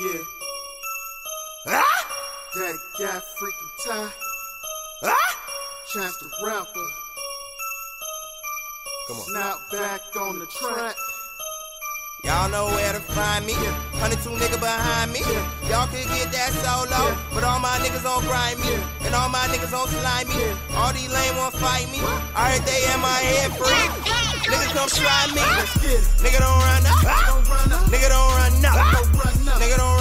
Yeah. Ah! Daddy got freaky tie. Ah! Chance the rapper. Come on. Snap back on the track. Y'all know where to find me. 102 nigga behind me. Y'all could get that solo, but all my niggas on grind me. And all my niggas on slime me. All these lame won't fight me. I heard they in my head free. Nigga come slide me. Nigga don't run up. Nigga don't run up. Nigga don't run up. Nigga don't